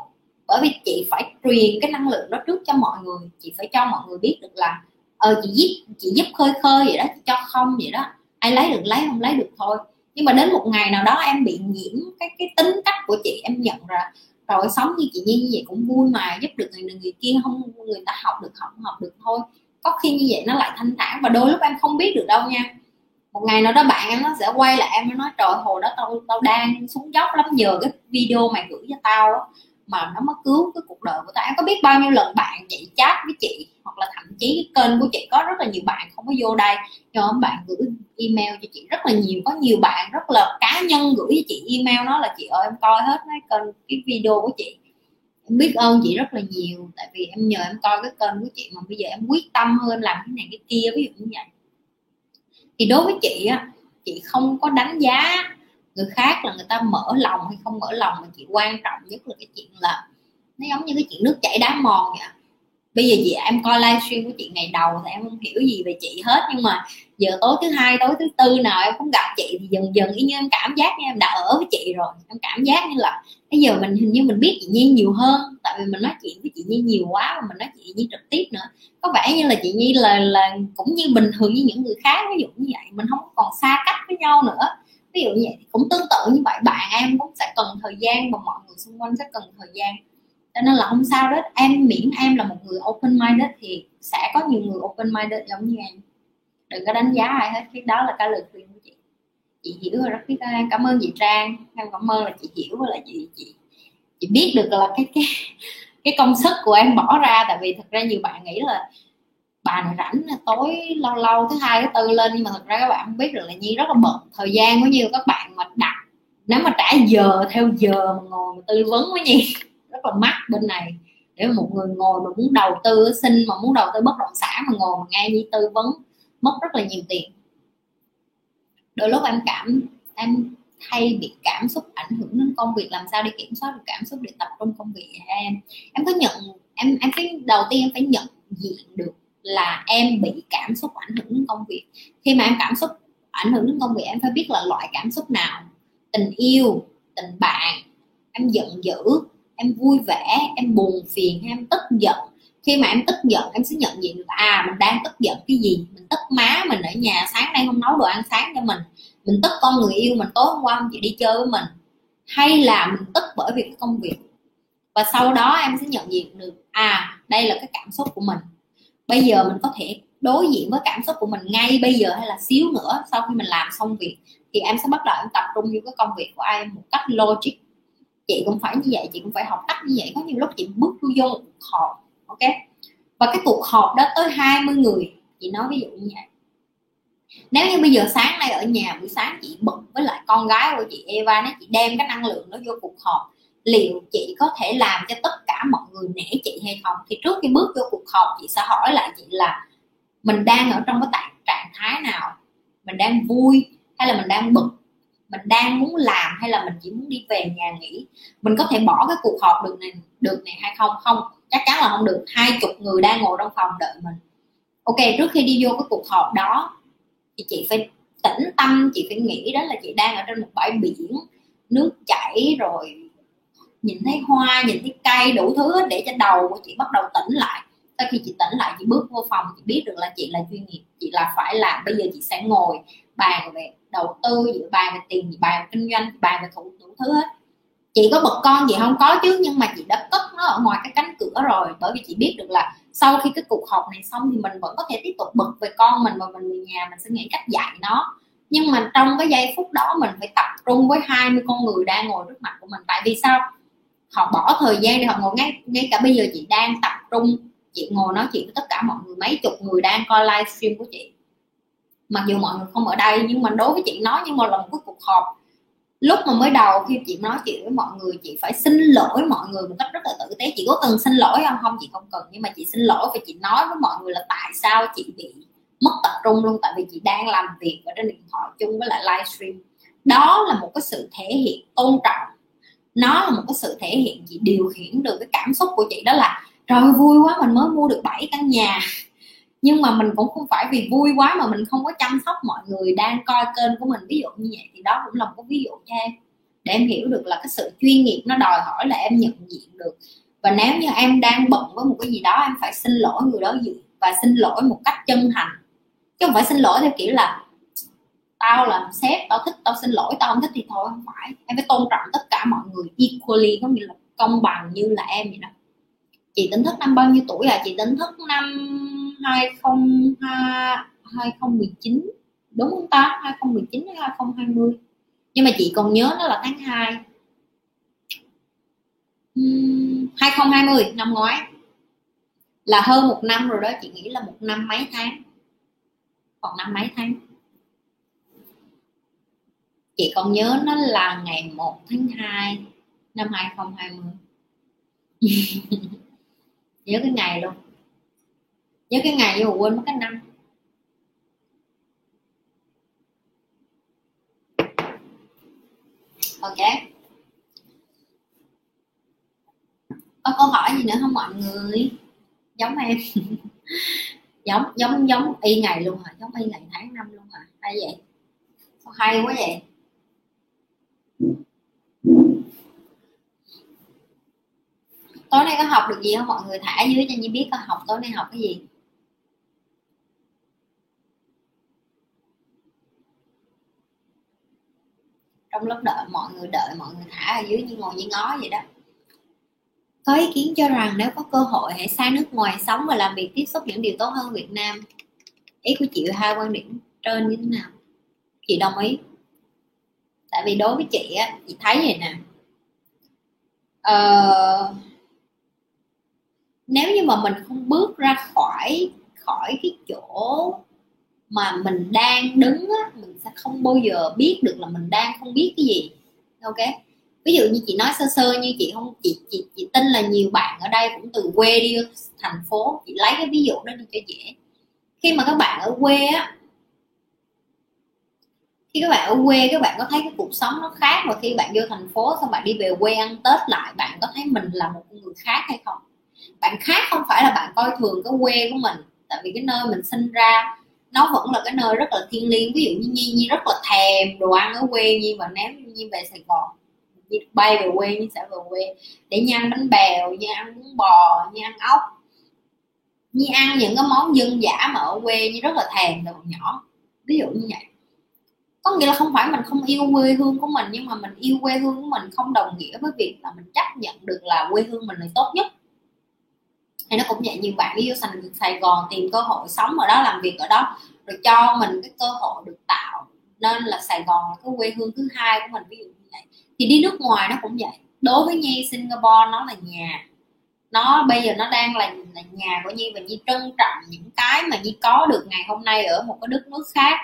Bởi vì chị phải truyền cái năng lượng đó trước cho mọi người. Chị phải cho mọi người biết được là ờ chị giúp chị giúp khơi khơi vậy đó, chị cho không vậy đó. Ai lấy được lấy, không lấy được thôi. Nhưng mà đến một ngày nào đó em bị nhiễm cái cái tính cách của chị, em nhận ra rồi sống như chị Nhi như vậy cũng vui mà, giúp được người này, người kia, không, người ta học được học học được thôi. Có khi như vậy nó lại thanh thản và đôi lúc em không biết được đâu nha. Một ngày nào đó bạn em nó sẽ quay lại em, nó nói, trời hồi đó tao tao đang xuống dốc lắm giờ cái video mày gửi cho tao mà nó mới cứu cái cuộc đời của tao. Em có biết bao nhiêu lần bạn chị chat với chị, hoặc là thậm chí cái kênh của chị có rất là nhiều bạn không có vô đây. Cho bạn gửi email cho chị rất là nhiều, có nhiều bạn rất là cá nhân gửi cho chị email nó là, chị ơi, em coi hết cái kênh, cái video của chị. Em biết ơn chị rất là nhiều, tại vì em nhờ em coi cái kênh của chị mà bây giờ em quyết tâm hơn làm cái này cái kia, ví dụ như vậy. Thì đối với chị á, chị không có đánh giá người khác là người ta mở lòng hay không mở lòng mà chị quan trọng nhất là cái chuyện là nó giống như cái chuyện nước chảy đá mòn vậy bây giờ chị em coi livestream của chị ngày đầu thì em không hiểu gì về chị hết, nhưng mà giờ tối thứ hai, tối thứ tư nào em cũng gặp chị thì dần dần y như em cảm giác như em đã ở với chị rồi, em cảm giác như là bây giờ mình hình như mình biết chị Nhi nhiều hơn, tại vì mình nói chuyện với chị Nhi nhiều quá mà mình nói chị Nhi trực tiếp nữa. Có vẻ như là chị Nhi là là cũng như bình thường như những người khác, ví dụ như vậy, mình không còn xa cách với nhau nữa ví dụ như vậy thì cũng tương tự như vậy. Bạn em cũng sẽ cần thời gian và mọi người xung quanh sẽ cần thời gian. Cho nên là không sao đó em, miễn em là một người open minded thì sẽ có nhiều người open minded giống như em. Đừng có đánh giá ai hết. Cái đó là cái lời khuyên của chị. Chị hiểu rồi rất biết ơn cảm ơn chị trang. Em cảm ơn là chị hiểu và là chị chị chị biết được là cái cái cái công sức của em bỏ ra. Tại vì thật ra nhiều bạn nghĩ là bà này rảnh tối lâu lâu, thứ hai, thứ tư lên, nhưng mà thật ra các bạn không biết được là nhi rất là bận. Thời gian có nhiều các bạn mà đặt, nếu mà trả giờ, theo giờ mà ngồi mà tư vấn với nhi, rất là mắc bên này. Để một người ngồi mà muốn đầu tư, xin mà muốn đầu tư bất động sản mà ngồi mà nghe nhi tư vấn, mất rất là nhiều tiền. Đôi lúc em cảm, em hay bị cảm xúc ảnh hưởng đến công việc, làm sao để kiểm soát được cảm xúc để tập trung công việc em? Em có nhận, em em phải đầu tiên em phải nhận diện được là em bị cảm xúc ảnh hưởng đến công việc. Khi mà em cảm xúc ảnh hưởng đến công việc, em phải biết là loại cảm xúc nào. Tình yêu, tình bạn, em giận dữ, em vui vẻ, em buồn phiền hay em tức giận. Khi mà em tức giận, em sẽ nhận diện được à mình đang tức giận cái gì? Mình tức má mình ở nhà sáng nay không nấu đồ ăn sáng cho mình. Mình tức con người yêu mình, tối hôm qua không chịu đi chơi với mình. Hay là mình tức bởi vì cái công việc. Và sau đó em sẽ nhận diện được à đây là cái cảm xúc của mình bây giờ mình có thể đối diện với cảm xúc của mình ngay bây giờ hay là xíu nữa sau khi mình làm xong việc, thì em sẽ bắt đầu em tập trung vô cái công việc của em một cách logic. Chị cũng phải như vậy, chị cũng phải học cách như vậy. Có nhiều lúc chị bước vô một cuộc họp, ok? Và cái cuộc họp đó tới 20 người, chị nói ví dụ như vậy. Nếu như bây giờ sáng nay ở nhà, buổi sáng chị bận với lại con gái của chị Eva nó chị đem cái năng lượng đó vô cuộc họp liệu chị có thể làm cho tất cả mọi người nể chị hay không? Thì trước khi bước vô cuộc họp, chị sẽ hỏi lại chị là mình đang ở trong cái trạng thái nào? Mình đang vui hay là mình đang bực? Mình đang muốn làm hay là mình chỉ muốn đi về nhà nghỉ? Mình có thể bỏ cái cuộc họp được này được này hay không? Không, chắc chắn là không được. Hai chục người đang ngồi trong phòng đợi mình. Ok, trước khi đi vô cái cuộc họp đó, thì chị phải tĩnh tâm, chị phải nghĩ đó là chị đang ở trên một bãi biển, nước chảy rồi nhìn thấy hoa, nhìn thấy cây, đủ thứ để cho đầu của chị bắt đầu tỉnh lại. Sau khi chị tỉnh lại, chị bước vô phòng, chị biết được là chị là chuyên nghiệp, chị là phải làm. Bây giờ chị sẽ ngồi bàn về đầu tư dự bàn về tiền, bàn về kinh doanh, bàn về thủ, đủ thứ hết. Chị có bật con gì không? Có chứ, nhưng mà chị đã cất nó ở ngoài cái cánh cửa rồi. Bởi vì chị biết được là sau khi cái cuộc họp này xong thì mình vẫn có thể tiếp tục bật về con mình và mình về nhà, mình sẽ nghĩ cách dạy nó. Nhưng mà trong cái giây phút đó, mình phải tập trung với 20 con người đang ngồi trước mặt của mình. Tại vì sao? Họ bỏ thời gian để họ ngồi ngay ngay cả bây giờ chị đang tập trung, chị ngồi nói chuyện với tất cả mọi người, mấy chục người đang coi livestream của chị. Mặc dù mọi người không ở đây, nhưng mà đối với chị nói nhưng mà là một cái cuộc họp. Lúc mà mới đầu khi chị nói chuyện với mọi người, chị phải xin lỗi mọi người một cách rất là tử tế. Chị có cần xin lỗi không? Không, chị không cần. Nhưng mà chị xin lỗi và chị nói với mọi người là tại sao chị bị mất tập trung luôn, tại vì chị đang làm việc ở trên điện thoại chung với lại livestream đó là một cái sự thể hiện tôn trọng nó là một cái sự thể hiện chị điều khiển được cái cảm xúc của chị đó là, trời vui quá, mình mới mua được 7 căn nhà. Nhưng mà mình cũng không phải vì vui quá mà mình không có chăm sóc mọi người đang coi kênh của mình. Ví dụ như vậy thì đó cũng là một cái ví dụ cho em. Để em hiểu được là cái sự chuyên nghiệp nó đòi hỏi là em nhận diện được. Và nếu như em đang bận với một cái gì đó, em phải xin lỗi người đó dự và xin lỗi một cách chân thành. Chứ không phải xin lỗi theo kiểu là tao là sếp tao thích tao xin lỗi tao không thích thì thôi không phải. Em phải tôn trọng tất cả mọi người equally có nghĩa là công bằng như là em vậy đó. Chị tính thức năm bao nhiêu tuổi à? Chị tính thức năm 2019 đúng không ta? 2019 hay 2020 nhưng mà chị còn nhớ nó là tháng 2 uhm, 2020 năm ngoái. Là hơn một năm rồi đó chị nghĩ là một năm mấy tháng? Còn năm mấy tháng? Chị còn nhớ nó là ngày 1 tháng 2 năm 2020 nhớ cái ngày luôn. Nhớ cái ngày nhưng mà quên mất cái năm. Ok. Có câu hỏi gì nữa không mọi người? Giống em. Giống giống giống y ngày luôn hả? Giống y ngày tháng năm luôn hả? Hay vậy? Hay quá vậy? Tối nay có học được gì không? Mọi người thả dưới cho nhi biết có học tối nay học cái gì. Trong lúc đợi mọi người đợi mọi người thả ở dưới như ngồi như ngó vậy đó. Có ý kiến cho rằng nếu có cơ hội hãy sang nước ngoài sống và làm việc tiếp xúc những điều tốt hơn Việt Nam. Ý của chị hai quan điểm trên như thế nào? Chị đồng ý. Tại vì đối với chị á chị thấy vậy nè. Ờ, nếu như mà mình không bước ra khỏi khỏi cái chỗ mà mình đang đứng á, mình sẽ không bao giờ biết được là mình đang không biết cái gì. Ok? Ví dụ như chị nói sơ sơ như chị không chị chị chị tin là nhiều bạn ở đây cũng từ quê đi thành phố. Chị lấy cái ví dụ đó đi cho dễ. Khi mà các bạn ở quê á khi các bạn ở quê các bạn có thấy cái cuộc sống nó khác và khi bạn vô thành phố xong bạn đi về quê ăn tết lại bạn có thấy mình là một người khác hay không? Bạn khác không phải là bạn coi thường cái quê của mình. Tại vì cái nơi mình sinh ra, nó vẫn là cái nơi rất là thiêng liêng. Ví dụ như nhi nhi rất là thèm đồ ăn ở quê nhi và nếu nhi về sài gòn. Nhi bay về quê, nhi sẽ về quê để nhi ăn bánh bèo, nhi ăn bún bò, nhi ăn ốc. Nhi ăn những cái món dân dã mà ở quê Nhi rất là thèm từ nhỏ. Ví dụ như vậy. Có nghĩa là không phải mình không yêu quê hương của mình, nhưng mà mình yêu quê hương của mình không đồng nghĩa với việc là mình chấp nhận được là quê hương mình là tốt nhất thì nó cũng vậy như bạn đi vô thành sài gòn tìm cơ hội sống ở đó làm việc ở đó được cho mình cái cơ hội được tạo. Nên là sài gòn là cái quê hương thứ hai của mình ví dụ như vậy. Thì đi nước ngoài nó cũng vậy. Đối với nhi singapore nó là nhà. Nó bây giờ nó đang là, là nhà của nhi và nhi trân trọng những cái mà nhi có được ngày hôm nay ở một cái đất nước khác.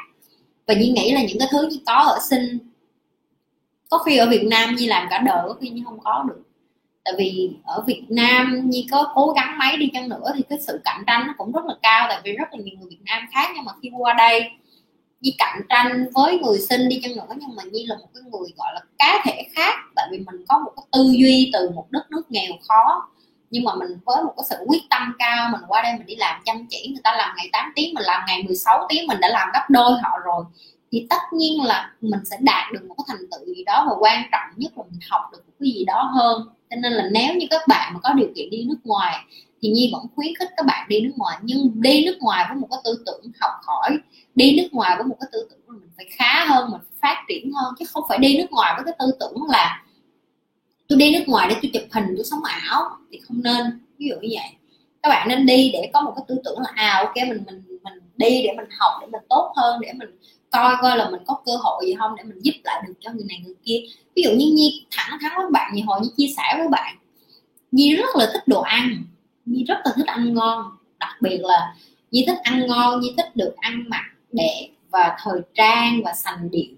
Và nhi nghĩ là những cái thứ nhi có ở sinh có khi ở việt nam nhi làm cả đời có khi nhi không có được tại vì ở Việt Nam như có cố gắng mấy đi chăng nữa thì cái sự cạnh tranh nó cũng rất là cao, tại vì rất là nhiều người Việt Nam khác nhưng mà khi qua đây, Nhi cạnh tranh với người sinh đi chăng nữa nhưng mà Nhi là một cái người, gọi là, cá thể khác. Tại vì mình có một cái tư duy từ một đất nước nghèo khó, nhưng mà mình với một cái sự quyết tâm cao, mình qua đây mình đi làm chăm chỉ, người ta làm ngày 8 tiếng, mình làm ngày 16 tiếng, mình đã làm gấp đôi họ rồi. Thì tất nhiên là mình sẽ đạt được một cái thành tựu gì đó và quan trọng nhất là mình học được một cái gì đó hơn cho nên là nếu như các bạn mà có điều kiện đi nước ngoài, thì nhi vẫn khuyến khích các bạn đi nước ngoài. Nhưng đi nước ngoài với một cái tư tưởng học hỏi, đi nước ngoài với một cái tư tưởng là mình phải khá hơn, mình phải phát triển hơn. Chứ không phải đi nước ngoài với cái tư tưởng là tôi đi nước ngoài để tôi chụp hình, tôi sống ảo, thì không nên. Ví dụ như vậy. Các bạn nên đi để có một cái tư tưởng là à ok, mình mình mình đi để mình học, để mình tốt hơn, để mình coi coi là mình có cơ hội gì không để mình giúp lại được cho người này người kia. Ví dụ như nhi thẳng thắn với bạn, như hồi như chia sẻ với bạn, nhi rất là thích đồ ăn. Nhi rất là thích ăn ngon, đặc biệt là nhi thích ăn ngon, nhi thích được ăn mặc đẹp và thời trang và sành điệu.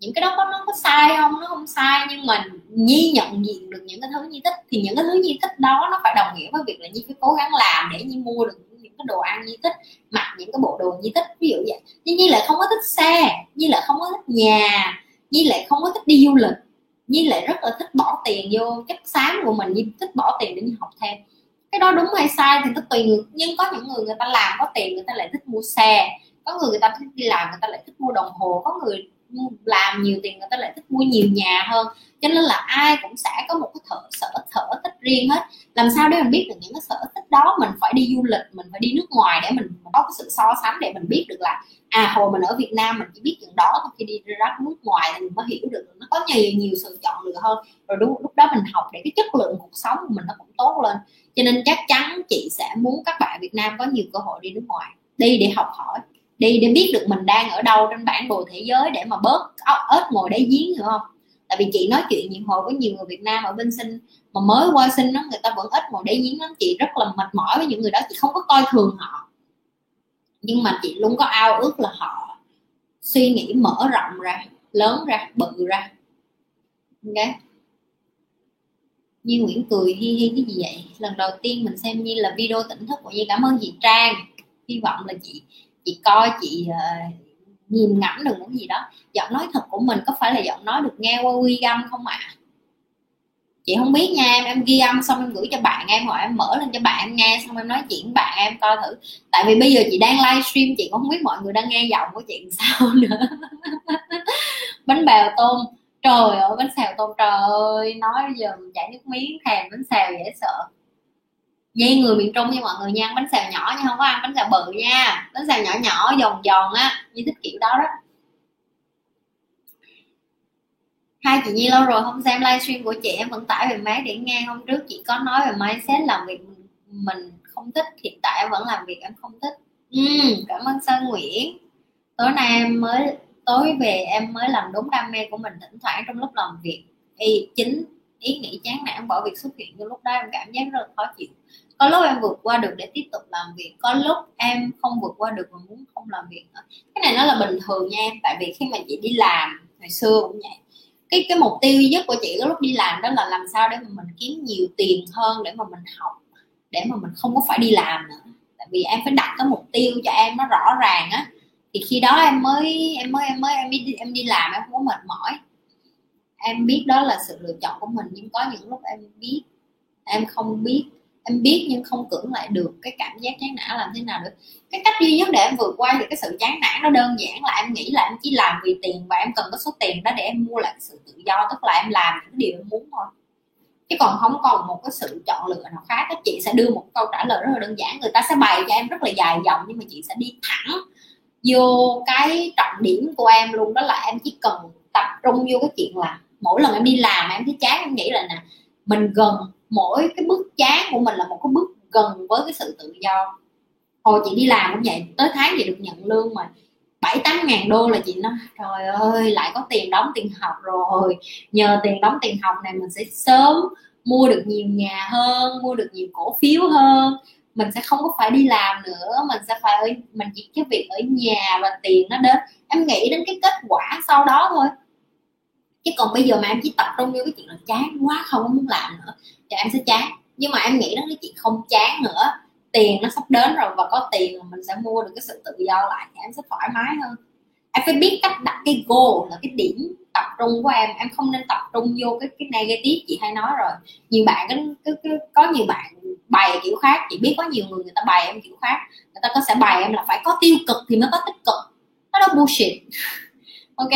Những cái đó có, nó có sai không? Nó không sai, nhưng mà nhi nhận diện được những cái thứ nhi thích, thì những cái thứ nhi thích đó nó phải đồng nghĩa với việc là nhi phải cố gắng làm để nhi mua được cái đồ ăn như thích, mặc những cái bộ đồ như thích, ví dụ vậy. Nhưng như lại không có thích xe, như lại không có thích nhà, như lại không có thích đi du lịch, như lại rất là thích bỏ tiền vô chất xám của mình, như thích bỏ tiền để đi học thêm. Cái đó đúng hay sai thì nó tùy người, nhưng có những người người ta làm có tiền người ta lại thích mua xe, có người người ta thích đi làm người ta lại thích mua đồng hồ, có người làm nhiều tiền, người ta lại thích mua nhiều nhà hơn. Cho nên là ai cũng sẽ có một cái thở sở thở thích riêng hết. Làm sao để mình biết được những cái sở thích đó mình phải đi du lịch, mình phải đi nước ngoài để mình có cái sự so sánh để mình biết được là à hồi mình ở Việt Nam mình chỉ biết chuyện đó khi đi ra nước ngoài thì mình mới hiểu được nó có nhiều nhiều sự chọn lựa hơn. Rồi đúng lúc đó mình học để cái chất lượng cuộc sống của mình nó cũng tốt lên. Cho nên chắc chắn chị sẽ muốn các bạn Việt Nam có nhiều cơ hội đi nước ngoài, đi để học hỏi đi để biết được mình đang ở đâu trên bản đồ thế giới để mà bớt ớt ngồi đáy giếng hiểu không? Tại vì chị nói chuyện nhiều hồi với nhiều người Việt Nam ở bên sinh mà mới qua sinh đó người ta vẫn ít ngồi đáy giếng lắm. Chị rất là mệt mỏi với những người đó, chị không có coi thường họ. Nhưng mà chị luôn có ao ước là họ suy nghĩ mở rộng ra, lớn ra, bự ra. Ok? Như Nguyễn cười, hi hi, cái gì vậy? Lần đầu tiên mình xem như là video tỉnh thức của Nhi. Cảm ơn chị Trang. Hy vọng là chị chị coi chị uh, nhìn ngẫm được những gì đó. Giọng nói thật của mình có phải là giọng nói được nghe qua ghi âm không ạ? À? chị không biết nha em em ghi âm xong em gửi cho bạn em hoặc em mở lên cho bạn em nghe xong em nói chuyện với bạn em coi thử. Tại vì bây giờ chị đang livestream chị cũng không biết mọi người đang nghe giọng của chị sao nữa. Bánh bèo tôm trời ơi bánh xèo tôm trời ơi nói giờ chảy nước miếng thèm bánh xèo dễ sợ. Nhi người miền Trung như mọi người nha. Bánh xèo nhỏ nha không có ăn bánh xèo bự nha. Bánh xèo nhỏ nhỏ giòn giòn á. Nhi thích kiểu đó đó. Hai chị Nhi lâu rồi không xem livestream của chị em vẫn tải về máy để nghe. Hôm trước chị có nói về mindset làm việc mình không thích hiện tại em vẫn làm việc em không thích. Ừ, cảm ơn Sơn Nguyễn. Tối nay em mới tối về em mới làm đúng đam mê của mình thỉnh thoảng trong lúc làm việc. Y chính ý nghĩ chán nản bỏ việc xuất hiện. Trong lúc đó em cảm giác rất là khó chịu có lúc em vượt qua được để tiếp tục làm việc, có lúc em không vượt qua được và muốn không làm việc nữa. Cái này nó là bình thường nha em, tại vì khi mà chị đi làm ngày xưa cũng vậy. Cái cái mục tiêu duy nhất của chị lúc đi làm đó là làm sao để mà mình kiếm nhiều tiền hơn để mà mình học, để mà mình không có phải đi làm nữa. Tại vì em phải đặt cái mục tiêu cho em nó rõ ràng á. Thì khi đó em mới em mới em mới, em đi em đi làm em không có mệt mỏi. Em biết đó là sự lựa chọn của mình, nhưng có những lúc em biết, em không biết em biết nhưng không cưỡng lại được cái cảm giác chán nản làm thế nào được cái cách duy nhất để em vượt qua thì cái sự chán nản nó đơn giản là em nghĩ là em chỉ làm vì tiền và em cần có số tiền đó để em mua lại cái sự tự do, tức là em làm những điều em muốn thôi. Chứ còn không còn một cái sự chọn lựa nào khác các chị sẽ đưa một câu trả lời rất là đơn giản. Người ta sẽ bày cho em rất là dài dòng nhưng mà chị sẽ đi thẳng vô cái trọng điểm của em luôn. Đó là em chỉ cần tập trung vô cái chuyện là mỗi lần em đi làm, em thấy chán, em nghĩ là nè mình gần mỗi cái bước chán của mình là một cái bước gần với cái sự tự do. Hồi chị đi làm cũng vậy, tới tháng chị được nhận lương mà bảy tám ngàn đô là chị nói, trời ơi, lại có tiền đóng tiền học rồi. Nhờ tiền đóng tiền học này mình sẽ sớm mua được nhiều nhà hơn, mua được nhiều cổ phiếu hơn. Mình sẽ không có phải đi làm nữa, mình sẽ phải ở, mình chỉ cái việc ở nhà và tiền nó đến. Em nghĩ đến cái kết quả sau đó thôi chứ còn bây giờ mà em chỉ tập trung vô cái chuyện là chán quá không muốn làm nữa thì em sẽ chán. Nhưng mà em nghĩ đó cái chuyện không chán nữa. Tiền nó sắp đến rồi và có tiền là mình sẽ mua được cái sự tự do lại thì em sẽ thoải mái hơn. Em phải biết cách đặt cái goal là cái điểm tập trung của em. Em không nên tập trung vô cái cái negative chị hay nói rồi. Nhiều bạn cái, cái, có nhiều bạn bày kiểu khác. Chị biết có nhiều người người ta bày em kiểu khác. Người ta có sẽ bày em là phải có tiêu cực thì mới có tích cực. Nó đó bullshit. Ok?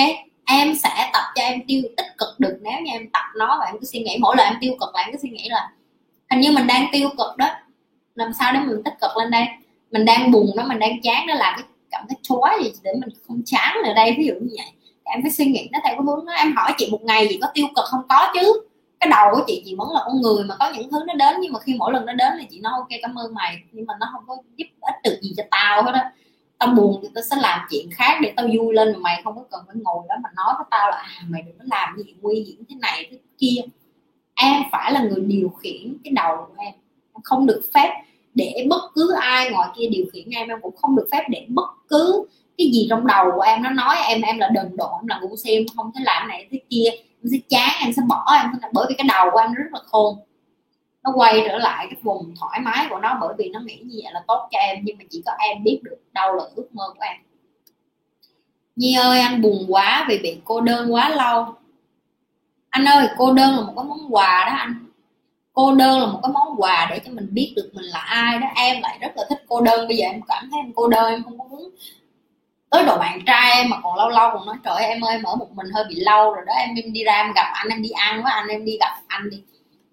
Em sẽ tập cho em tiêu tích cực được. Nếu như em tập nó và em cứ suy nghĩ, mỗi lần em tiêu cực là em cứ suy nghĩ là hình như mình đang tiêu cực đó. Làm sao để mình tích cực lên đây? Mình đang buồn đó, mình đang chán đó là cái cảm thấy chói gì để mình không chán ở đây, ví dụ như vậy. Em phải suy nghĩ nó theo cái hướng đó. Em hỏi chị một ngày gì có tiêu cực không? Có chứ. Cái đầu của chị chị vẫn là con người mà có những thứ nó đến, nhưng mà khi mỗi lần nó đến thì chị nói, ok, cảm ơn mày. Nhưng mà nó không có giúp ích được gì cho tao hết á tao buồn thì tao sẽ làm chuyện khác để tao vui lên mà mày không có cần phải ngồi đó mà nói với tao là à, mày đừng có làm gì nguy hiểm thế này thế kia. Em phải là người điều khiển cái đầu của em. Em không được phép để bất cứ ai ngoài kia điều khiển em em cũng không được phép để bất cứ cái gì trong đầu của em nó nói em em là đần độn em là ngu si không thể làm này thế kia. Em sẽ chán em sẽ bỏ em bởi vì cái đầu của em rất là khôn nó quay trở lại cái vùng thoải mái của nó bởi vì nó nghĩ như vậy là tốt cho em. Nhưng mà chỉ có em biết được đâu là ước mơ của em. Nhi ơi, anh buồn quá vì bị cô đơn quá lâu. Anh ơi, cô đơn là một cái món quà đó anh. Cô đơn là một cái món quà để cho mình biết được mình là ai đó. Em lại rất là thích cô đơn. Bây giờ em cảm thấy em cô đơn, em không có muốn tới độ bạn trai em mà còn lâu lâu còn nói, trời em ơi, em ở một mình hơi bị lâu rồi đó. Em em đi ra em gặp anh, em đi ăn với anh, em đi gặp anh đi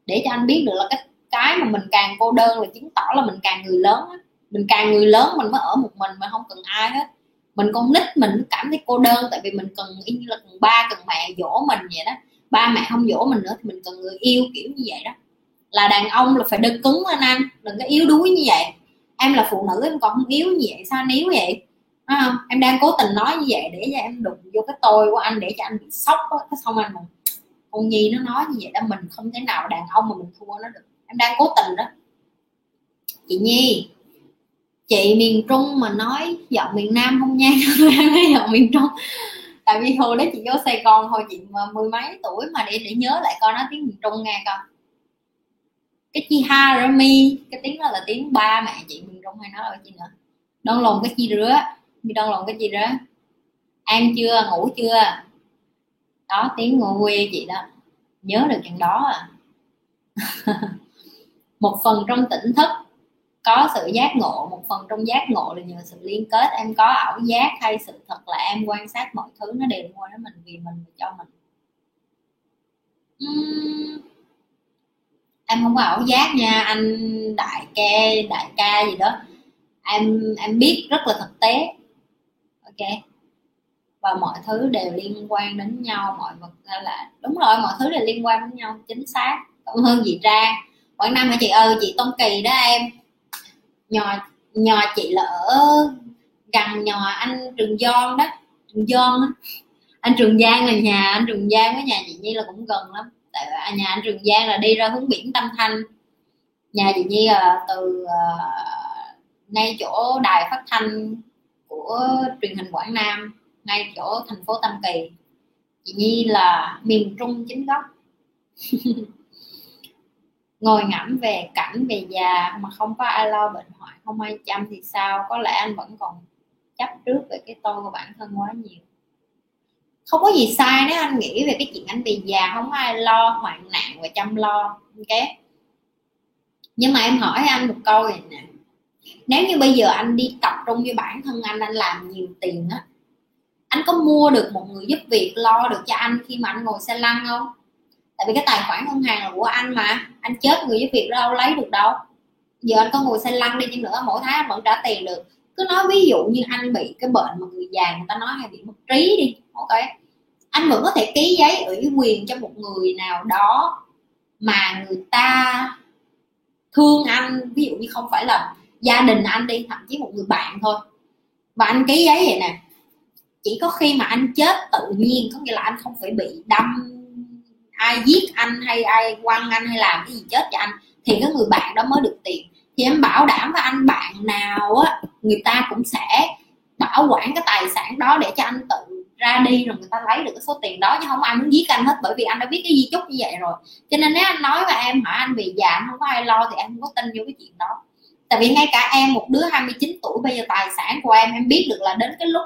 để cho anh biết được là cái cái mà mình càng cô đơn là chứng tỏ là mình càng người lớn á. Mình càng người lớn mình mới ở một mình mà không cần ai hết. Mình con nít mình cảm thấy cô đơn tại vì mình cần như là cần ba cần mẹ dỗ mình vậy đó. Ba mẹ không dỗ mình nữa thì mình cần người yêu kiểu như vậy đó. Là đàn ông là phải đơn cứng lên anh đừng có yếu đuối như vậy. Em là phụ nữ em còn không yếu như vậy sao yếu vậy? À, em đang cố tình nói như vậy để cho em đụng vô cái tôi của anh để cho anh bị sốc đó. cái xong anh cô con nhi nó nói như vậy đó, mình không thể nào đàn ông mà mình thua nó được. Em đang cố tình đó. Chị nhi, chị miền trung mà nói giọng miền nam không nha, nói giọng miền trung. Tại vì hồi đó chị vô sài gòn hồi chị mà mười mấy tuổi mà để để nhớ lại con nói tiếng miền trung nghe con cái chi ha rồi mi, cái tiếng đó là tiếng ba mẹ chị miền trung hay nói ở chị nữa. Đơn lồn cái chi rứa mi đơn lồn cái chi rứa? Ăn chưa, ngủ chưa? Đó, tiếng ngô quê chị đó. Nhớ được chừng đó à. Một phần trong tỉnh thức có sự giác ngộ, một phần trong giác ngộ là nhờ sự liên kết. Em có ảo giác hay sự thật là em quan sát mọi thứ nó đều liên quan đến mình vì mình cho mình. Uhm. em không có ảo giác nha, anh đại ca đại ca gì đó. Em em biết rất là thực tế. Ok và mọi thứ đều liên quan đến nhau mọi vật là đúng rồi mọi thứ đều liên quan đến nhau chính xác. Cảm ơn chị ra quảng nam hả chị? Ơi chị tôn kỳ đó em. Nhò nhò chị lỡ gần nhò anh trường giòn đó. Trường giòn anh trường giang là nhà anh trường giang với nhà chị nhi là cũng gần lắm. Tại à, nhà anh trường giang là đi ra hướng biển tâm thanh. Nhà chị nhi là từ uh, ngay chỗ đài phát thanh của truyền hình quảng nam ngay chỗ thành phố tam kỳ. Chị nhi là miền trung chính gốc. Ngồi ngẫm về cảnh về già mà không có ai lo bệnh hoạn, không ai chăm thì sao? Có lẽ anh vẫn còn chấp trước về cái tôi của bản thân quá nhiều. Không có gì sai nếu anh nghĩ về cái chuyện anh bị già, không có ai lo, hoạn nạn và chăm lo, ok? Nhưng mà em hỏi anh một câu này nè. Nếu như bây giờ anh đi tập trung với bản thân anh anh làm nhiều tiền á anh có mua được một người giúp việc lo được cho anh khi mà anh ngồi xe lăn không? Tại vì cái tài khoản ngân hàng là của anh mà. Anh chết người giúp việc đâu lấy được đâu. Giờ anh có ngồi xe lăn đi chăng nữa, mỗi tháng anh vẫn trả tiền được. Cứ nói ví dụ như anh bị cái bệnh mà người già người ta nói hay bị mất trí đi, ok? Anh vẫn có thể ký giấy ủy quyền cho một người nào đó mà người ta thương anh. Ví dụ như không phải là gia đình anh đi, thậm chí một người bạn thôi. Và anh ký giấy vậy nè chỉ có khi mà anh chết tự nhiên, có nghĩa là anh không phải bị đâm, ai giết anh hay ai quăng anh hay làm cái gì chết cho anh, thì cái người bạn đó mới được tiền. Thì em bảo đảm với anh bạn nào á, người ta cũng sẽ bảo quản cái tài sản đó để cho anh tự ra đi, rồi người ta lấy được cái số tiền đó, chứ không ai muốn giết anh hết, bởi vì anh đã biết cái di chúc như vậy rồi. Cho nên nếu anh nói và em hỏi anh bị già, anh không có ai lo, thì em không có tin vô cái chuyện đó. Tại vì ngay cả em, một đứa 29 tuổi, bây giờ tài sản của em em biết được là đến cái lúc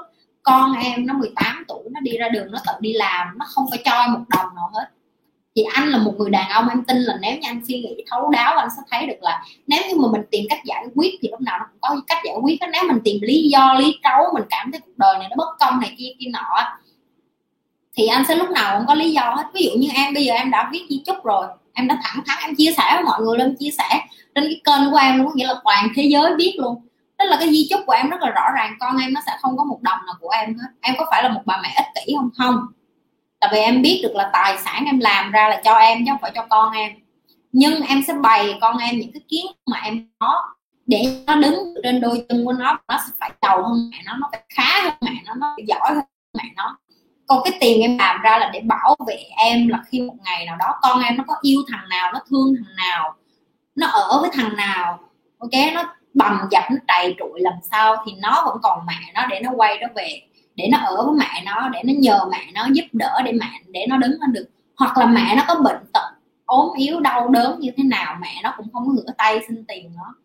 con em nó 18 tuổi, nó đi ra đường, nó tự đi làm, nó không phải cho em một đồng nào hết. Thì anh là một người đàn ông, em tin là nếu như anh suy nghĩ thấu đáo, anh sẽ thấy được là nếu như mà mình tìm cách giải quyết thì lúc nào nó cũng có cách giải quyết đó. nếu mình tìm lý do, lý trấu, mình cảm thấy cuộc đời này nó bất công này kia kia nọ, thì anh sẽ lúc nào cũng có lý do hết. Ví dụ như em, bây giờ em đã viết di chúc rồi, em đã thẳng thắn, em chia sẻ với mọi người lên chia sẻ trên cái kênh của em có nghĩa là toàn thế giới biết luôn tức là cái di chúc của em rất là rõ ràng, con em nó sẽ không có một đồng nào của em hết. Em có phải là một bà mẹ ích kỷ không? Không. Tại vì em biết được là tài sản em làm ra là cho em chứ không phải cho con em. Nhưng em sẽ bày con em những cái kiến mà em có để nó đứng trên đôi chân của nó nó sẽ phải giàu hơn mẹ nó nó phải khá hơn mẹ nó nó phải giỏi hơn mẹ nó. Còn cái tiền em làm ra là để bảo vệ em là khi một ngày nào đó con em nó có yêu thằng nào, nó thương thằng nào, nó ở với thằng nào, ok? Nó bầm dập nó trầy trụi làm sao thì nó vẫn còn mẹ nó để nó quay nó về, để nó ở với mẹ nó, để nó nhờ mẹ nó giúp đỡ để mẹ, để nó đứng lên được. Hoặc là mẹ nó có bệnh tật, ốm yếu, đau đớn như thế nào, mẹ nó cũng không có ngửa tay xin tiền nó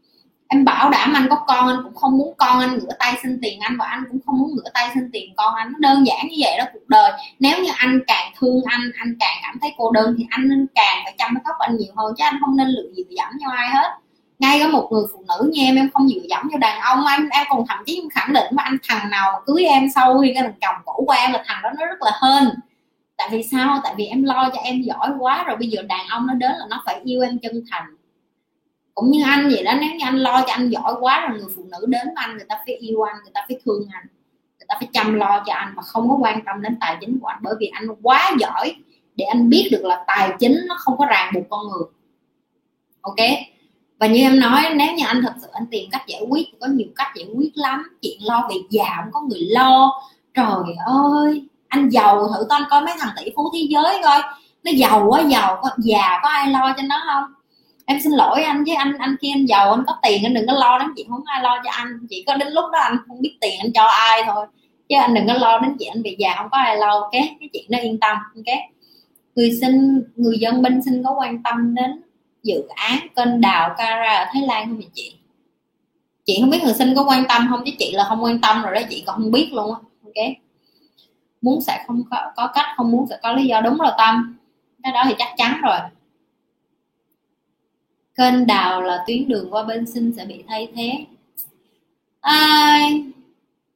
em bảo đảm anh có con, anh cũng không muốn con anh ngửa tay xin tiền anh và anh cũng không muốn ngửa tay xin tiền con anh. Nó đơn giản như vậy đó cuộc đời. Nếu như anh càng thương anh anh càng cảm thấy cô đơn thì anh nên càng phải chăm sóc anh nhiều hơn chứ anh không nên lựa dựa dẫm cho ai hết ngay cả một người phụ nữ như em em không dựa dẫm cho đàn ông. Em em còn thậm chí khẳng định mà anh thằng nào mà cưới em sau khi cái thằng chồng cũ của em là thằng đó nó rất là hên. Tại vì sao? Tại vì em lo cho em giỏi quá rồi bây giờ đàn ông nó đến là nó phải yêu em chân thành. Cũng như anh vậy đó, nếu như anh lo cho anh giỏi quá rồi người phụ nữ đến với anh, người ta phải yêu anh, người ta phải thương anh, người ta phải chăm lo cho anh mà không có quan tâm đến tài chính của anh. Bởi vì anh quá giỏi để anh biết được là tài chính nó không có ràng buộc con người. Ok? Và như em nói, nếu như anh thật sự anh tìm cách giải quyết, có nhiều cách giải quyết lắm. Chuyện lo việc già không có người lo. Trời ơi, anh giàu thử con coi mấy thằng tỷ phú thế giới coi. Nó giàu quá, giàu có già có ai lo cho nó không? Em xin lỗi anh với anh anh khi anh giàu anh có tiền, anh đừng có lo đến chuyện không ai lo cho anh. Chỉ có đến lúc đó anh không biết tiền anh cho ai thôi. Chứ anh đừng có lo đến chuyện anh bị già, không có ai lo. Ok, cái chuyện đó yên tâm, ok. Người xin, người dân binh xin có quan tâm đến dự án kênh đào Kara ở Thái Lan không vậy chị? Chị không biết người sinh có quan tâm không? Chứ chị là không quan tâm rồi đó chị còn không biết luôn á. Ok. Muốn sẽ không có, có cách không muốn sẽ có lý do. Đúng rồi tâm. Cái đó thì chắc chắn rồi. Kênh đào là tuyến đường qua bên sinh sẽ bị thay thế. À,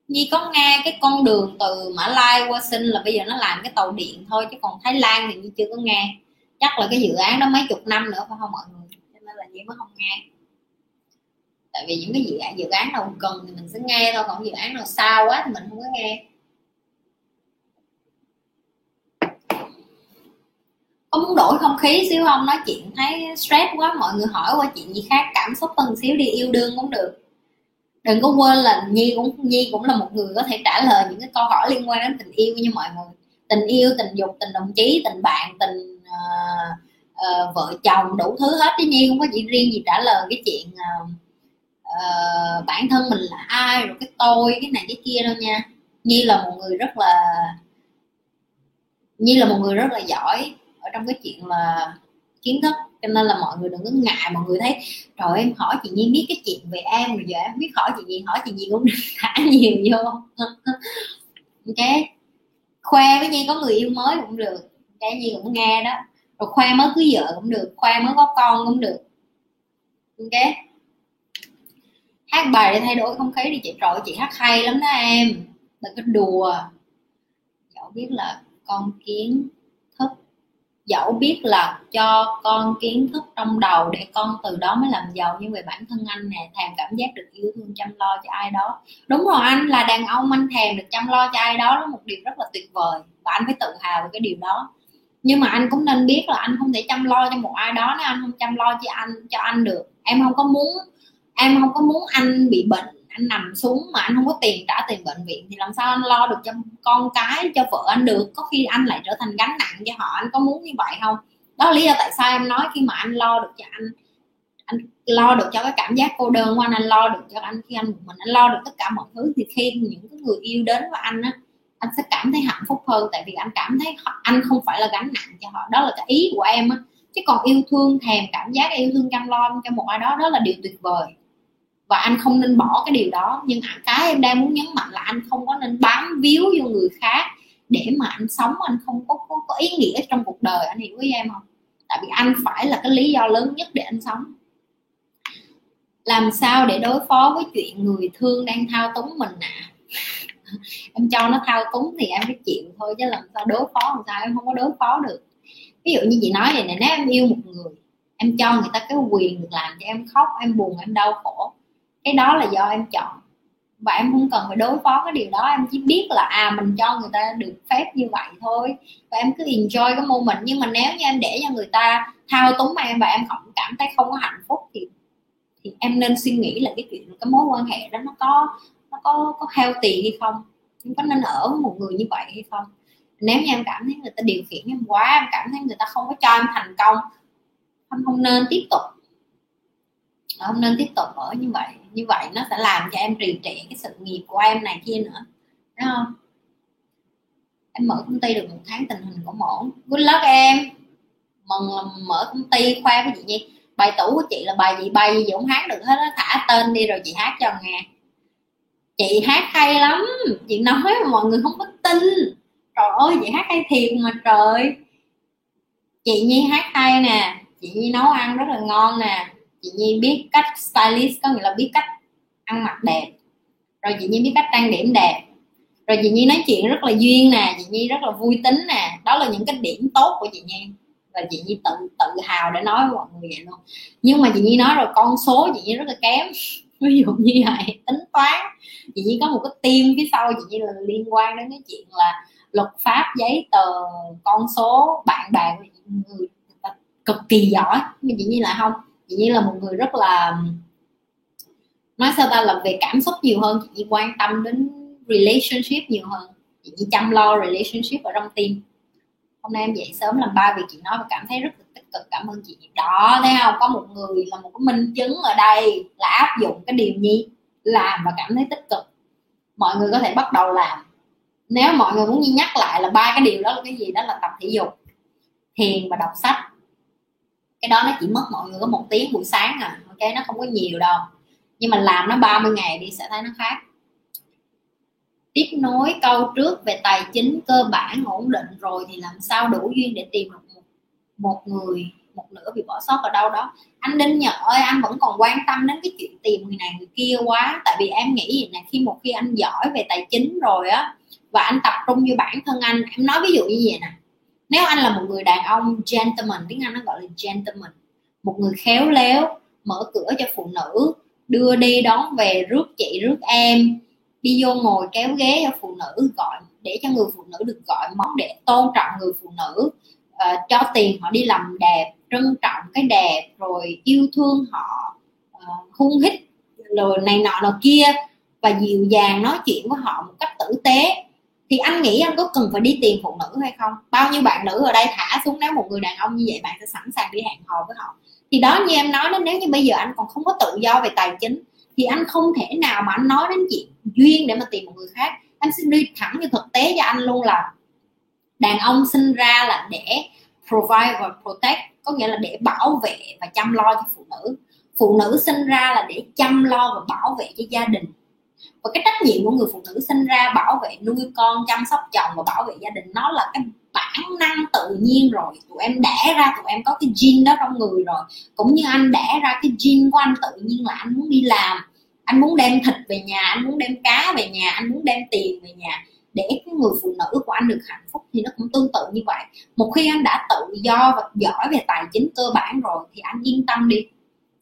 Nhi có nghe cái con đường từ Mã Lai qua Sinh là bây giờ nó làm cái tàu điện thôi chứ còn Thái Lan thì Nhi chưa có nghe chắc là cái dự án đó mấy chục năm nữa phải không mọi người? Cho nên là Nhi mới không nghe. Tại vì những cái dự án dự án nào cần thì mình sẽ nghe thôi, còn dự án nào xa quá thì mình không có nghe. Có muốn đổi không khí xíu không? Nói chuyện thấy stress quá, mọi người hỏi qua chuyện gì khác, cảm xúc hơn xíu đi, yêu đương cũng được. Đừng có quên là nhi cũng nhi cũng là một người có thể trả lời những cái câu hỏi liên quan đến tình yêu như mọi người. Tình yêu, tình dục, tình đồng chí, tình bạn, tình uh, uh, vợ chồng đủ thứ hết chứ nhi không có chuyện riêng gì trả lời cái chuyện uh, uh, bản thân mình là ai rồi cái tôi cái này cái kia đâu nha. Nhi là một người rất là nhi là một người rất là giỏi ở trong cái chuyện là kiến thức cho nên là mọi người đừng có ngại mọi người thấy trời em hỏi chị Nhi biết cái chuyện về em rồi giờ em biết hỏi chị Nhi hỏi chị Nhi cũng thả nhiều vô. Ok. Khoe với Nhi có người yêu mới cũng được cái Nhi cũng nghe đó. Rồi khoe mới cưới vợ cũng được khoe mới có con cũng được. Ok? Hát bài để thay đổi không khí đi chị. Trội chị hát hay lắm đó em. Đừng có đùa. Dẫu biết là con kiến thức. Dẫu biết là cho con kiến thức trong đầu để con từ đó mới làm giàu. Nhưng về bản thân anh nè, thèm cảm giác được yêu thương, chăm lo cho ai đó. Đúng rồi, anh là đàn ông, anh thèm được chăm lo cho ai đó là một điều rất là tuyệt vời. Và anh phải tự hào về cái điều đó nhưng mà anh cũng nên biết là anh không thể chăm lo cho một ai đó nếu anh không chăm lo cho anh cho anh được. Em không có muốn, em không có muốn anh bị bệnh, anh nằm xuống mà anh không có tiền trả tiền bệnh viện thì làm sao anh lo được cho con cái, cho vợ anh được? Có khi anh lại trở thành gánh nặng cho họ, anh có muốn như vậy không? Đó là lý do tại sao em nói khi mà anh lo được cho anh anh lo được cho cái cảm giác cô đơn của anh anh lo được cho anh khi anh một mình, anh lo được tất cả mọi thứ. Thì khi những cái người yêu đến với anh á anh sẽ cảm thấy hạnh phúc hơn tại vì anh cảm thấy anh không phải là gánh nặng cho họ. Đó là cái ý của em á. Chứ còn yêu thương thèm cảm giác yêu thương chăm lo cho một ai đó đó là điều tuyệt vời. Và anh không nên bỏ cái điều đó. Nhưng à, cái em đang muốn nhấn mạnh là anh không có nên bám víu vô người khác để mà anh sống. Anh không có, có, có ý nghĩa trong cuộc đời. Anh hiểu với em không? Tại vì anh phải là cái lý do lớn nhất để anh sống. Làm sao để đối phó với chuyện người thương đang thao túng mình à em cho nó thao túng thì em phải chịu thôi, chứ làm sao đối phó làm sao em không có đối phó được. Ví dụ như chị nói vậy này nếu em yêu một người, em cho người ta cái quyền được làm cho em khóc, em buồn, em đau khổ, cái đó là do em chọn. Và em không cần phải đối phó cái điều đó, em chỉ biết là à mình cho người ta được phép như vậy thôi. Và em cứ enjoy cái mô mình nhưng mà nếu như em để cho người ta thao túng em và em không cảm thấy không có hạnh phúc thì thì em nên suy nghĩ là cái chuyện, cái mối quan hệ đó nó có nó có có healthy hay không? Em có nên ở với một người như vậy hay không? Nếu như em cảm thấy người ta điều khiển em quá, em cảm thấy người ta không có cho em thành công, em không nên tiếp tục. Không nên tiếp tục ở như vậy như vậy nó sẽ làm cho em trì trệ cái sự nghiệp của em này kia nữa. Đúng không? Em mở công ty được một tháng, tình hình cũng ổn. Good luck em. Mừng là mở công ty khoe với chị nhi. Bài tủ của chị là bài gì bài gì cũng hát được hết á. Thả tên đi rồi chị hát cho nghe chị hát hay lắm. Chị nói mà mọi người không có tin. Trời ơi, chị hát hay thiệt mà trời. Chị nhi hát hay nè. Chị nhi nấu ăn rất là ngon nè. Chị nhi biết cách stylist, có nghĩa là biết cách ăn mặc đẹp. Rồi chị nhi biết cách trang điểm đẹp. Rồi chị nhi nói chuyện rất là duyên nè. Chị nhi rất là vui tính nè. Đó là những cái điểm tốt của chị nhi. Và chị nhi tự tự hào để nói với mọi người vậy luôn. Nhưng mà chị nhi nói rồi con số chị nhi rất là kém. Ví dụ như vậy, tính toán chị nhi có một cái team phía sau, chị nhi là liên quan đến cái chuyện là luật pháp, giấy tờ, con số, bạn bè của người cực kỳ giỏi. Nhưng chị nhi là không, chị nhi là một người rất là, nói sao ta là về cảm xúc nhiều hơn, chị nhi quan tâm đến relationship nhiều hơn. Chị nhi chăm lo relationship ở trong team. Hôm nay em dậy sớm làm ba việc chị nói và cảm thấy rất là tích cực, cảm ơn chị. Đó, thấy không? Có một người là một cái minh chứng ở đây là áp dụng cái điều nhi làm và cảm thấy tích cực. Mọi người có thể bắt đầu làm. Nếu mọi người muốn nhắc lại là ba cái điều đó là cái gì đó là tập thể dục thiền và đọc sách. Cái đó nó chỉ mất mọi người có một tiếng buổi sáng à ok? Nó không có nhiều đâu. Nhưng mà làm nó 30 ngày đi sẽ thấy nó khác. Tiếp nối câu trước về tài chính cơ bản ổn định rồi thì làm sao đủ duyên để tìm được một, một người một nửa bị bỏ sót ở đâu đó. Anh đinh nhật ơi anh vẫn còn quan tâm đến cái chuyện tìm người này người kia quá. Tại vì em nghĩ gì nè khi một khi anh giỏi về tài chính rồi á và anh tập trung như bản thân anh em nói ví dụ như vậy nè. Nếu anh là một người đàn ông gentleman tiếng anh nó gọi là gentleman một người khéo léo mở cửa cho phụ nữ đưa đi đón về rước chị rước em đi vô ngồi kéo ghế cho phụ nữ gọi để cho người phụ nữ được gọi món để tôn trọng người phụ nữ uh, cho tiền họ đi làm đẹp trân trọng cái đẹp rồi yêu thương họ uh, hung hít rồi này nọ nọ kia và dịu dàng nói chuyện với họ một cách tử tế. Thì anh nghĩ anh có cần phải đi tìm phụ nữ hay không? Bao nhiêu bạn nữ ở đây thả xuống nếu một người đàn ông như vậy bạn sẽ sẵn sàng đi hẹn hò với họ? Thì đó như em nói đó nếu như bây giờ anh còn không có tự do về tài chính thì anh không thể nào mà anh nói đến chuyện duyên để mà tìm một người khác. Anh sẽ đi thẳng như thực tế cho anh luôn là đàn ông sinh ra là để provide và protect có nghĩa là để bảo vệ và chăm lo cho phụ nữ. Phụ nữ sinh ra là để chăm lo và bảo vệ cho gia đình. Và cái trách nhiệm của người phụ nữ sinh ra bảo vệ, nuôi con, chăm sóc chồng và bảo vệ gia đình, nó là cái bản năng tự nhiên rồi. Tụi em đẻ ra, tụi em có cái gene đó trong người rồi. Cũng như anh đẻ ra cái gene của anh tự nhiên là anh muốn đi làm. Anh muốn đem thịt về nhà, anh muốn đem cá về nhà, anh muốn đem tiền về nhà để cái người phụ nữ của anh được hạnh phúc thì nó cũng tương tự như vậy. Một khi anh đã tự do và giỏi về tài chính cơ bản rồi thì anh yên tâm đi.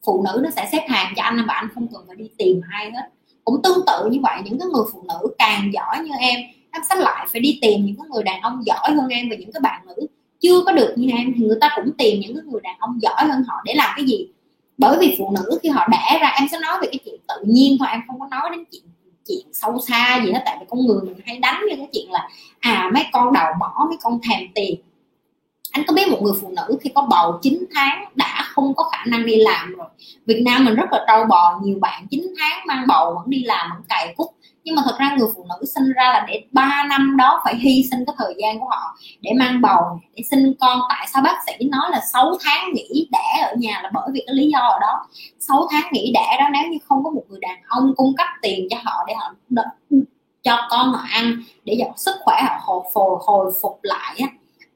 Phụ nữ nó sẽ xếp hàng cho anh và anh không cần phải đi tìm ai hết. Cũng tương tự như vậy, những cái người phụ nữ càng giỏi như em em sẽ lại phải đi tìm những cái người đàn ông giỏi hơn em và những cái bạn nữ chưa có được như em thì người ta cũng tìm những cái người đàn ông giỏi hơn họ để làm cái gì. Bởi vì phụ nữ khi họ đẻ ra, em sẽ nói về cái chuyện tự nhiên thôi, em không có nói đến chuyện chuyện sâu xa gì hết, tại vì con người mình hay đánh với cái chuyện là à mấy con đầu mỏ mấy con thèm tiền. Anh có biết một người phụ nữ khi có bầu 9 tháng đã không có khả năng đi làm rồi? Việt Nam mình rất là trâu bò, nhiều bạn 9 tháng mang bầu vẫn đi làm, vẫn cày cúc nhưng mà thật ra người phụ nữ sinh ra là để 3 năm đó phải hy sinh cái thời gian của họ để mang bầu để sinh con. Tại sao bác sĩ nói là 6 tháng nghỉ đẻ ở nhà là bởi vì cái lý do ở đó. 6 tháng nghỉ đẻ đó nếu như không có một người đàn ông cung cấp tiền cho họ để họ cho con họ ăn để cho sức khỏe họ hồi, phục, hồi phục lại á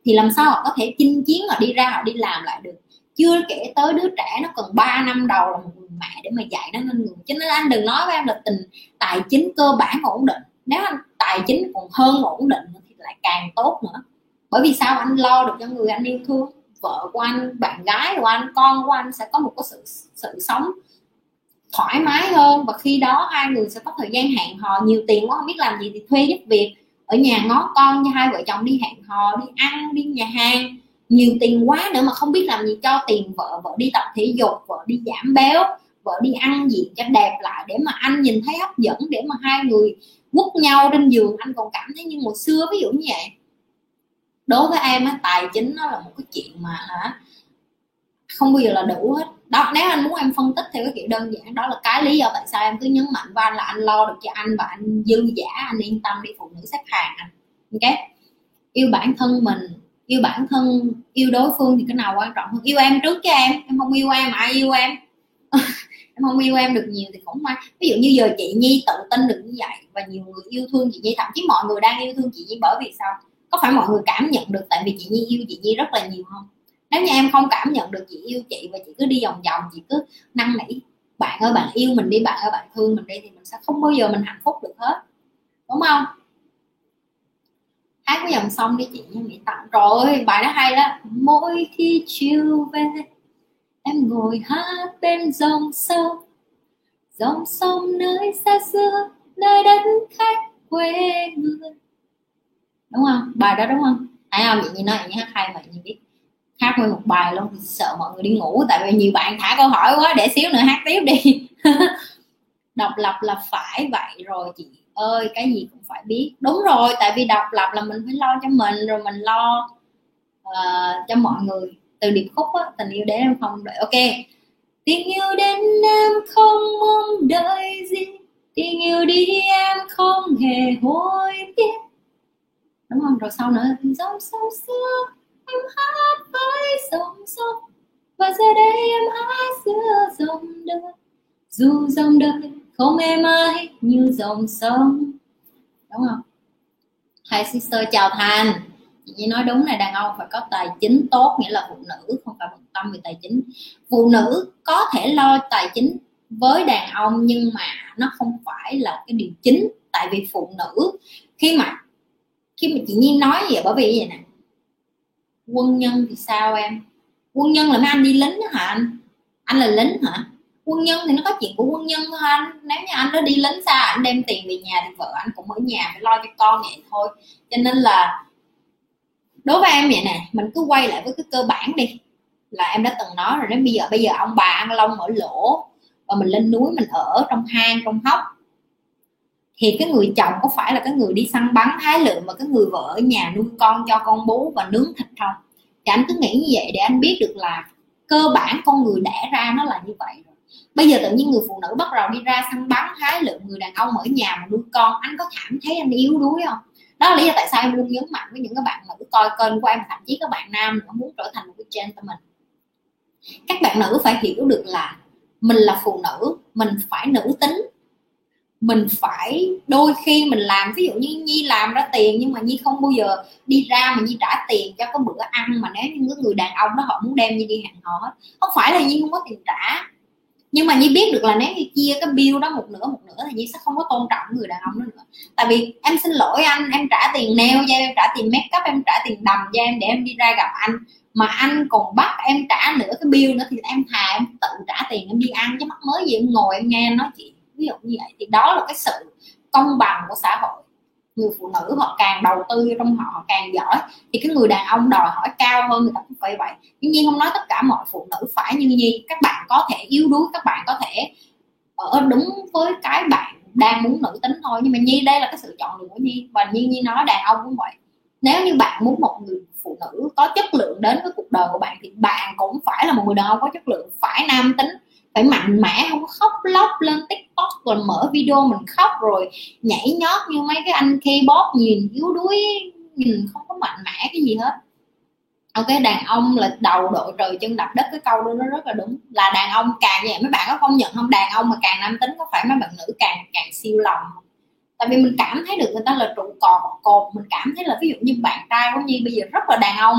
thì làm sao họ có thể chinh chiến họ đi ra họ đi làm lại được? Chưa kể tới đứa trẻ nó cần 3 năm đầu là một người mẹ để mà dạy nó nên người. Chứ nên anh đừng nói với em là tình, tài chính cơ bản ổn định. Nếu anh tài chính còn hơn ổn định thì lại càng tốt nữa. Bởi vì sao? Anh lo được cho người anh yêu thương. Vợ của anh, bạn gái của anh, con của anh sẽ có một cái sự sự sống thoải mái hơn. Và khi đó hai người sẽ có thời gian hẹn hò. Nhiều tiền quá, không biết làm gì thì thuê giúp việc. Ở nhà ngó con cho hai vợ chồng đi hẹn hò, đi ăn, đi nhà hàng nhiều tiền quá nữa mà không biết làm gì cho tiền, vợ vợ đi tập thể dục, vợ đi giảm béo, vợ đi ăn gì cho đẹp lại để mà anh nhìn thấy hấp dẫn, để mà hai người quất nhau trên giường. Anh còn cảm thấy như một xưa, ví dụ như vậy. Đối với em á, tài chính nó là một cái chuyện mà hả, không bao giờ là đủ hết. Đó, nếu anh muốn em phân tích theo cái kiểu đơn giản, đó là cái lý do tại sao em cứ nhấn mạnh với anh là anh lo được cho anh và anh dư giả, anh yên tâm đi, phụ nữ xếp hàng anh. Ok? Yêu bản thân mình yêu bản thân, yêu đối phương thì cái nào quan trọng hơn? Yêu em trước cho em em không yêu em mà ai yêu em? Em không yêu em được nhiều thì cũng may. Ví dụ như giờ chị nhi tự tin được như vậy và nhiều người yêu thương chị nhi, thậm chí mọi người đang yêu thương chị nhi bởi vì sao? Có phải mọi người cảm nhận được tại vì chị nhi yêu chị nhi rất là nhiều không? Nếu như em không cảm nhận được chị yêu chị và chị cứ đi vòng vòng, chị cứ năn nỉ, bạn ơi, bạn yêu mình đi, bạn ơi, bạn thương mình đi, thì mình sẽ không bao giờ mình hạnh phúc được hết. Đúng không? Hát cái dòng xong đi chị nha mỹ tặng. Rồi, bài đó hay đó. Mỗi khi chiều về, em ngồi hát bên dòng sông. Dòng sông nơi xa xưa, nơi đất khách quê người. Đúng không? Bài đó đúng không? Thấy không chị như nói như hát hay mà nhìn biết. Hát nguyên một bài luôn sợ mọi người đi ngủ, tại vì nhiều bạn thả câu hỏi quá, để xíu nữa hát tiếp đi. Độc lập là phải vậy rồi chị ơi cái gì cũng phải biết. Đúng rồi tại vì độc lập là mình phải lo cho mình rồi mình lo uh, cho mọi người. Từ điệp khúc á tình yêu đến em không đợi. Ok. Tình yêu đến em không mong đợi gì. Tình yêu đi em không hề hối tiếc. Đúng không? Rồi sau nữa dòng sâu xưa em hát với dòng sông. Và giờ đây em hát giữa dòng đời dù dòng đời không êm ơi, như dòng sông. Đúng không? Hai sister chào thành. Chị Nhi nói đúng này, đàn ông phải có tài chính tốt, nghĩa là phụ nữ, không phải bận tâm về tài chính. Phụ nữ có thể lo tài chính với đàn ông, nhưng mà nó không phải là cái điều chính. Tại vì phụ nữ, khi mà khi mà chị Nhi nói vậy, bởi vì vậy nè. Quân nhân thì sao em? Quân nhân là mấy anh đi lính đó hả anh? Anh là lính hả? Quân nhân thì nó có chuyện của quân nhân thôi anh. Nếu như anh nó đi lính xa, anh đem tiền về nhà thì vợ anh cũng ở nhà phải lo cho con vậy thôi. Cho nên là đối với em vậy nè, mình cứ quay lại với cái cơ bản đi. Là em đã từng nói rồi đến bây giờ bây giờ ông bà ăn lông ở lỗ và mình lên núi mình ở trong hang, trong hốc. Thì cái người chồng có phải là cái người đi săn bắn hái lượm mà cái người vợ ở nhà nuôi con cho con bú và nướng thịt không? Thì anh cứ nghĩ như vậy để anh biết được là cơ bản con người đẻ ra nó là như vậy rồi bây giờ tự nhiên người phụ nữ bắt đầu đi ra săn bắn, hái lượm người đàn ông ở nhà mà nuôi con. Anh có cảm thấy anh yếu đuối không? Đó là lý do tại sao em luôn nhấn mạnh với những các bạn mà cứ coi kênh của em thậm chí các bạn nam nữa muốn trở thành một cái gentleman. Các bạn nữ phải hiểu được là mình là phụ nữ, mình phải nữ tính. Mình phải, đôi khi mình làm, ví dụ như nhi làm ra tiền, nhưng mà nhi không bao giờ đi ra mà nhi trả tiền cho cái bữa ăn mà nếu như người đàn ông đó họ muốn đem nhi đi hẹn hò hết. Không phải là nhi không có tiền trả nhưng mà nhi biết được là nếu như chia cái bill đó một nửa một nửa thì nhi sẽ không có tôn trọng người đàn ông đó nữa. Tại vì em xin lỗi anh, em trả tiền nail cho em trả tiền make up, em trả tiền đầm cho em để em đi ra gặp anh. Mà anh còn bắt em trả nửa cái bill nữa thì em thà em tự trả tiền em đi ăn, chứ mắc mới gì em ngồi em nghe nói chuyện. Ví dụ như vậy. Thì đó là cái sự công bằng của xã hội người phụ nữ họ càng đầu tư trong họ, họ càng giỏi thì cái người đàn ông đòi hỏi cao hơn người ta cũng phải vậy. Tuy nhiên không nói tất cả mọi phụ nữ phải như nhi các bạn có thể yếu đuối các bạn có thể ở đúng với cái bạn đang muốn nữ tính thôi. Nhưng mà nhi đây là cái sự chọn lựa của nhi và nhi nhi nói đàn ông cũng vậy. Nếu như bạn muốn một người phụ nữ có chất lượng đến với cuộc đời của bạn thì bạn cũng phải là một người đàn ông có chất lượng phải nam tính phải mạnh mẽ, không có khóc lóc lên tiktok rồi mở video mình khóc rồi nhảy nhót như mấy cái anh K-pop nhìn yếu đuối, nhìn không có mạnh mẽ cái gì hết. Ok, đàn ông là đầu đội trời chân đập đất, cái câu đó nó rất là đúng. Là đàn ông càng vậy, mấy bạn có công nhận không? Đàn ông mà càng nam tính có phải mấy bạn nữ càng càng siêu lòng tại vì mình cảm thấy được người ta là trụ cột cột. Mình cảm thấy là ví dụ như bạn trai của nhi bây giờ rất là đàn ông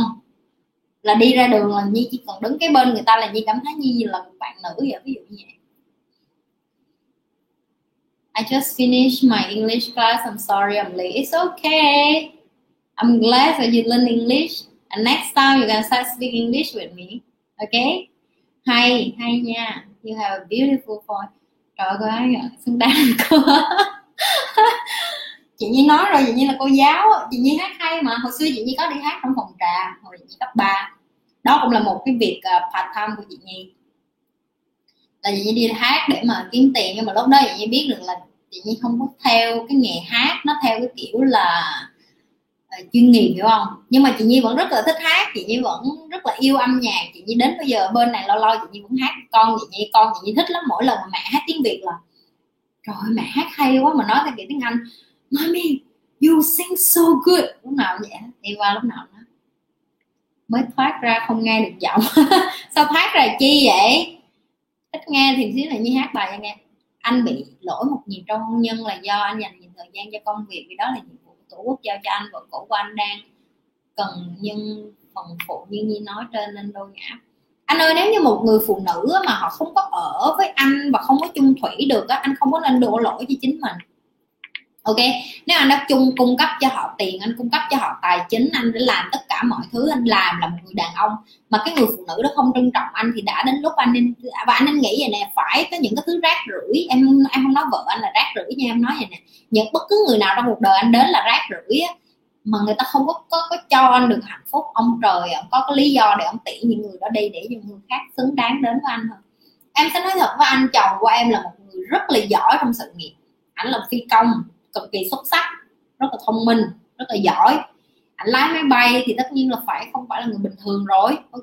là đi ra đường là nhi chỉ còn đứng cái bên người ta là nhi cảm thấy nhi là một bạn nữ vậy ví dụ như vậy I just finished my English class. I'm sorry I'm late. It's okay. I'm glad that you learn English. And next time you can start speaking English with me. Okay? Hay, hay nha. You have a beautiful voice. Trời ơi, xứng đáng cô. chị Nhi nói rồi, chị Nhi là cô giáo. Chị Nhi hát hay mà. Hồi xưa chị Nhi có đi hát trong phòng trà. Hồi chị Nhi cấp 3. Đó cũng là một cái việc uh, part time của chị Nhi là chị Nhi đi hát để mà kiếm tiền nhưng mà lúc đó chị Nhi biết được là chị Nhi không có theo cái nghề hát nó theo cái kiểu là chuyên nghiệp hiểu không nhưng mà chị Nhi vẫn rất là thích hát chị Nhi vẫn rất là yêu âm nhạc chị Nhi đến bây giờ bên này lo lo chị Nhi vẫn hát con chị Nhi con chị Nhi thích lắm mỗi lần mà mẹ hát tiếng Việt là trời mẹ hát hay quá mà nói theo kiểu tiếng Anh mommy, you sing so good. Lúc nào vậy đi qua lúc nào đó mới thoát ra không nghe được giọng. Sao thoát ra chi vậy? Thích nghe thì xíu là như hát bài cho nghe. Anh bị lỗi một nhịp trong hôn nhân là do anh dành nhiều thời gian cho công việc, vì đó là nhiệm vụ của tổ quốc giao cho anh, vợ cũ của anh đang cần nhưng phần phụ như nhi nói trên nên đôi ngã. Anh ơi, nếu như một người phụ nữ mà họ không có ở với anh và không có chung thủy được á, anh không có nên đổ lỗi cho chính mình ok? Nếu anh đã chung cung cấp cho họ tiền anh cung cấp cho họ tài chính anh để làm tất cả mọi thứ anh làm là một người đàn ông mà cái người phụ nữ đó không trân trọng anh thì đã đến lúc anh nên và anh nên nghĩ vậy nè phải có những cái thứ rác rưởi em em không nói vợ anh là rác rưởi nha em nói vậy nè. Những bất cứ người nào trong cuộc đời anh đến là rác rưởi á mà người ta không có, có có cho anh được hạnh phúc ông trời ông có cái lý do để ông tỉ những người đó đi để những người khác xứng đáng đến với anh thôi. Em sẽ nói thật với anh chồng của em là một người rất là giỏi trong sự nghiệp. Ảnh là phi công cực kỳ xuất sắc, rất là thông minh, rất là giỏi. Anh lái máy bay thì tất nhiên là phải không phải là người bình thường rồi, ok?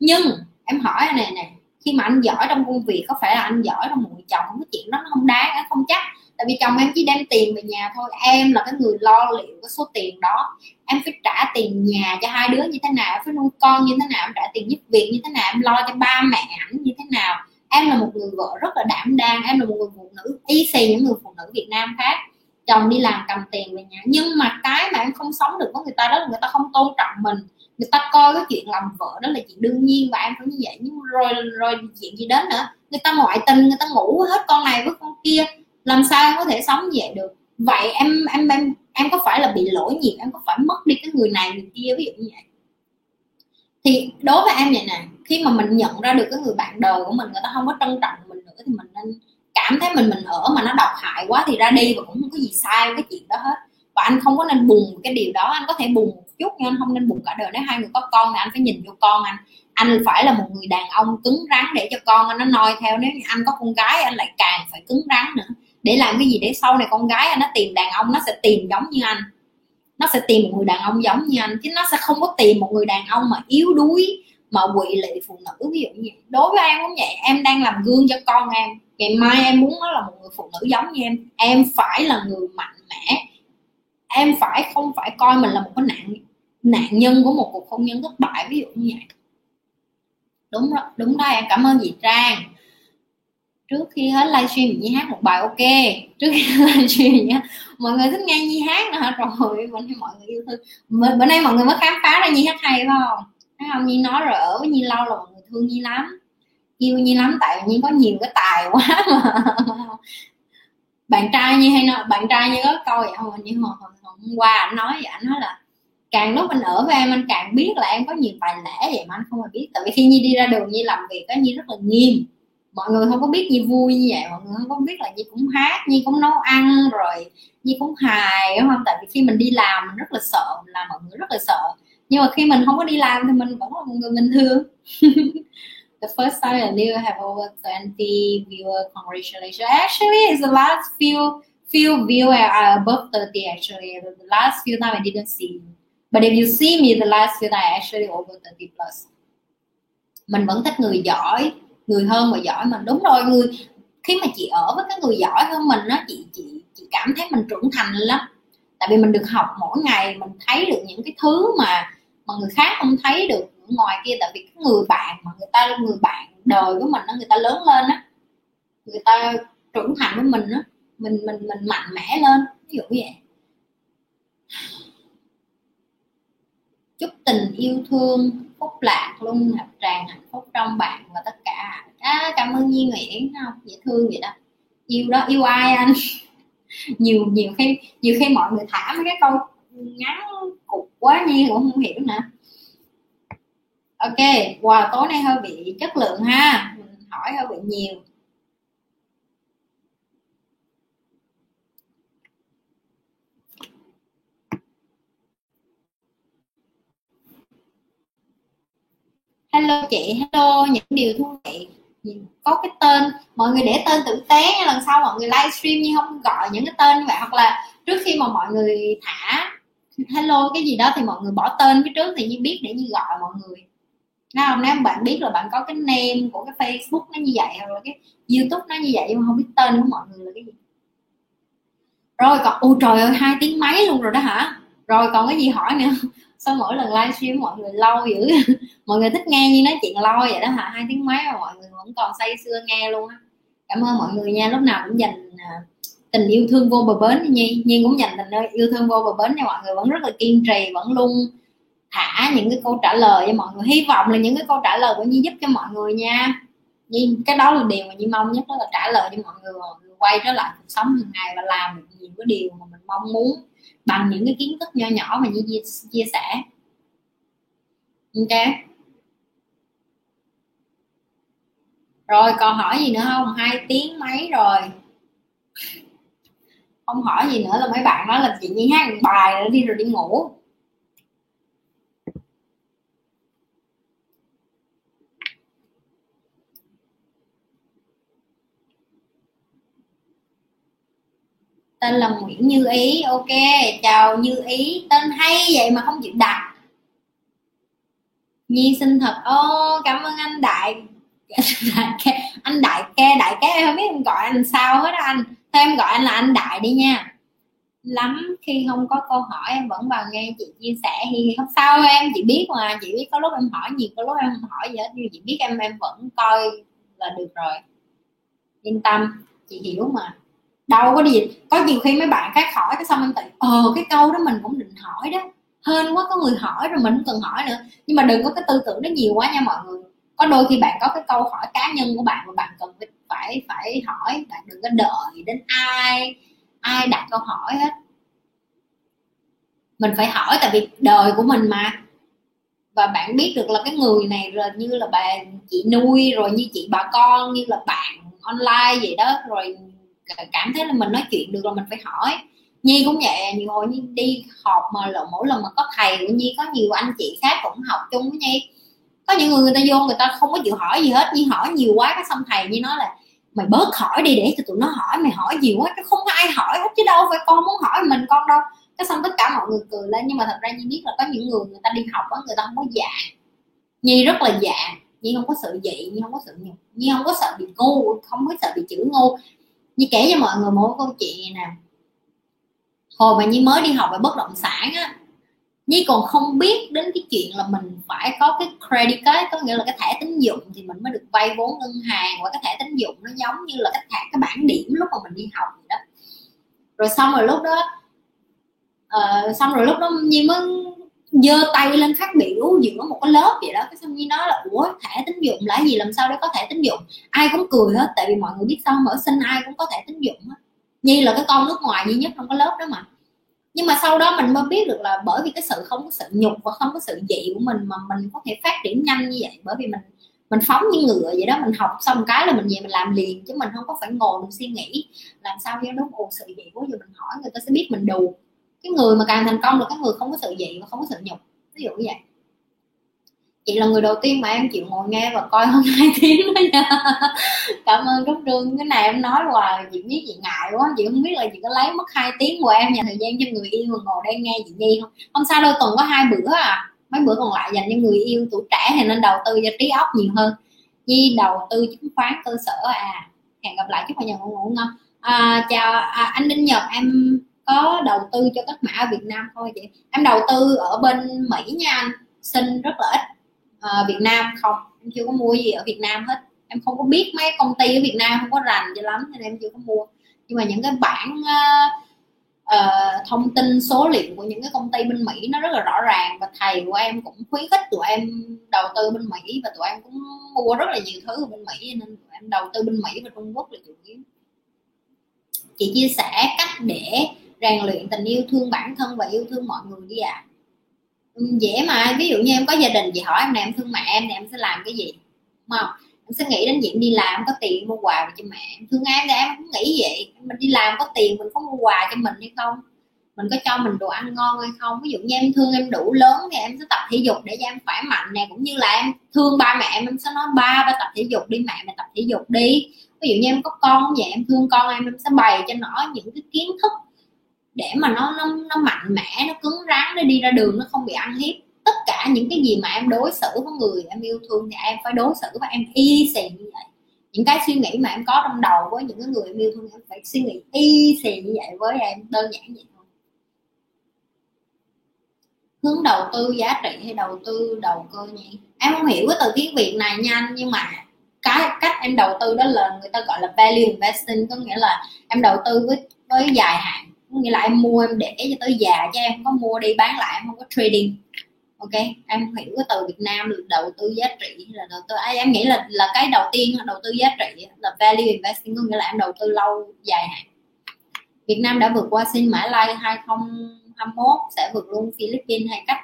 Nhưng em hỏi này nè, khi mà anh giỏi trong công việc, có phải là anh giỏi trong người chồng cái chuyện đó nó không đáng không chắc. Tại vì chồng em chỉ đem tiền về nhà thôi, em là cái người lo liệu cái số tiền đó. Em phải trả tiền nhà cho hai đứa như thế nào phải nuôi con như thế nào, em trả tiền giúp việc như thế nào, em lo cho ba mẹ ảnh như thế nào em là một người vợ rất là đảm đang, em là một người phụ nữ y xì những người phụ nữ Việt Nam khác. Chồng đi làm cầm tiền về nhà. Nhưng mà cái mà em không sống được với người ta đó là người ta không tôn trọng mình. Người ta coi cái chuyện làm vợ đó là chuyện đương nhiên và em cũng như vậy. Nhưng rồi rồi chuyện gì đến nữa? Người ta ngoại tình, người ta ngủ hết con này với con kia. Làm sao em có thể sống như vậy được? Vậy em em em em có phải là bị lỗi nhiệm em có phải mất đi cái người này, người kia, ví dụ như vậy? Thì đối với em vậy nè, khi mà mình nhận ra được cái người bạn đời của mình, người ta không có trân trọng mình nữa thì mình nên cảm thấy mình mình ở mà nó độc hại quá thì ra đi và cũng không có gì sai cái chuyện đó hết. Và anh không có nên buồn cái điều đó, anh có thể buồn một chút nhưng anh không nên buồn cả đời. Nếu hai người có con thì anh phải nhìn vô con anh. Anh phải là một người đàn ông cứng rắn để cho con anh nó noi theo. Nếu như anh có con gái, anh lại càng phải cứng rắn nữa. Để làm cái gì? Để sau này con gái anh nó tìm đàn ông, nó sẽ tìm giống như anh nó sẽ tìm một người đàn ông giống như anh, chứ nó sẽ không có tìm một người đàn ông mà yếu đuối, mà quỵ lị phụ nữ, ví dụ như đối với em cũng vậy, em đang làm gương cho con em. Ngày mai em muốn nó là một người phụ nữ giống như em. Em phải là người mạnh mẽ. Em phải không phải coi mình là một cái nạn nạn nhân của một cuộc hôn nhân thất bại, ví dụ như vậy. Đúng đó đúng đó, em cảm ơn chị trang trước khi hết livestream Nhi hát một bài ok. Trước khi livestream nhá mọi người thích nghe Nhi hát nữa. Hả rồi bữa nay mọi người yêu thương. Bữa nay mọi người mới khám phá ra Nhi hát hay phải không? Thấy không? Nhi nói rồi ở với Nhi lâu là mọi người thương Nhi lắm. Yêu Nhi lắm tại Nhi có nhiều cái tài quá mà. Bạn trai như hay nói bạn trai như có câu vậy không? Như mà hôm, hôm qua anh nói vậy. Anh nói là càng lúc anh ở với em anh càng biết là em có nhiều tài lẻ vậy mà anh không hề biết. Tại vì khi nhi đi ra đường nhi làm việc á nhi rất là nghiêm mọi người không có biết gì vui như vậy, mọi người không có biết là nhi cũng hát, nhi cũng nấu ăn rồi nhi cũng hài, đúng không? Tại vì khi mình đi làm mình rất là sợ, mình làm mọi người rất là sợ. Nhưng mà khi mình không có đi làm thì mình vẫn là một người bình thường. The first time I knew I have over 20 viewer, congratulations. Actually, it's the last few few viewer are above 30 actually. The last few time I didn't see. You. but if you see me, the last few time actually over 30 plus. Mình vẫn thích người giỏi người hơn và giỏi mình đúng rồi, người khi mà chị ở với cái người giỏi hơn mình á, chị chị chị cảm thấy mình trưởng thành lắm. Tại vì mình được học mỗi ngày, mình thấy được những cái thứ mà mà người khác không thấy được ngoài kia. Tại vì cái người bạn mà người ta, người bạn đời của mình đó người ta lớn lên á, người ta trưởng thành với mình á, mình mình mình mạnh mẽ lên, ví dụ như vậy. Chúc tình yêu thương phúc lạc luôn ngập tràn hạnh phúc trong bạn và tất cả. À, cảm ơn Nhi Nguyễn không dễ thương vậy đó. Yêu đó yêu ai anh? Nhiều nhiều khi nhiều khi mọi người thả mấy cái câu ngắn cục quá Nhi cũng không hiểu nữa. Ok quà tối nay hơi bị chất lượng ha. Mình hỏi hơi bị nhiều. Hello chị, hello, những điều thú vị. Có cái tên, mọi người để tên tử tế lần sau mọi người livestream nhưng không gọi những cái tên như vậy, hoặc là trước khi mà mọi người thả hello cái gì đó thì mọi người bỏ tên phía trước thì như biết để như gọi mọi người. Nào không nếu bạn biết là bạn có cái name của cái Facebook nó như vậy rồi cái YouTube nó như vậy mà không biết tên của mọi người là cái gì. Rồi, còn ô trời ơi, hai tiếng mấy luôn rồi đó hả? Rồi, còn cái gì hỏi nữa? Sau mỗi lần livestream, mọi người lâu dữ. Mọi người thích nghe như nói chuyện lâu vậy đó hả? Hai tiếng mấy mà mọi người vẫn còn say sưa nghe luôn á. Cảm ơn mọi người nha. Lúc nào cũng dành à, tình yêu thương vô bờ bến nhi. Nhiên cũng dành tình yêu thương vô bờ bến cho mọi người. Vẫn rất là kiên trì, vẫn luôn thả những cái câu trả lời cho mọi người. Hy vọng là những cái câu trả lời của nhi giúp cho mọi người nha. Nhưng cái đó là điều mà nhi mong nhất, đó là trả lời cho mọi người. Mọi người quay trở lại cuộc sống hàng ngày và làm được nhiều cái điều mà mình mong muốn bằng những cái kiến thức nho nhỏ mà như chia, chia sẻ. Ok. Rồi còn hỏi gì nữa không? Hai tiếng mấy rồi? Không hỏi gì nữa là mấy bạn nói là chị nhi hát một bài rồi đi rồi đi ngủ. Tên là Nguyễn Như Ý. Ok, chào Như Ý. Tên hay vậy mà không chịu đặt. Nhi xin thật. Ô, cảm ơn anh Đại. Đại anh Đại Ke Đại Ke em không biết em gọi anh sao hết anh. Thôi em gọi anh là anh Đại đi nha. Lắm khi không có câu hỏi, em vẫn vào nghe chị chia sẻ thì không sao em, chị biết mà. Chị biết có lúc em hỏi nhiều, có lúc em không hỏi gì hết. Nhưng chị biết em em vẫn coi là được rồi. Yên tâm, chị hiểu mà đâu có gì có nhiều khi mấy bạn khác hỏi, cái xong em tự ờ cái câu đó mình cũng định hỏi đó. Hên quá, có người hỏi rồi mình cũng cần hỏi nữa. Nhưng mà đừng có cái tư tưởng đó nhiều quá nha mọi người. Có đôi khi bạn có cái câu hỏi cá nhân của bạn mà bạn cần phải phải hỏi. Bạn đừng có đợi đến ai ai đặt câu hỏi hết. Mình phải hỏi tại vì đời của mình mà. Và bạn biết được là cái người này rồi như là bà chị nuôi, rồi như chị bà con, như là bạn online vậy đó, rồi cảm thấy là mình nói chuyện được là mình phải hỏi. Nhi cũng vậy, nhiều hồi nhi đi họp mà là mỗi lần mà có thầy của nhi, có nhiều anh chị khác cũng học chung với nhi, có những người người ta vô người ta không có chịu hỏi gì hết. Nhi hỏi nhiều quá cái xong thầy nhi nói là, mày bớt hỏi đi để cho tụi nó hỏi, mày hỏi nhiều quá, cái không có ai hỏi hết chứ đâu, phải con muốn hỏi mình con đâu. Cái xong tất cả mọi người cười lên, nhưng mà thật ra nhi biết là có những người người ta đi học á, người ta không có dạng nhi rất là dạng nhi không có sợ dị nhi không có sợ nhục, nhi không có sợ bị ngu, không có sợ bị chữ ngu như kể cho mọi người một câu chuyện nè. Hồi mà nhi mới đi học về bất động sản á nhi còn không biết đến cái chuyện là mình phải có cái credit card có nghĩa là cái thẻ tín dụng thì mình mới được vay vốn ngân hàng và cái thẻ tín dụng nó giống như là cái thẻ cái bảng điểm lúc mà mình đi học vậy đó. Rồi xong rồi lúc đó uh, xong rồi lúc đó nhi mới giơ tay lên phát biểu giữa một cái lớp vậy đó. Cái xong nhi nói là, ủa, thẻ tín dụng là gì? Làm sao để có thẻ tín dụng? Ai cũng cười hết, tại vì mọi người biết sao mở sinh ai cũng có thẻ tín dụng hết nhi là cái con nước ngoài duy nhất trong cái lớp đó mà. Nhưng mà sau đó mình mới biết được là bởi vì cái sự không có sự nhục và không có sự dị của mình mà mình có thể phát triển nhanh như vậy. Bởi vì mình mình phóng như ngựa vậy đó, mình học xong cái là mình về mình làm liền, chứ mình không có phải ngồi mình suy nghĩ làm sao cho đúng ồ, sự dị quá giờ mình hỏi người ta sẽ biết mình đù cái người mà càng thành công là cái người không có sự dị và không có sự nhục. Ví dụ như vậy. Chị là người đầu tiên mà em chịu ngồi nghe và coi hơn hai tiếng đó nha. Cảm ơn rất đương cái này em nói hoài chị biết chị ngại quá. Chị không biết là chị có lấy mất hai tiếng của em dành thời gian cho người yêu mà ngồi đây nghe chị Nhi không? Không sao đâu tuần có hai bữa à. Mấy bữa còn lại dành cho người yêu. Tuổi trẻ thì nên đầu tư cho trí óc nhiều hơn. Nhi đầu tư chứng khoán cơ sở à. Hẹn gặp lại chúc mọi người ngủ ngon. À, chào à, anh Đinh Nhật em có đầu tư cho các mã ở Việt Nam thôi chị em đầu tư ở bên Mỹ nha anh. Xin rất là ít. À, Việt Nam không. Em chưa có mua gì ở Việt Nam hết. Em không có biết mấy công ty ở Việt Nam không có rành cho lắm nên em chưa có mua. Nhưng mà những cái bản uh, ờ, uh, ờ, thông tin số liệu của những cái công ty bên Mỹ nó rất là rõ ràng và thầy của em cũng khuyến khích tụi em đầu tư bên Mỹ và tụi em cũng mua rất là nhiều thứ ở bên Mỹ nên tụi em đầu tư bên Mỹ và Trung Quốc là chủ yếu. Chị chia sẻ cách để rèn luyện tình yêu thương bản thân và yêu thương mọi người đi ạ. À. dễ mà, ví dụ như em có gia đình gì hỏi em này em thương mẹ em nè, em sẽ làm cái gì? Đúng không em sẽ nghĩ đến chuyện đi làm có tiền mua quà cho mẹ, em thương em thì em cũng nghĩ vậy. Mình đi làm có tiền, mình có mua quà cho mình hay không? Mình có cho mình đồ ăn ngon hay không? Ví dụ như em thương em đủ lớn thì em sẽ tập thể dục để cho em khỏe mạnh nè, cũng như là em thương ba mẹ em em sẽ nói, ba ba tập thể dục đi, mẹ mày tập thể dục đi. Ví dụ như em có con vậy, em thương con em em sẽ bày cho nó những cái kiến thức để mà nó nó nó mạnh mẽ, nó cứng rắn để đi ra đường, nó không bị ăn hiếp. Tất cả những cái gì mà em đối xử với người em yêu thương thì em phải đối xử với em y xì như vậy. Những cái suy nghĩ mà em có trong đầu với những cái người em yêu thương, em phải suy nghĩ y xì như vậy với em, đơn giản vậy thôi. Hướng đầu tư giá trị hay đầu tư đầu cơ nhỉ? Em không hiểu cái từ tiếng việt này nhanh nhưng mà cái cách em đầu tư đó là người ta gọi là value investing, có nghĩa là em đầu tư với với dài hạn nghĩa là em mua em để cho tới già cho em không có mua đi bán lại em không có trading. Ok em hiểu cái từ Việt Nam là đầu tư giá trị là đầu tư à, em nghĩ là là cái đầu tiên là đầu tư giá trị là value investing có nghĩa là em đầu tư lâu dài hạn. Việt Nam đã vượt qua sinh Mã Lai 2021 sẽ vượt luôn Philippines hay cách.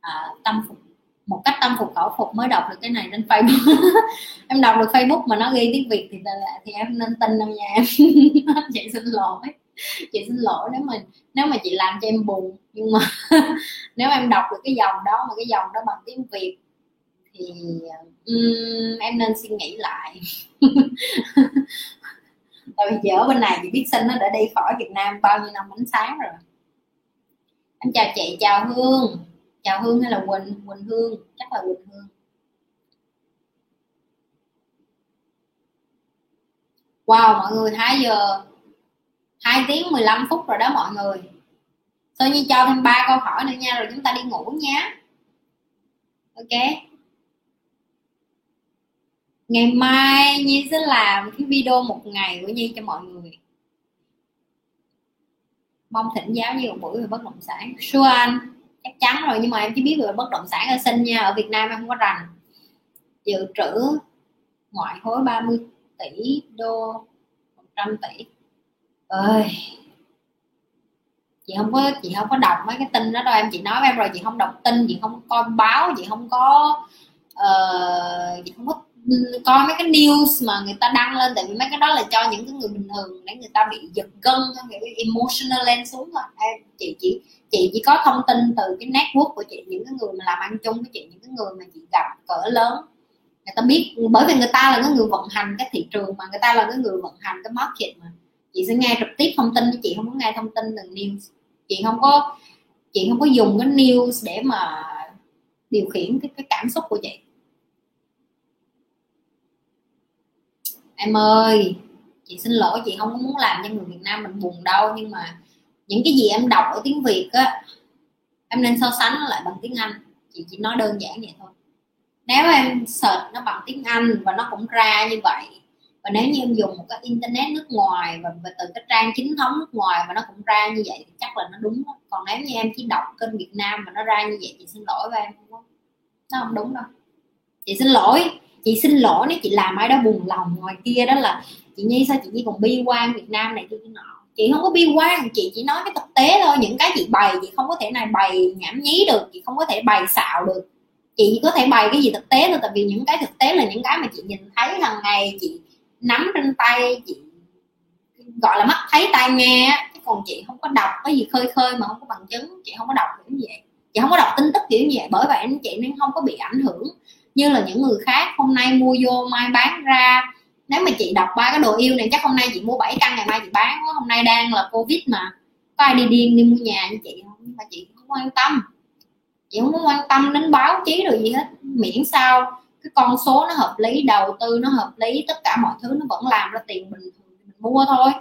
À, tâm phục một cách tâm phục khẩu phục mới đọc được cái này trên Facebook. Em đọc được Facebook mà nó ghi tiếng Việt thì thì em nên tin đâu nha em. Chị xin lỗi. chị xin lỗi nếu mà nếu mà chị làm cho em buồn nhưng mà nếu em đọc được cái dòng đó mà cái dòng đó bằng tiếng việt thì um, em nên suy nghĩ lại. Tại vì chị ở bên này chị biết sinh nó đã đi khỏi việt nam bao nhiêu năm ánh sáng rồi. Em chào chị chào hương. Chào hương hay là quỳnh? Quỳnh hương chắc là quỳnh hương. Wow mọi người thấy giờ 2 tiếng 15 phút rồi đó mọi người. Tôi như cho thêm ba câu hỏi nữa nha, rồi chúng ta đi ngủ nhé ok. Ngày mai Nhi sẽ làm cái video một ngày của Nhi cho mọi người. Mong thỉnh giáo như một buổi về bất động sản. Sure anh, chắc chắn rồi, nhưng mà em chỉ biết về bất động sản ở sinh nha, ở Việt Nam em không có rành. Dự trữ ngoại hối 30 tỷ đô 100 tỷ ơi chị không có chị không có đọc mấy cái tin đó đâu em chị nói với em rồi chị không đọc tin chị không coi báo chị không có uh, chị không có coi mấy cái news mà người ta đăng lên tại vì mấy cái đó là cho những cái người bình thường để người ta bị giật gân bị emotional lên xuống thôi em chị chỉ chị chỉ có thông tin từ cái network của chị những cái người mà làm ăn chung với chị những cái người mà chị gặp cỡ lớn. Người ta biết bởi vì người ta là cái người vận hành cái thị trường mà người ta là cái người vận hành cái market mà chị sẽ nghe trực tiếp thông tin chứ chị không có nghe thông tin từ news. Chị không có chị không có dùng cái news để mà điều khiển cái, cái cảm xúc của chị. Em ơi chị xin lỗi chị không có muốn làm cho người Việt Nam mình buồn đâu nhưng mà những cái gì em đọc ở tiếng Việt á em nên so sánh nó lại bằng tiếng Anh. Chị chỉ nói đơn giản vậy thôi. Nếu em search nó bằng tiếng Anh và nó cũng ra như vậy và nếu như em dùng một cái internet nước ngoài và, và từ cái trang chính thống nước ngoài mà nó cũng ra như vậy thì chắc là nó đúng còn nếu như em chỉ đọc kênh Việt Nam mà nó ra như vậy chị xin lỗi với em không? Nó không đúng đâu. Chị xin lỗi. Chị xin lỗi nếu chị làm ai đó buồn lòng ngoài kia đó là chị nhi sao chị nhi còn bi quan Việt Nam này kia nọ. Chị không có bi quan chị chỉ nói cái thực tế thôi. Những cái chị bày chị không có thể này bày nhảm nhí được chị không có thể bày xạo được. Chị có thể bày cái gì thực tế thôi tại vì những cái thực tế là những cái mà chị nhìn thấy hàng ngày chị nắm trên tay, chị gọi là mắt thấy tai nghe chứ còn chị không có đọc cái gì khơi khơi mà không có bằng chứng, chị không có đọc kiểu gì vậy. Chị không có đọc tin tức kiểu như vậy, bởi vậy anh chị nên không có bị ảnh hưởng như là những người khác. Hôm nay mua vô, mai bán ra. Nếu mà chị đọc ba cái đồ yêu này, chắc hôm nay chị mua 7 căn, ngày mai chị bán hôm nay đang là covid mà. Có ai đi điên đi mua nhà như chị không? Nhưng mà chị không quan tâm. Chị không có quan tâm đến báo chí rồi gì hết. Miễn sao cái con số nó hợp lý, đầu tư nó hợp lý, tất cả mọi thứ nó vẫn làm ra tiền bình thường mình mua thôi.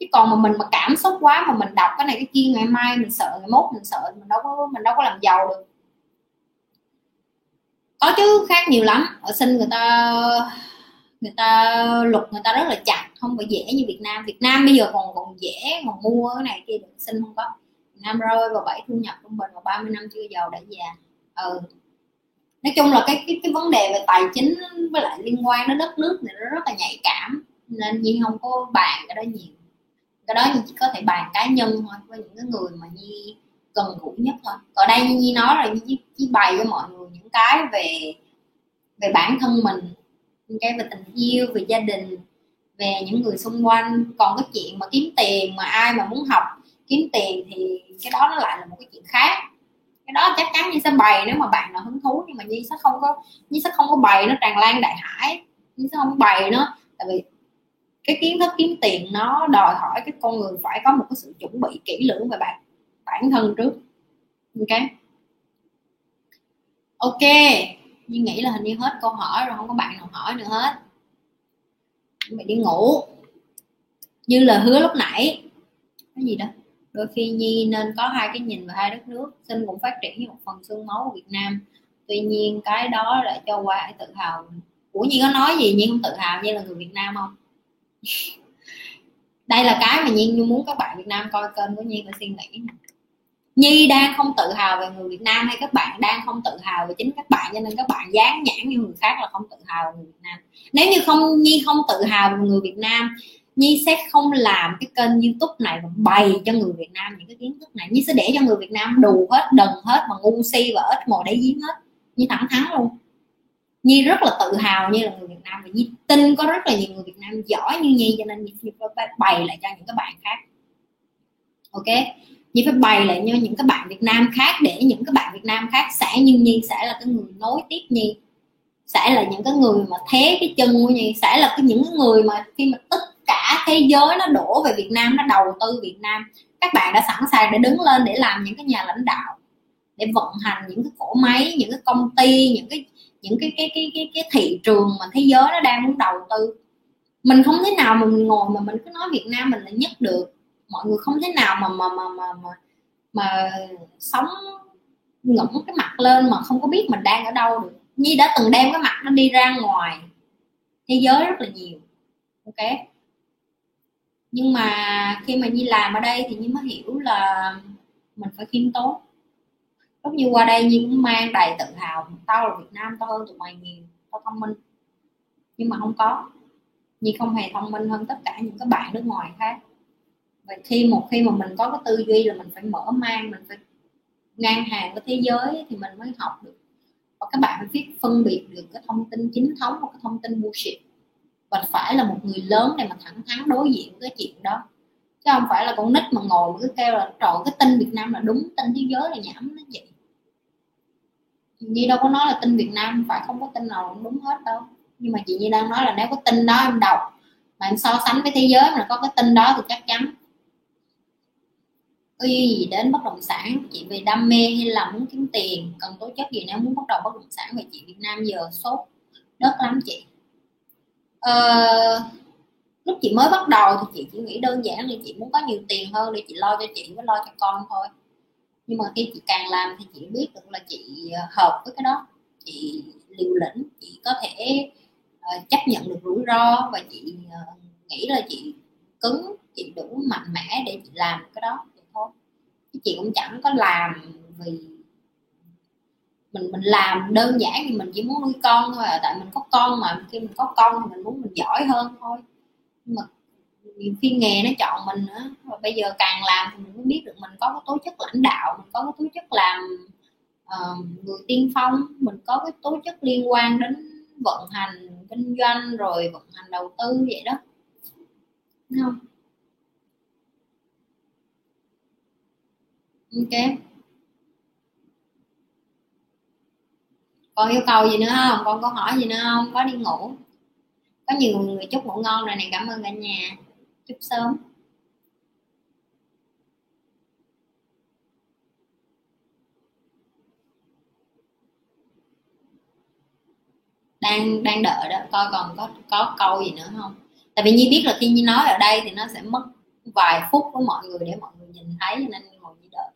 Chứ còn mà mình mà cảm xúc quá mà mình đọc cái này cái kia, ngày mai mình sợ, ngày mốt mình sợ, mình đâu có, mình đâu có làm giàu được. Có chứ, khác nhiều lắm. Ở sinh người ta người ta luật người ta rất là chặt, không phải dễ như Việt Nam. Việt Nam bây giờ còn còn dễ, còn mua cái này kia được. Sinh không có. Việt Nam rơi vào bảy thu nhập trung bình vào 30 năm chưa giàu đã già. Ừ nói chung là cái cái cái vấn đề về tài chính với lại liên quan đến đất nước này nó rất là nhạy cảm nên nhi không có bàn cái đó nhiều. Cái đó nhi chỉ có thể bàn cá nhân thôi với những cái người mà nhi gần gũi nhất thôi. Còn đây nhi nói là nhi chỉ, chỉ bày cho mọi người những cái về về bản thân mình những cái về tình yêu về gia đình về những người xung quanh. Còn cái chuyện mà kiếm tiền mà ai mà muốn học kiếm tiền thì cái đó nó lại là một cái chuyện khác cái đó chắc chắn như sẽ bày nếu mà bạn nào hứng thú, nhưng mà nhi sẽ không có, nhi sẽ không có bày nó tràn lan đại hải. Nhi sẽ không bày nó, tại vì cái kiến thức, kiếm tiền nó đòi hỏi cái con người phải có một cái sự chuẩn bị kỹ lưỡng về bản bản thân trước. Ok? Ok như nghĩ là hình như hết câu hỏi rồi, không có bạn nào hỏi nữa hết. Mày đi ngủ. Như là hứa lúc nãy. Cái gì đó? Đôi khi nhi nên có hai cái nhìn về hai đất nước, sinh cũng phát triển như một phần xương máu của việt nam. Tuy nhiên, cái đó lại cho qua tự hào. Của nhi có nói gì? Nhi không tự hào như là người việt nam không? Đây là cái mà nhi muốn các bạn việt nam coi kênh của nhi và suy nghĩ Nhi đang không tự hào về người Việt Nam hay các bạn đang không tự hào về chính các bạn, cho nên các bạn dán nhãn như người khác là không tự hào về người Việt Nam. Nếu như không, Nhi không tự hào về người Việt Nam Nhi sẽ không làm cái kênh youtube này và bày cho người Việt Nam những cái kiến thức này. Nhi sẽ để cho người Việt Nam đù hết, đần hết mà ngu si và ít ngồi để giếng hết. Nhi thẳng thắn luôn. Nhi rất là tự hào như là người Việt Nam và Nhi tin có rất là nhiều người Việt Nam giỏi như Nhi, cho nên Nhi phải bày lại cho những các bạn khác. Ok? Nhi phải bày lại cho những các bạn Việt Nam khác để những các bạn Việt Nam khác sẽ như Nhi, sẽ là cái người nối tiếp Nhi. Sẽ là những cái người mà thế cái chân của Nhi, sẽ là cái những người mà khi mà tức thế giới nó đổ về Việt Nam nó đầu tư Việt Nam. Các bạn đã sẵn sàng để đứng lên để làm những cái nhà lãnh đạo để vận hành những cái cỗ máy những cái công ty những cái những cái cái cái cái, cái thị trường mà thế giới nó đang muốn đầu tư. Mình không thể nào mà mình ngồi mà mình cứ nói Việt Nam mình là nhất được. Mọi người không thể nào mà mà mà mà mà, mà sống ngẩng cái mặt lên mà không có biết mình đang ở đâu được. Nhi đã từng đem cái mặt nó đi ra ngoài thế giới rất là nhiều. Ok? Nhưng mà khi mà Nhi làm ở đây thì Nhi mới hiểu là mình phải khiêm tốn. Lúc như qua đây Nhi cũng mang đầy tự hào, tao là Việt Nam, tao hơn tụi mày nhiều, tao thông minh. Nhưng mà không có. Nhi không hề thông minh hơn tất cả những các bạn nước ngoài khác. Và khi một khi mà mình có cái tư duy là mình phải mở mang, mình phải ngang hàng với thế giới thì mình mới học được. Và các bạn phải biết phân biệt được cái thông tin chính thống và cái thông tin bullshit và phải là một người lớn để mà thẳng thắn đối diện với cái chuyện đó. Chứ không phải là con nít mà ngồi mà cứ kêu là, trời cái tin Việt Nam là đúng, tin thế giới là nhảm nó vậy. Nhi đâu có nói là tin Việt Nam phải không có tin nào cũng đúng hết đâu. Nhưng mà chị Nhi đang nói là nếu có tin đó em đọc, mà em so sánh với thế giới mà có cái tin đó thì chắc chắn. Có gì đến bất động sản, chị vì đam mê hay là muốn kiếm tiền, cần tố chất gì, nếu muốn bắt đầu bất động sản về chị Việt Nam giờ sốt đất lắm chị. Ờ, lúc chị mới bắt đầu thì chị chỉ nghĩ đơn giản là chị muốn có nhiều tiền hơn để chị lo cho chị với lo cho con thôi. Nhưng mà khi chị càng làm thì chị biết được là chị hợp với cái đó. Chị liều lĩnh chị có thể uh, chấp nhận được rủi ro và chị uh, nghĩ là chị cứng chị đủ mạnh mẽ để chị làm cái đó thì thôi. Chị cũng chẳng có làm vì mình mình làm đơn giản thì mình chỉ muốn nuôi con thôi à. Tại mình có con mà khi mình có con thì mình muốn mình giỏi hơn thôi. Nhưng mà nhiều khi nghề nó chọn mình nữa và bây giờ càng làm thì mình mới biết được mình có cái tố chất lãnh đạo mình có cái tố chất làm uh, người tiên phong mình có cái tố chất liên quan đến vận hành kinh doanh rồi vận hành đầu tư vậy đó. Đúng không? Ok. Còn yêu cầu gì nữa không? Con có hỏi gì nữa không? Có đi ngủ. Có nhiều người chúc ngủ ngon rồi này, cảm ơn cả nhà. Chúc sớm. Đang đang đợi đó. Coi còn có có câu gì nữa không? Tại vì nhi biết là khi nhi nói ở đây thì nó sẽ mất vài phút với mọi người để mọi người nhìn thấy nên ngồi nhi đợi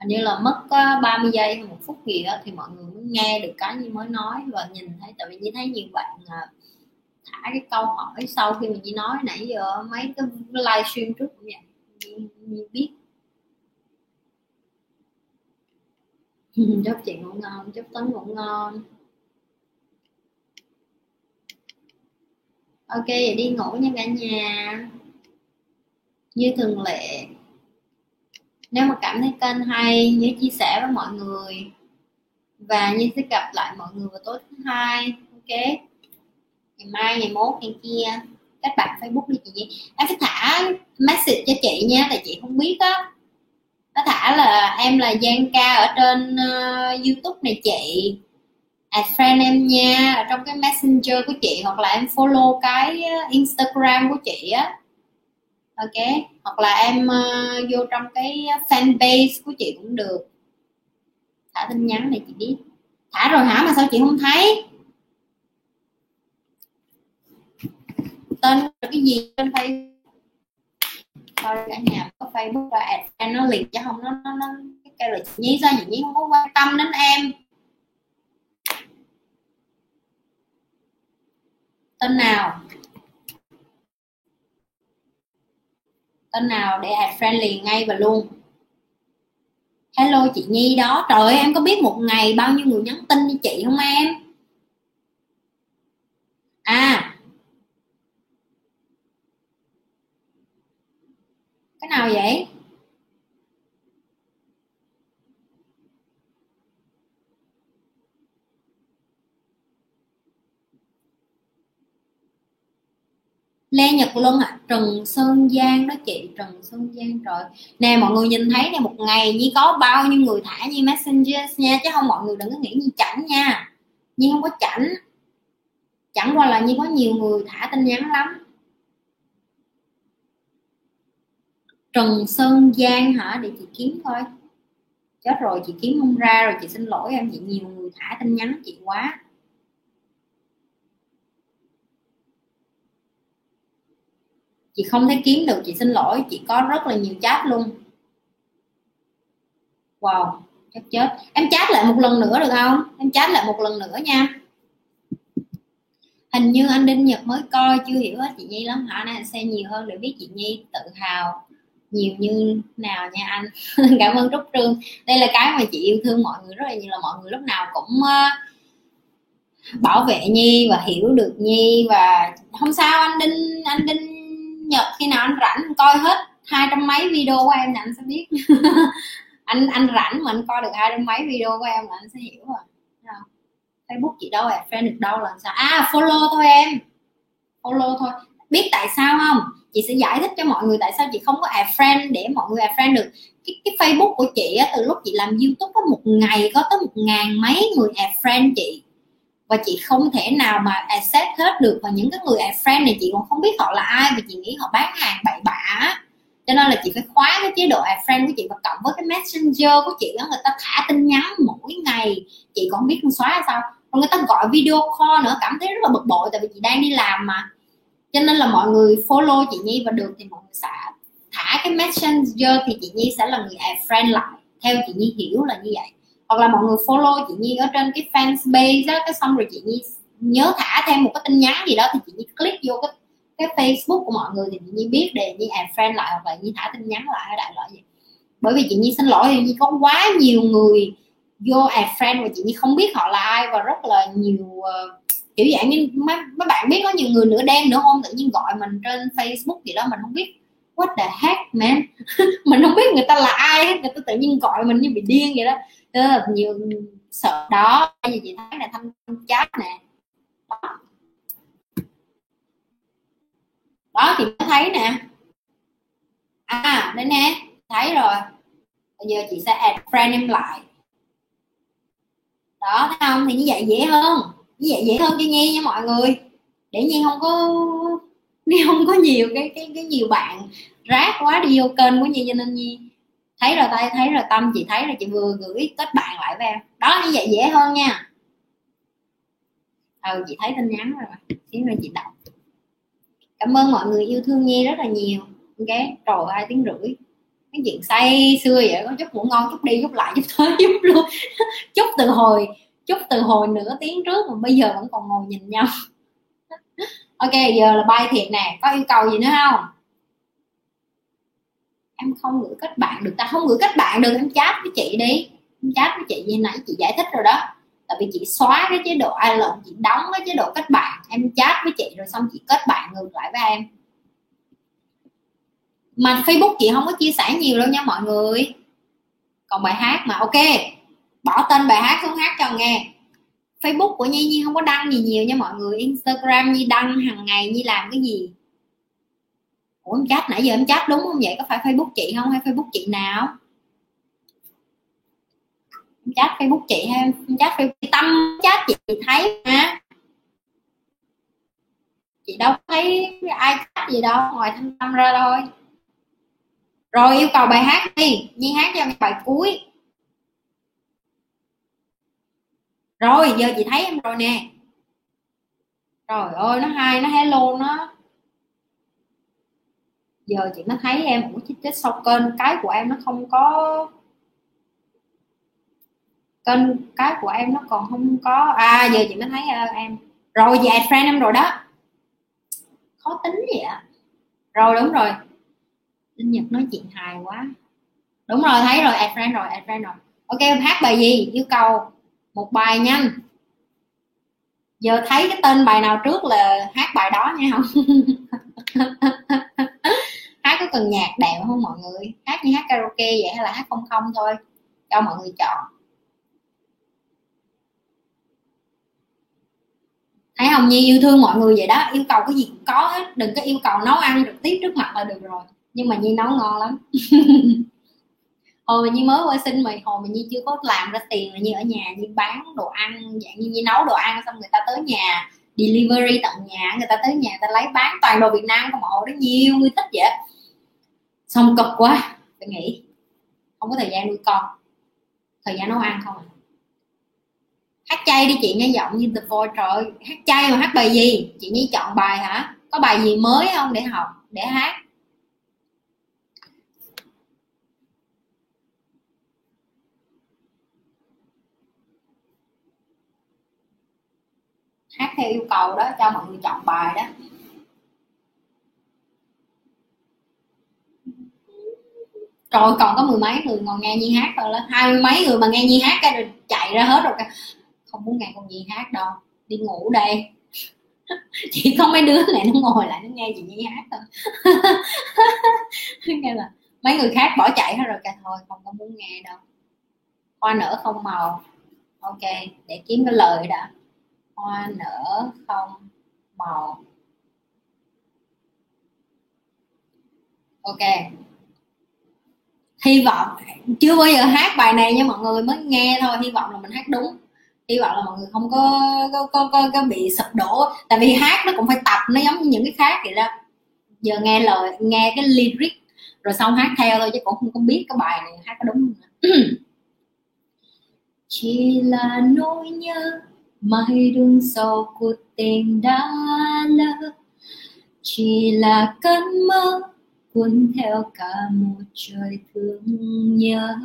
hình như là mất 30 giây hay một phút gì đó thì mọi người mới nghe được cái như mới nói và nhìn thấy tại vì như thấy nhiều bạn à, thả cái câu hỏi sau khi mình chỉ nói nãy giờ mấy cái livestream trước cũng vậy. Như, như biết. Chúc chị ngủ ngon chúc tấn ngủ ngon. Ok vậy đi ngủ nha cả nhà. Như thường lệ nếu mà cảm thấy kênh hay nhớ chia sẻ với mọi người. Và như sẽ gặp lại mọi người vào tối thứ hai. Ok? Ngày mai ngày mốt ngày kia. Các bạn facebook đi chị nhé em sẽ thả message cho chị nha tại chị không biết á. Nó thả là em là Giang Ca ở trên uh, YouTube này chị. Add friend em nha. Ở trong cái messenger của chị hoặc là em follow cái ờ, Instagram của chị á ok. Hoặc là em uh, vô trong cái fanpage của chị cũng được. Thả tin nhắn này chị biết. Thả rồi hả? Mà sao chị không thấy? Tên cái gì trên facebook? Thôi cả nhà có facebook và add nó liền chứ không nó nó, nó cái kêu là chị nhí sao chị nhí không có quan tâm đến em? Tên nào? Tên nào để add friendly liền ngay và luôn. Hello chị nhi đó. Trời ơi, em có biết một ngày bao nhiêu người nhắn tin cho chị không em? À. Cái nào vậy? Lê Nhật Luân ạ. À, Trần Sơn Giang đó chị Trần Sơn Giang rồi nè mọi người nhìn thấy nè một ngày như có bao nhiêu người thả như messenger nha chứ không mọi người đừng có nghĩ như chảnh nha. Nhưng không có chảnh. Chẳng qua là như có nhiều người thả tin nhắn lắm. Trần Sơn Giang hả? Để chị kiếm thôi chết rồi chị kiếm không ra rồi chị xin lỗi em chị nhiều người thả tin nhắn chị quá. Chị không thể kiếm được, chị xin lỗi, chị có rất là nhiều chat luôn. Wow chắc chết. Em chat lại một lần nữa được không? Em chat lại một lần nữa nha. Hình như anh đinh nhật mới coi, chưa hiểu hết chị nhi lắm hả? Nè xem nhiều hơn để biết chị nhi tự hào nhiều như nào nha anh. Cảm ơn trúc trương. Đây là cái mà chị yêu thương mọi người rất là nhiều, là mọi người lúc nào cũng ờ, bảo vệ nhi và hiểu được nhi và không sao, anh đinh anh đinh nhật khi nào anh rảnh coi hết hai trăm mấy video của em là anh sẽ biết. Anh anh rảnh mà anh coi được hai trăm mấy video của em là anh sẽ hiểu rồi. Facebook chị đâu à? Friend được đâu là sao? À follow thôi em. Follow thôi. Biết tại sao không? Chị sẽ giải thích cho mọi người tại sao chị không có add friend để mọi người add friend được. Cái, cái Facebook của chị á, từ lúc chị làm YouTube có một ngày có tới một ngàn mấy người add friend chị và chị không thể nào mà accept hết được và những cái người à, friend này, chị còn không biết họ là ai và chị nghĩ họ bán hàng bậy bạ cho nên là chị phải khóa cái chế độ à, friend của chị và cộng với cái messenger của chị đó người ta thả tin nhắn mỗi ngày. Chị còn biết không xóa sao? Còn người ta gọi video call nữa, cảm thấy rất là bực bội tại vì chị đang đi làm mà. Cho nên là mọi người follow chị nhi và được thì mọi người sẽ thả cái messenger thì chị nhi sẽ là người à, friend lại. Theo chị nhi hiểu là như vậy hoặc là mọi người follow chị nhi ở trên cái fanpage đó cái xong rồi chị nhi nhớ thả thêm một cái tin nhắn gì đó thì chị nhi click vô cái cái facebook của mọi người thì chị nhi biết để nhi add friend lại hoặc là nhi thả tin nhắn lại đại loại gì. Bởi vì chị nhi xin lỗi thì nhi có quá nhiều người vô add friend và chị nhi không biết họ là ai và rất là nhiều uh, kiểu dạng như mấy, mấy bạn biết có nhiều người nửa đen nửa hôm tự nhiên gọi mình trên facebook gì đó mình không biết what the heck man. Mình không biết người ta là ai người ta tự nhiên gọi mình như bị điên vậy đó rất nhiều sợ đó, bây giờ chị thấy là thăm chat nè. Đó. đó, thì mới thấy nè. À đây nè, thấy rồi. Bây giờ chị sẽ add friend em lại. Đó, thấy không? Thì như vậy dễ hơn. Như vậy dễ hơn cho nhi nha mọi người. Để nhi không có, nhi không có nhiều cái cái cái nhiều bạn rác quá đi vô kênh của nhi cho nên nhi thấy rồi tay thấy rồi tâm chị thấy rồi, chị vừa gửi kết bạn lại với em. Đó, như vậy dễ hơn nha. Ừ chị thấy tin nhắn rồi. Xíu nữa chị đọc. Cảm ơn mọi người yêu thương nhi rất là nhiều. Ok rồi hai tiếng rưỡi. Cái chuyện say xưa vậy, có chút ngủ ngon, chút đi, chút lại, chút tới, chút luôn. Chút từ hồi, chút từ hồi nửa tiếng trước mà bây giờ vẫn còn ngồi nhìn nhau. Ok, giờ là bay thiệt nè. Có yêu cầu gì nữa không? Em không gửi kết bạn được. Ta không gửi kết bạn được, em chat với chị đi. Em chat với chị như nãy chị giải thích rồi đó. Tại vì chị xóa cái chế độ ai lộn, chị đóng cái chế độ kết bạn. Em chat với chị rồi xong chị kết bạn ngược lại với em. Mà facebook chị không có chia sẻ nhiều đâu nha mọi người. Còn bài hát mà, ok. Bỏ tên bài hát xuống hát cho nghe. Facebook của nhi nhi không có đăng gì nhiều nha mọi người. Instagram nhi đăng hàng ngày, nhi làm cái gì? Ủa, em chat nãy giờ em chat đúng không vậy? Có phải facebook chị không hay facebook chị nào? Em chat facebook chị hay em chat facebook tâm chat chị thấy hả chị đâu thấy ai chat gì đâu, ngoài thanh tâm ra thôi. Rồi, yêu cầu bài hát đi. Nhi hát cho bài cuối. Rồi, giờ chị thấy em rồi nè. Trời ơi, nó hay, nó hello, nó giờ chị mới thấy em cũng chết chết sau kênh cái của em nó không có kênh cái của em nó còn không có. À giờ chị mới thấy uh, em rồi về friend em rồi đó. Khó tính vậy ạ. Rồi đúng rồi. Linh nhật nói chuyện hài quá. Đúng rồi thấy rồi add friend rồi add friend rồi. Ok hát bài gì? Yêu cầu. Một bài nhanh. Giờ thấy cái tên bài nào trước là hát bài đó nha. không có cần nhạc đệm không mọi người hát như hát karaoke vậy hay là hát không không thôi, cho mọi người chọn. Thấy không? Nhi yêu thương mọi người vậy đó, yêu cầu cái gì cũng có hết, đừng có yêu cầu nấu ăn trực tiếp trước mặt là được rồi. Nhưng mà nhi nấu ngon lắm. Hồi mà nhi mới qua sinh mà, hồi mà nhi chưa có làm ra tiền là như ở nhà như bán đồ ăn, dạng như nhi nấu đồ ăn xong người ta tới nhà, delivery tận nhà, người ta tới nhà người ta lấy bán toàn đồ việt nam không mọi đó, nhiều người thích vậy xong cực quá. Phải nghĩ không có thời gian nuôi con. Thời gian nấu ăn không à. Hát chay đi, chị nghe giọng như the voice. Trời ơi, hát chay mà hát bài gì? Chị nhi chọn bài hả? Có bài gì mới không để học, để hát? Hát theo yêu cầu đó, cho mọi người chọn bài đó. Rồi còn có mười mấy người còn nghe nhi hát rồi là hai mươi mấy người mà nghe nhi hát cái rồi chạy ra hết rồi cả, không muốn nghe con nhi hát đâu. Đi ngủ đây chỉ có mấy đứa này nó ngồi lại nó nghe chị nhi hát thôi. Nghe là mấy người khác bỏ chạy hết rồi cả. Thôi không có muốn nghe đâu. Hoa nở không màu. Ok để kiếm cái lời đã. Hoa nở không màu. Ok hy vọng chưa bao giờ hát bài này nha mọi người mới nghe thôi hy vọng là mình hát đúng. Hy vọng là mọi người không có có, có, có, có bị sụp đổ. Tại vì hát nó cũng phải tập nó giống như những cái khác vậy đó. Giờ nghe lời nghe cái lyric rồi xong hát theo thôi chứ cũng không có biết cái bài này hát có đúng không chỉ là nỗi nhớ mãi đứng sau cuộc tình đã lỡ. Chỉ là cơn mơ cuốn theo cả một trời thương nhớ.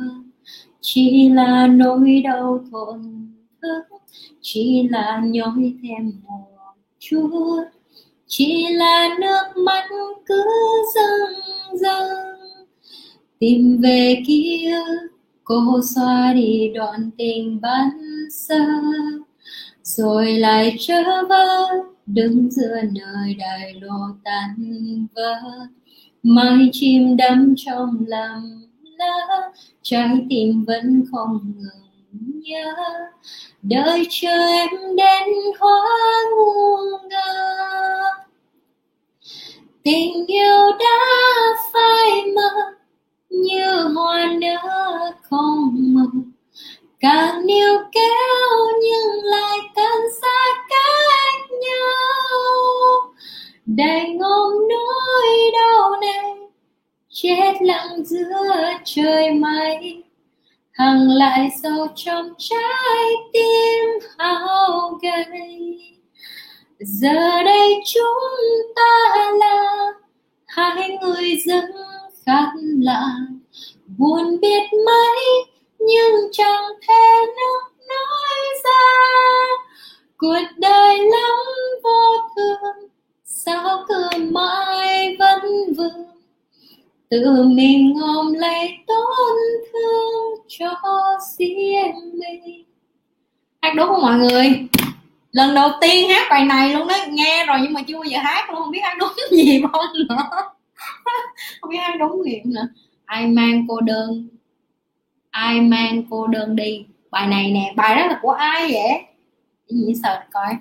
Chỉ là nỗi đau thổn thức, chỉ là nhói thêm một chút. Chỉ là nước mắt cứ dâng dâng tìm về kia cô xóa đi đoạn tình ban xa rồi lại trở vỡ đứng giữa nơi đại lộ tan vỡ mai chim đắm trong làm lá, trái tim vẫn không ngừng nhớ. Đợi chờ em đến hóa ngu ngơ. Tình yêu đã phai mờ, như hoa nở không màu càng níu kéo nhưng lại càng xa cách nhau đành ôm nỗi đau này chết lặng giữa trời mây. Hằng lại sâu trong trái tim hao gầy. Giờ đây chúng ta là hai người dân khác lạ buồn biết mấy, nhưng chẳng thể nước nói ra. Cuộc đời lắm vô thường sao cứ mãi vẫn vương? Tự mình ôm lấy tổn thương cho riêng mình. Hát đúng không mọi người? Lần đầu tiên hát bài này luôn đó nghe rồi nhưng mà chưa bao giờ hát luôn. Không biết hát đúng gì không nữa. Không biết hát đúng gì nữa. Ai mang cô đơn? Ai mang cô đơn đi? Bài này nè, bài đó là của ai vậy? Cái gì sợ coi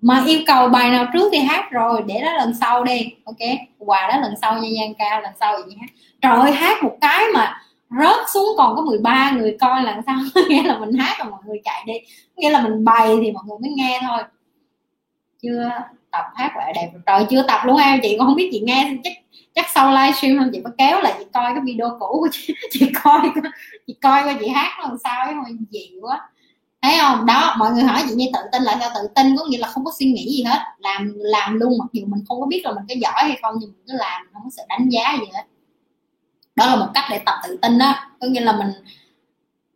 mà yêu cầu bài nào trước thì hát rồi, để đó lần sau đi, ok? Quà đó lần sau nha giang ca, lần sau gì hát trời ơi, hát một cái mà rớt xuống còn có 13 người coi là sao? Nghĩa là mình hát rồi mọi người chạy đi. Nghĩa là mình bày thì mọi người mới nghe thôi. Chưa tập hát lại đẹp trời, chưa tập luôn em chị cũng không biết chị nghe, chắc chắc sau livestream không? Chị có kéo lại, chị coi cái video cũ của chị. Chị coi chị coi coi chị hát lần làm sao chứ dị quá thấy không? Đó, mọi người hỏi chị như tự tin là sao? Tự tin có nghĩa là không có suy nghĩ gì hết. Làm làm luôn, mặc dù mình không có biết là mình có giỏi hay không, nhưng mình cứ làm không có sự đánh giá gì hết. Đó là một cách để tập tự tin đó. Có nghĩa là mình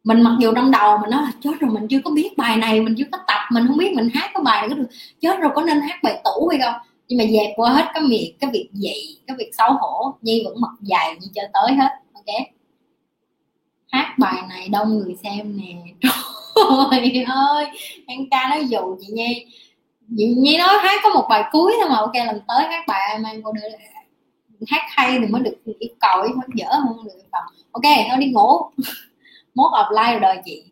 mình mặc dù trong đầu mình nói là chết rồi, mình chưa có biết bài này, mình chưa có tập, mình không biết mình hát cái bài này có được. Chết rồi, có nên hát bài tủ hay không? Nhưng mà dẹp qua hết cái việc cái việc gì cái việc xấu hổ, nhi vẫn mặc dài như chơi tới hết, ok? Hát bài này đông người xem nè. trời ơi, em ca nói dụ chị nhi. Chị nhi nói hát có một bài cuối thôi mà, ok, lần tới hát bài em mang cô đưa hát hay thì mới được yêu cầu mới dở không được. Yêu cầu ok, thôi đi ngủ. Mốt offline rồi chị,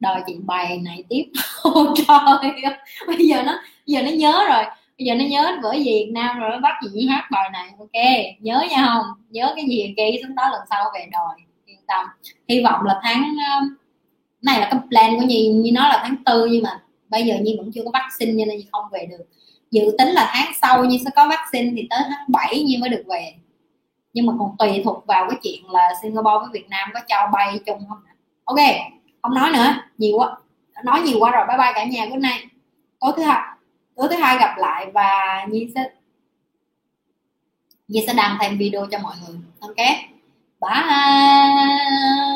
đòi chị bài này tiếp. Ôi trời bây giờ nó, bây giờ nó nhớ rồi. Bây giờ nó nhớ vở gì Việt Nam rồi nó bắt chị hát bài này, ok. Nhớ nha không? Nhớ cái gì ghi xuống đó lần sau về đòi, yên tâm. Hy vọng là tháng um, này là cái plan của nhi như nói là tháng tư nhưng mà bây giờ nhi vẫn chưa có vaccine cho nên không về được. Dự tính là tháng sau như sẽ có vaccine thì tới tháng 7 Nhi mới được về. Nhưng mà còn tùy thuộc vào cái chuyện là Singapore với Việt Nam có cho bay chung không ok, không nói nữa, nhiều quá. Nói nhiều quá rồi, bye bye cả nhà bữa nay tối thứ hai, tối thứ hai gặp lại và nhi sẽ nhi sẽ đăng thêm video cho mọi người. Ok, bye.